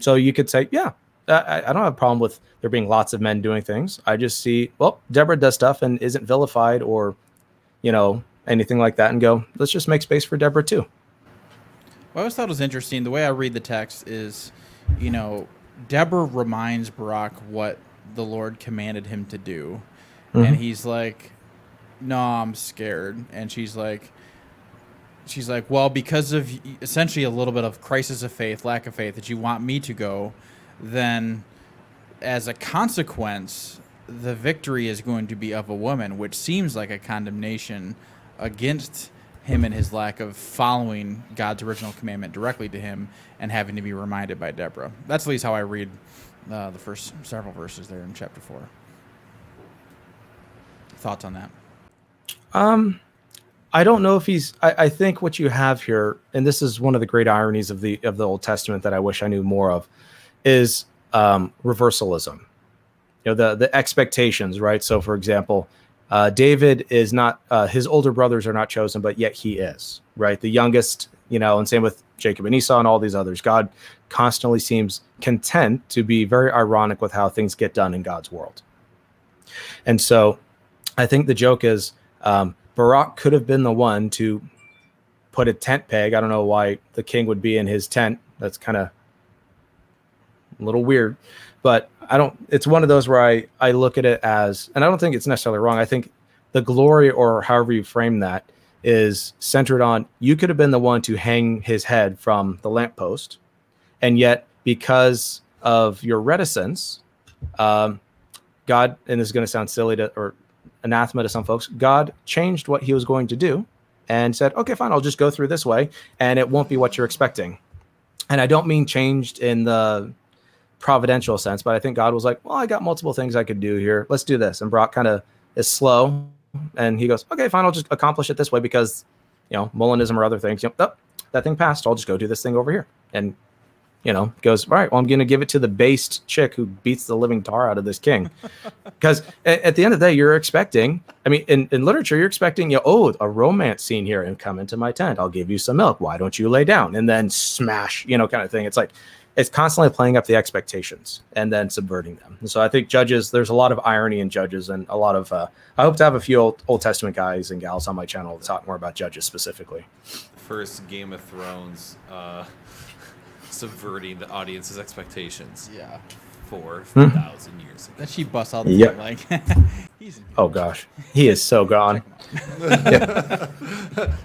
So you could say, yeah, I, I don't have a problem with there being lots of men doing things. I just see, well, Deborah does stuff and isn't vilified or, you know, anything like that, and go, let's just make space for Deborah too. Well, I always thought it was interesting. The way I read the text is, you know, Deborah reminds Barak what the Lord commanded him to do. Mm-hmm. And he's like, No, I'm scared. And she's like, She's like, Well, because of essentially a little bit of crisis of faith, lack of faith, that you want me to go, then as a consequence, the victory is going to be of a woman, which seems like a condemnation against him and his lack of following God's original commandment directly to him and having to be reminded by Deborah. That's at least how I read uh, the first several verses there in chapter 4. thoughts on that? Um, I don't know if he's. I, I think what you have here, and this is one of the great ironies of the of the Old Testament that I wish I knew more of, is um, reversalism. You know the the expectations, right? So, for example, uh, David is not. Uh, his older brothers are not chosen, but yet he is, right? The youngest, you know, and same with Jacob and Esau and all these others. God constantly seems content to be very ironic with how things get done in God's world. And so, I think the joke is. Um, Barak could have been the one to put a tent peg. I don't know why the king would be in his tent. That's kind of a little weird, but I don't. It's one of those where I I look at it as, and I don't think it's necessarily wrong. I think the glory or however you frame that is centered on you could have been the one to hang his head from the lamppost, and yet because of your reticence, um, God, and this is going to sound silly to or anathema to some folks, God changed what he was going to do and said, okay, fine, I'll just go through this way and it won't be what you're expecting. And I don't mean changed in the providential sense, but I think God was like, well, I got multiple things I could do here. Let's do this. And Brock kind of is slow and he goes, okay, fine, I'll just accomplish it this way because, you know, Molinism or other things, you know, oh, that thing passed. I'll just go do this thing over here. And you know, goes, all right, well, I'm going to give it to the based chick who beats the living tar out of this king. Because at, at, the end of the day, you're expecting, I mean, in, in literature, you're expecting, you know, oh, a romance scene here and come into my tent. I'll give you some milk. Why don't you lay down? And then smash, you know, kind of thing. It's like, it's constantly playing up the expectations and then subverting them. And so I think judges, there's a lot of irony in judges and a lot of, uh, I hope to have a few old, Old Testament guys and gals on my channel to talk more about judges specifically. First Game of Thrones, uh, subverting the audience's expectations. Yeah. Four thousand hmm? years ago. Then she busts out the yep. like he's Oh gosh. He is so gone.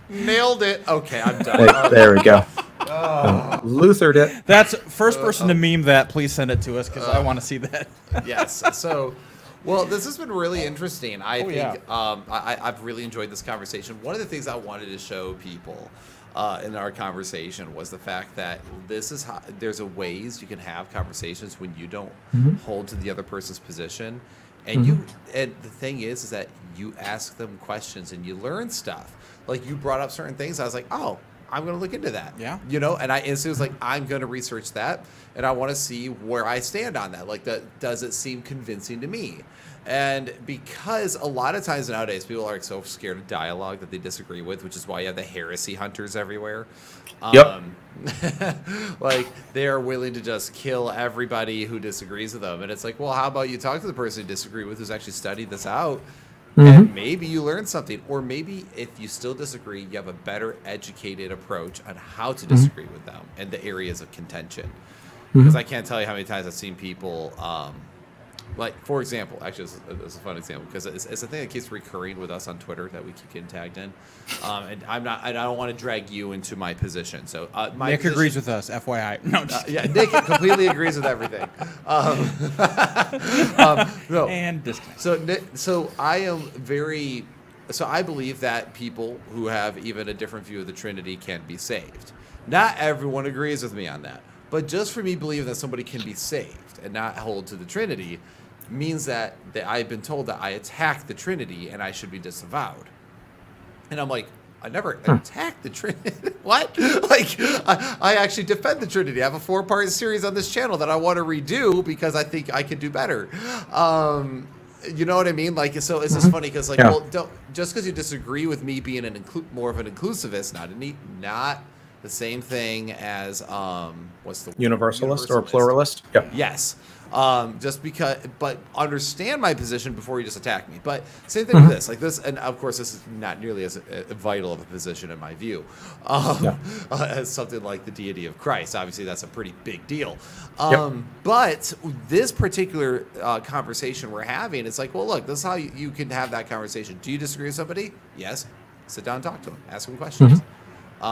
Nailed it. Okay, I'm done. There, there we go. Oh. Luthered it. That's first person to meme that. Please send it to us because uh, I want to see that. yes. So, well, this has been really interesting. I oh, think yeah. um, I, I've really enjoyed this conversation. One of the things I wanted to show people uh, in our conversation was the fact that this is how there's a ways you can have conversations when you don't mm-hmm. hold to the other person's position and mm-hmm. you and the thing is is that you ask them questions and you learn stuff like you brought up certain things i was like oh i'm going to look into that yeah you know and i instantly was like i'm going to research that and i want to see where i stand on that like that does it seem convincing to me and because a lot of times nowadays people are so scared of dialogue that they disagree with, which is why you have the heresy hunters everywhere. Yep. Um, like they are willing to just kill everybody who disagrees with them. And it's like, well, how about you talk to the person you disagree with who's actually studied this out? Mm-hmm. And maybe you learn something. Or maybe if you still disagree, you have a better educated approach on how to mm-hmm. disagree mm-hmm. with them and the areas of contention. Because mm-hmm. I can't tell you how many times I've seen people. Um, like for example, actually, it's a fun example because it's, it's a thing that keeps recurring with us on Twitter that we keep getting tagged in, um, and I'm not, I don't want to drag you into my position. So uh, my Nick position, agrees with us, FYI. No, uh, yeah, Nick completely agrees with everything. Um, um, no, and. So so I am very, so I believe that people who have even a different view of the Trinity can be saved. Not everyone agrees with me on that, but just for me believing that somebody can be saved and not hold to the Trinity means that, that I've been told that I attack the Trinity and I should be disavowed. And I'm like, I never huh. attacked the Trinity. what? Like, I, I, actually defend the Trinity. I have a four part series on this channel that I want to redo because I think I can do better. Um, you know what I mean? Like, so it's just mm-hmm. funny because, like, yeah. well, don't just because you disagree with me being an inclu- more of an inclusivist, not a not the same thing as um, what's the universalist, universalist. or pluralist? Yeah. Yes. Um, just because, but understand my position before you just attack me. But same thing mm-hmm. with this, like this, and of course, this is not nearly as uh, vital of a position in my view um, yeah. uh, as something like the deity of Christ. Obviously, that's a pretty big deal. Um, yep. But this particular uh, conversation we're having, it's like, well, look, this is how you, you, can have that conversation. Do you disagree with somebody? Yes. Sit down and talk to them. Ask them questions. Mm-hmm.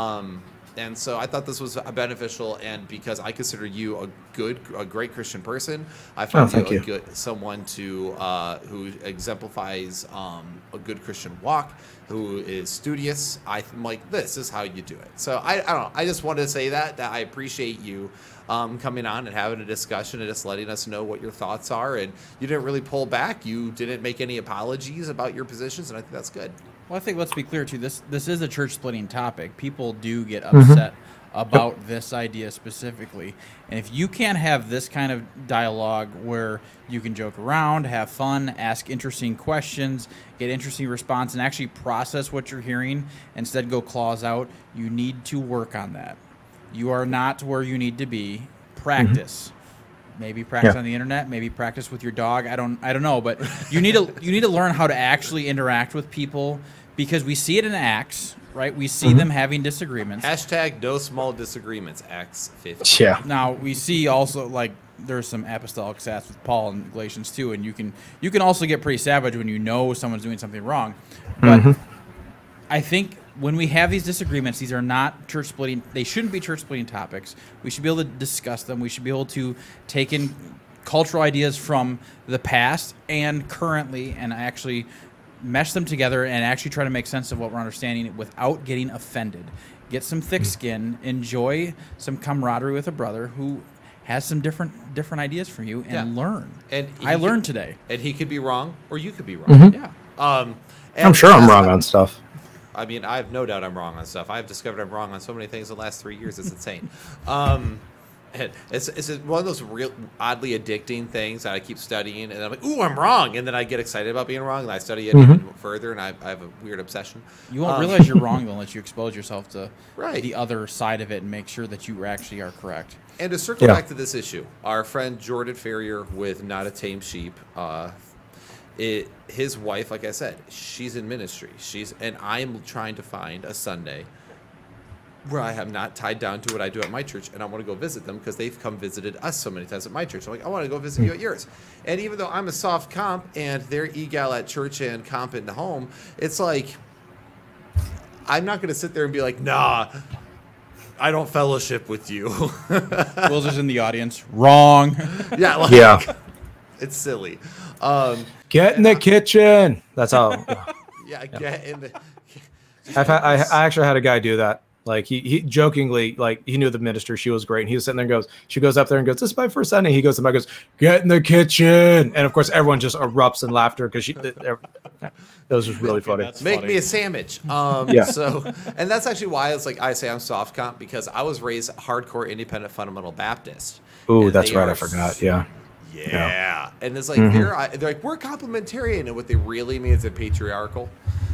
And so I thought this was beneficial, and because I consider you a good, a great Christian person, I find Oh, you a you. good someone to uh, who exemplifies um, a good Christian walk, who is studious. I am like this is how you do it. So I, I don't know. I just wanted to say that that I appreciate you um, coming on and having a discussion and just letting us know what your thoughts are. And you didn't really pull back. You didn't make any apologies about your positions, and I think that's good. Well, I think let's be clear too. This this is a church splitting topic. People do get Mm-hmm. upset about this idea specifically, and if you can't have this kind of dialogue where you can joke around, have fun, ask interesting questions, get interesting response, and actually process what you're hearing, instead go claws out, you need to work on that. You are not where you need to be. Practice. Maybe practice Yeah. on the internet. Maybe practice with your dog. I don't. I don't know. But you need to. You need to learn how to actually interact with people because we see it in acts, right? We see mm-hmm. them having disagreements. Hashtag no small disagreements. Acts 50. Yeah. Now we see also like there's some apostolic stats with Paul and Galatians too, and you can you can also get pretty savage when you know someone's doing something wrong. But mm-hmm. I think when we have these disagreements, these are not church splitting. They shouldn't be church splitting topics. We should be able to discuss them. We should be able to take in cultural ideas from the past and currently, and actually mesh them together and actually try to make sense of what we're understanding without getting offended. Get some thick skin. Enjoy some camaraderie with a brother who has some different different ideas from you, and Yeah. learn. And I he learned today. And he could be wrong, or you could be wrong. Mhm. Yeah. Um, I'm sure I'm wrong on stuff. I mean, I have no doubt I'm wrong on stuff. I've discovered I'm wrong on so many things in the last three years. It's insane. Um, and it's, it's one of those real oddly addicting things that I keep studying, and I'm like, "Ooh, I'm wrong," and then I get excited about being wrong, and I study it even further, and I, I have a weird obsession. You won't Um, realize you're wrong though unless you expose yourself to Right. the other side of it and make sure that you actually are correct. And to circle Yeah. back to this issue, our friend Jordan Ferrier with Not a Tame Sheep, uh, it, his wife, like I said, she's in ministry. She's and I'm trying to find a Sunday where I am not tied down to what I do at my church, and I want to go visit them because they've come visited us so many times at my church. I'm like, I want to go visit you at yours. And even though I'm a soft comp and they're egal at church and comp in the home, it's like I'm not going to sit there and be like, Nah, I don't fellowship with you. Will's is in the audience. Wrong. yeah, like, Yeah. it's silly. Um, Get in the kitchen. That's how. yeah, get in the. I've had, I, I actually had a guy do that. Like he, he jokingly, like he knew the minister, she was great. And he was sitting there and goes, she goes up there and goes, "This is my first Sunday." He goes to my goes, "Get in the kitchen," and of course everyone just erupts in laughter because she. That was just really funny. that's- Make funny. me a sandwich. Um, Yeah. So, and that's actually why it's like I say I'm soft comp because I was raised hardcore independent fundamental Baptist. Ooh, that's right. I forgot. Yeah. Yeah. And it's like Mhm. they're, they're like we're complementarian, and what they really mean is they're patriarchal.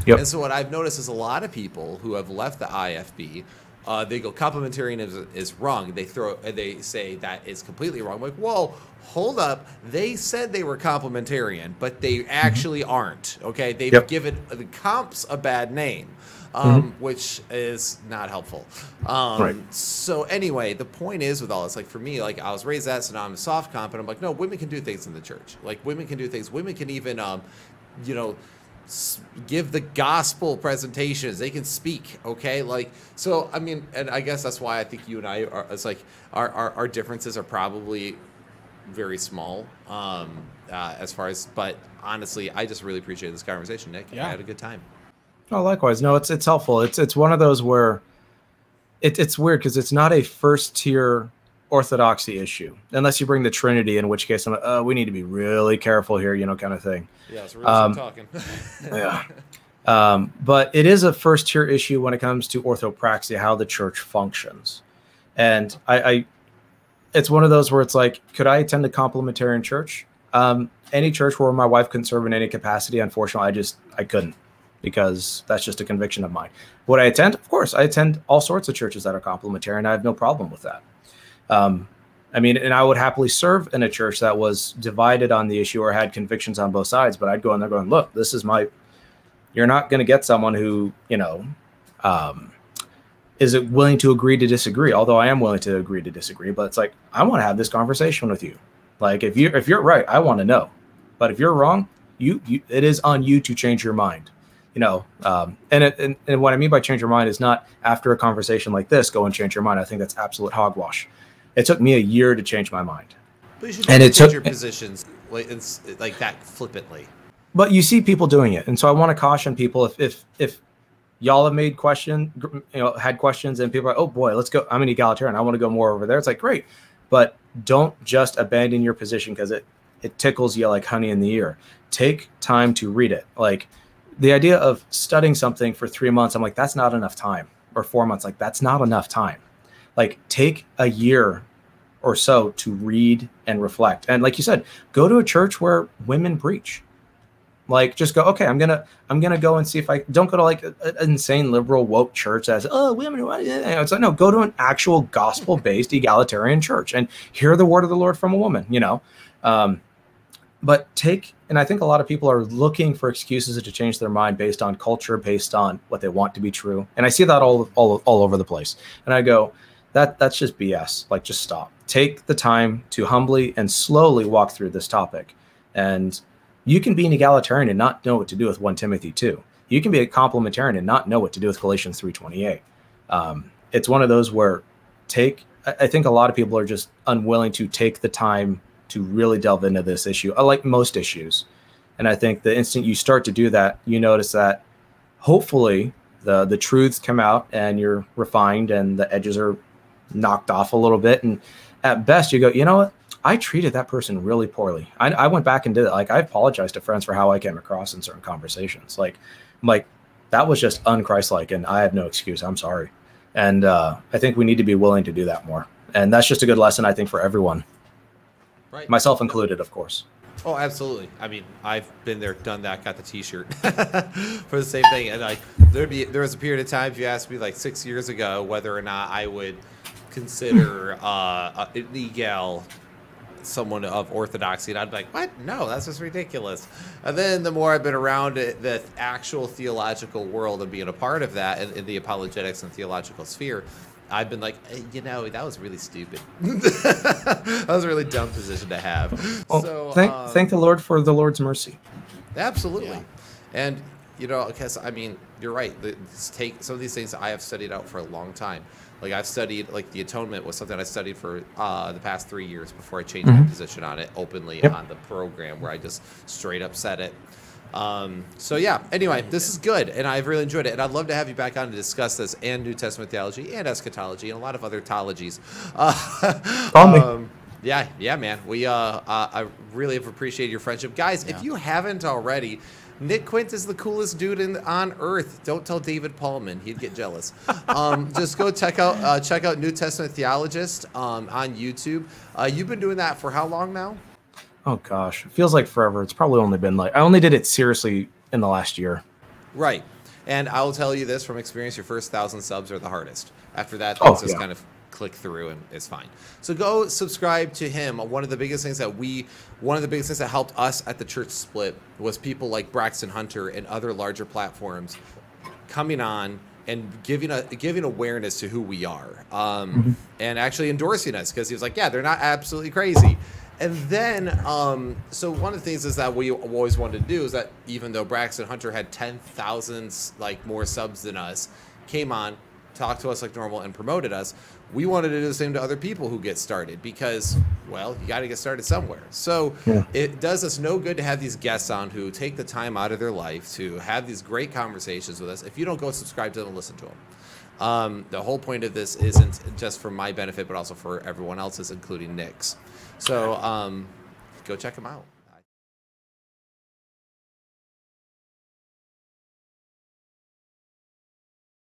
Yep. And so what I've noticed is a lot of people who have left the IFB, uh, they go complementarian is, is wrong. They throw they say that is completely wrong. I'm like, whoa, hold up. They said they were complementarian, but they actually aren't. Okay, they've Yep. given the comps a bad name. Um, which is not helpful. Um, Right. So anyway, the point is with all this, like for me, like I was raised that, so now I'm a soft comp, and I'm like, no, women can do things in the church. Like women can do things. Women can even, um, you know, s- give the gospel presentations. They can speak. Okay, like so. I mean, and I guess that's why I think you and I are. It's like our our, our differences are probably very small. Um, uh, as far as, but honestly, I just really appreciate this conversation, Nick. Yeah. I had a good time. Oh, likewise. No, it's it's helpful. It's it's one of those where it, it's weird because it's not a first tier orthodoxy issue unless you bring the Trinity, in which case I'm like, oh, we need to be really careful here, you know, kind of thing. Yeah, it's really Um, talking. Yeah. Um, but it is a first tier issue when it comes to orthopraxy, how the church functions. And I, I, it's one of those where it's like, could I attend a complementarian church? Um, any church where my wife couldn't serve in any capacity, unfortunately, I just I couldn't because that's just a conviction of mine. Would I attend? Of course, I attend all sorts of churches that are complementarian. I have no problem with that. Um, I mean, and I would happily serve in a church that was divided on the issue or had convictions on both sides. But I'd go in there going, look, this is my. You're not going to get someone who you know um, is it willing to agree to disagree. Although I am willing to agree to disagree, but it's like I want to have this conversation with you. Like if you if you're right, I want to know. But if you're wrong, you, you it is on you to change your mind. You know um, and, it, and and what i mean by change your mind is not after a conversation like this go and change your mind. I think that's absolute hogwash. It took me a year to change my mind. But you should And it took- your positions like, it's, like that flippantly. but you see people doing it. And so i want to caution people if if if y'all have made question you know had questions and people are like, oh boy let's go i'm an egalitarian i want to go more over there it's like great. But don't just abandon your position because it it tickles you like honey in the ear. Take time to read it. Like the idea of studying something for three months i'm like that's not enough time or four months like that's not enough time. Like take a year or so to read and reflect. And like you said go to a church where women preach. Like just go okay i'm gonna i'm gonna go and see if i don't go to like an insane liberal woke church that says oh women are-" it's like no go to an actual gospel based egalitarian church and hear the word of the lord from a woman you know? Um, but take and i think a lot of people are looking for excuses to change their mind based on culture based on what they want to be true. And i see that all all, all over the place. And i go that that's just bs like just stop. Take the time to humbly and slowly walk through this topic. And you can be an egalitarian and not know what to do with 1 timothy 2 you can be a complementarian and not know what to do with galatians 3.28 um, it's one of those where take I, I think a lot of people are just unwilling to take the time to really delve into this issue. Like most issues. And i think the instant you start to do that you notice that hopefully the the truths come out and you're refined and the edges are knocked off a little bit. And at best you go you know what? I treated that person really poorly. I, I went back and did it. Like i apologized to friends for how i came across in certain conversations. Like I'm like that was just unchristlike and i have no excuse. I'm sorry. And uh, i think we need to be willing to do that more. And that's just a good lesson i think for everyone Right. myself included of course Oh, absolutely. I mean, I've been there, done that, got the T-shirt for the same thing. And like, there'd be there was a period of time. If you asked me like six years ago whether or not I would consider uh, an egal someone of orthodoxy, and I'd be like, "What? No, that's just ridiculous." And then the more I've been around it, the actual theological world and being a part of that in, in the apologetics and theological sphere, I've been like, eh, you know, that was really stupid. that was a really dumb position to have. well, so thank um, thank the lord for the lord's mercy Absolutely. Yeah. And you know, because I mean, you're right. The, just take some of these things I have studied out for a long time. Like I've studied, like the atonement was something I studied for uh, the past three years before I changed my position on it openly Yep. on the program, where I just straight up said it. Um, so yeah. Anyway, this is good, and I've really enjoyed it, and I'd love to have you back on to discuss this and New Testament theology and eschatology and a lot of other theologies. Uh, um, yeah, yeah, man. We uh, uh I really have appreciated your friendship, guys. If you haven't already, Nick Quient is the coolest dude in, on earth. Don't tell David Pallmann; he'd get jealous. um, just go check out uh, check out New Testament Theologist um, on YouTube. Uh, you've been doing that for how long now? Oh gosh it feels like forever it's probably only been like i only did it seriously in the last year Right. And I will tell you this from experience: your first thousand subs are the hardest. After that, Oh, things just yeah. kind of click through and it's fine. So go subscribe to him. One of the biggest things that we, one of the biggest things that helped us at the church split was people like Braxton Hunter and other larger platforms coming on and giving a giving awareness to who we are, um, and actually endorsing us because he was like, yeah, they're not absolutely crazy. And then, um, so one of the things is that we always wanted to do is that even though Braxton Hunter had ten thousand like more subs than us, came on, talked to us like normal, and promoted us. We wanted to do the same to other people who get started because, well, you got to get started somewhere. So Yeah. it does us no good to have these guests on who take the time out of their life to have these great conversations with us if you don't go subscribe to them and listen to them. Um, the whole point of this isn't just for my benefit, but also for everyone else's, including Nick's. So um, go check them out.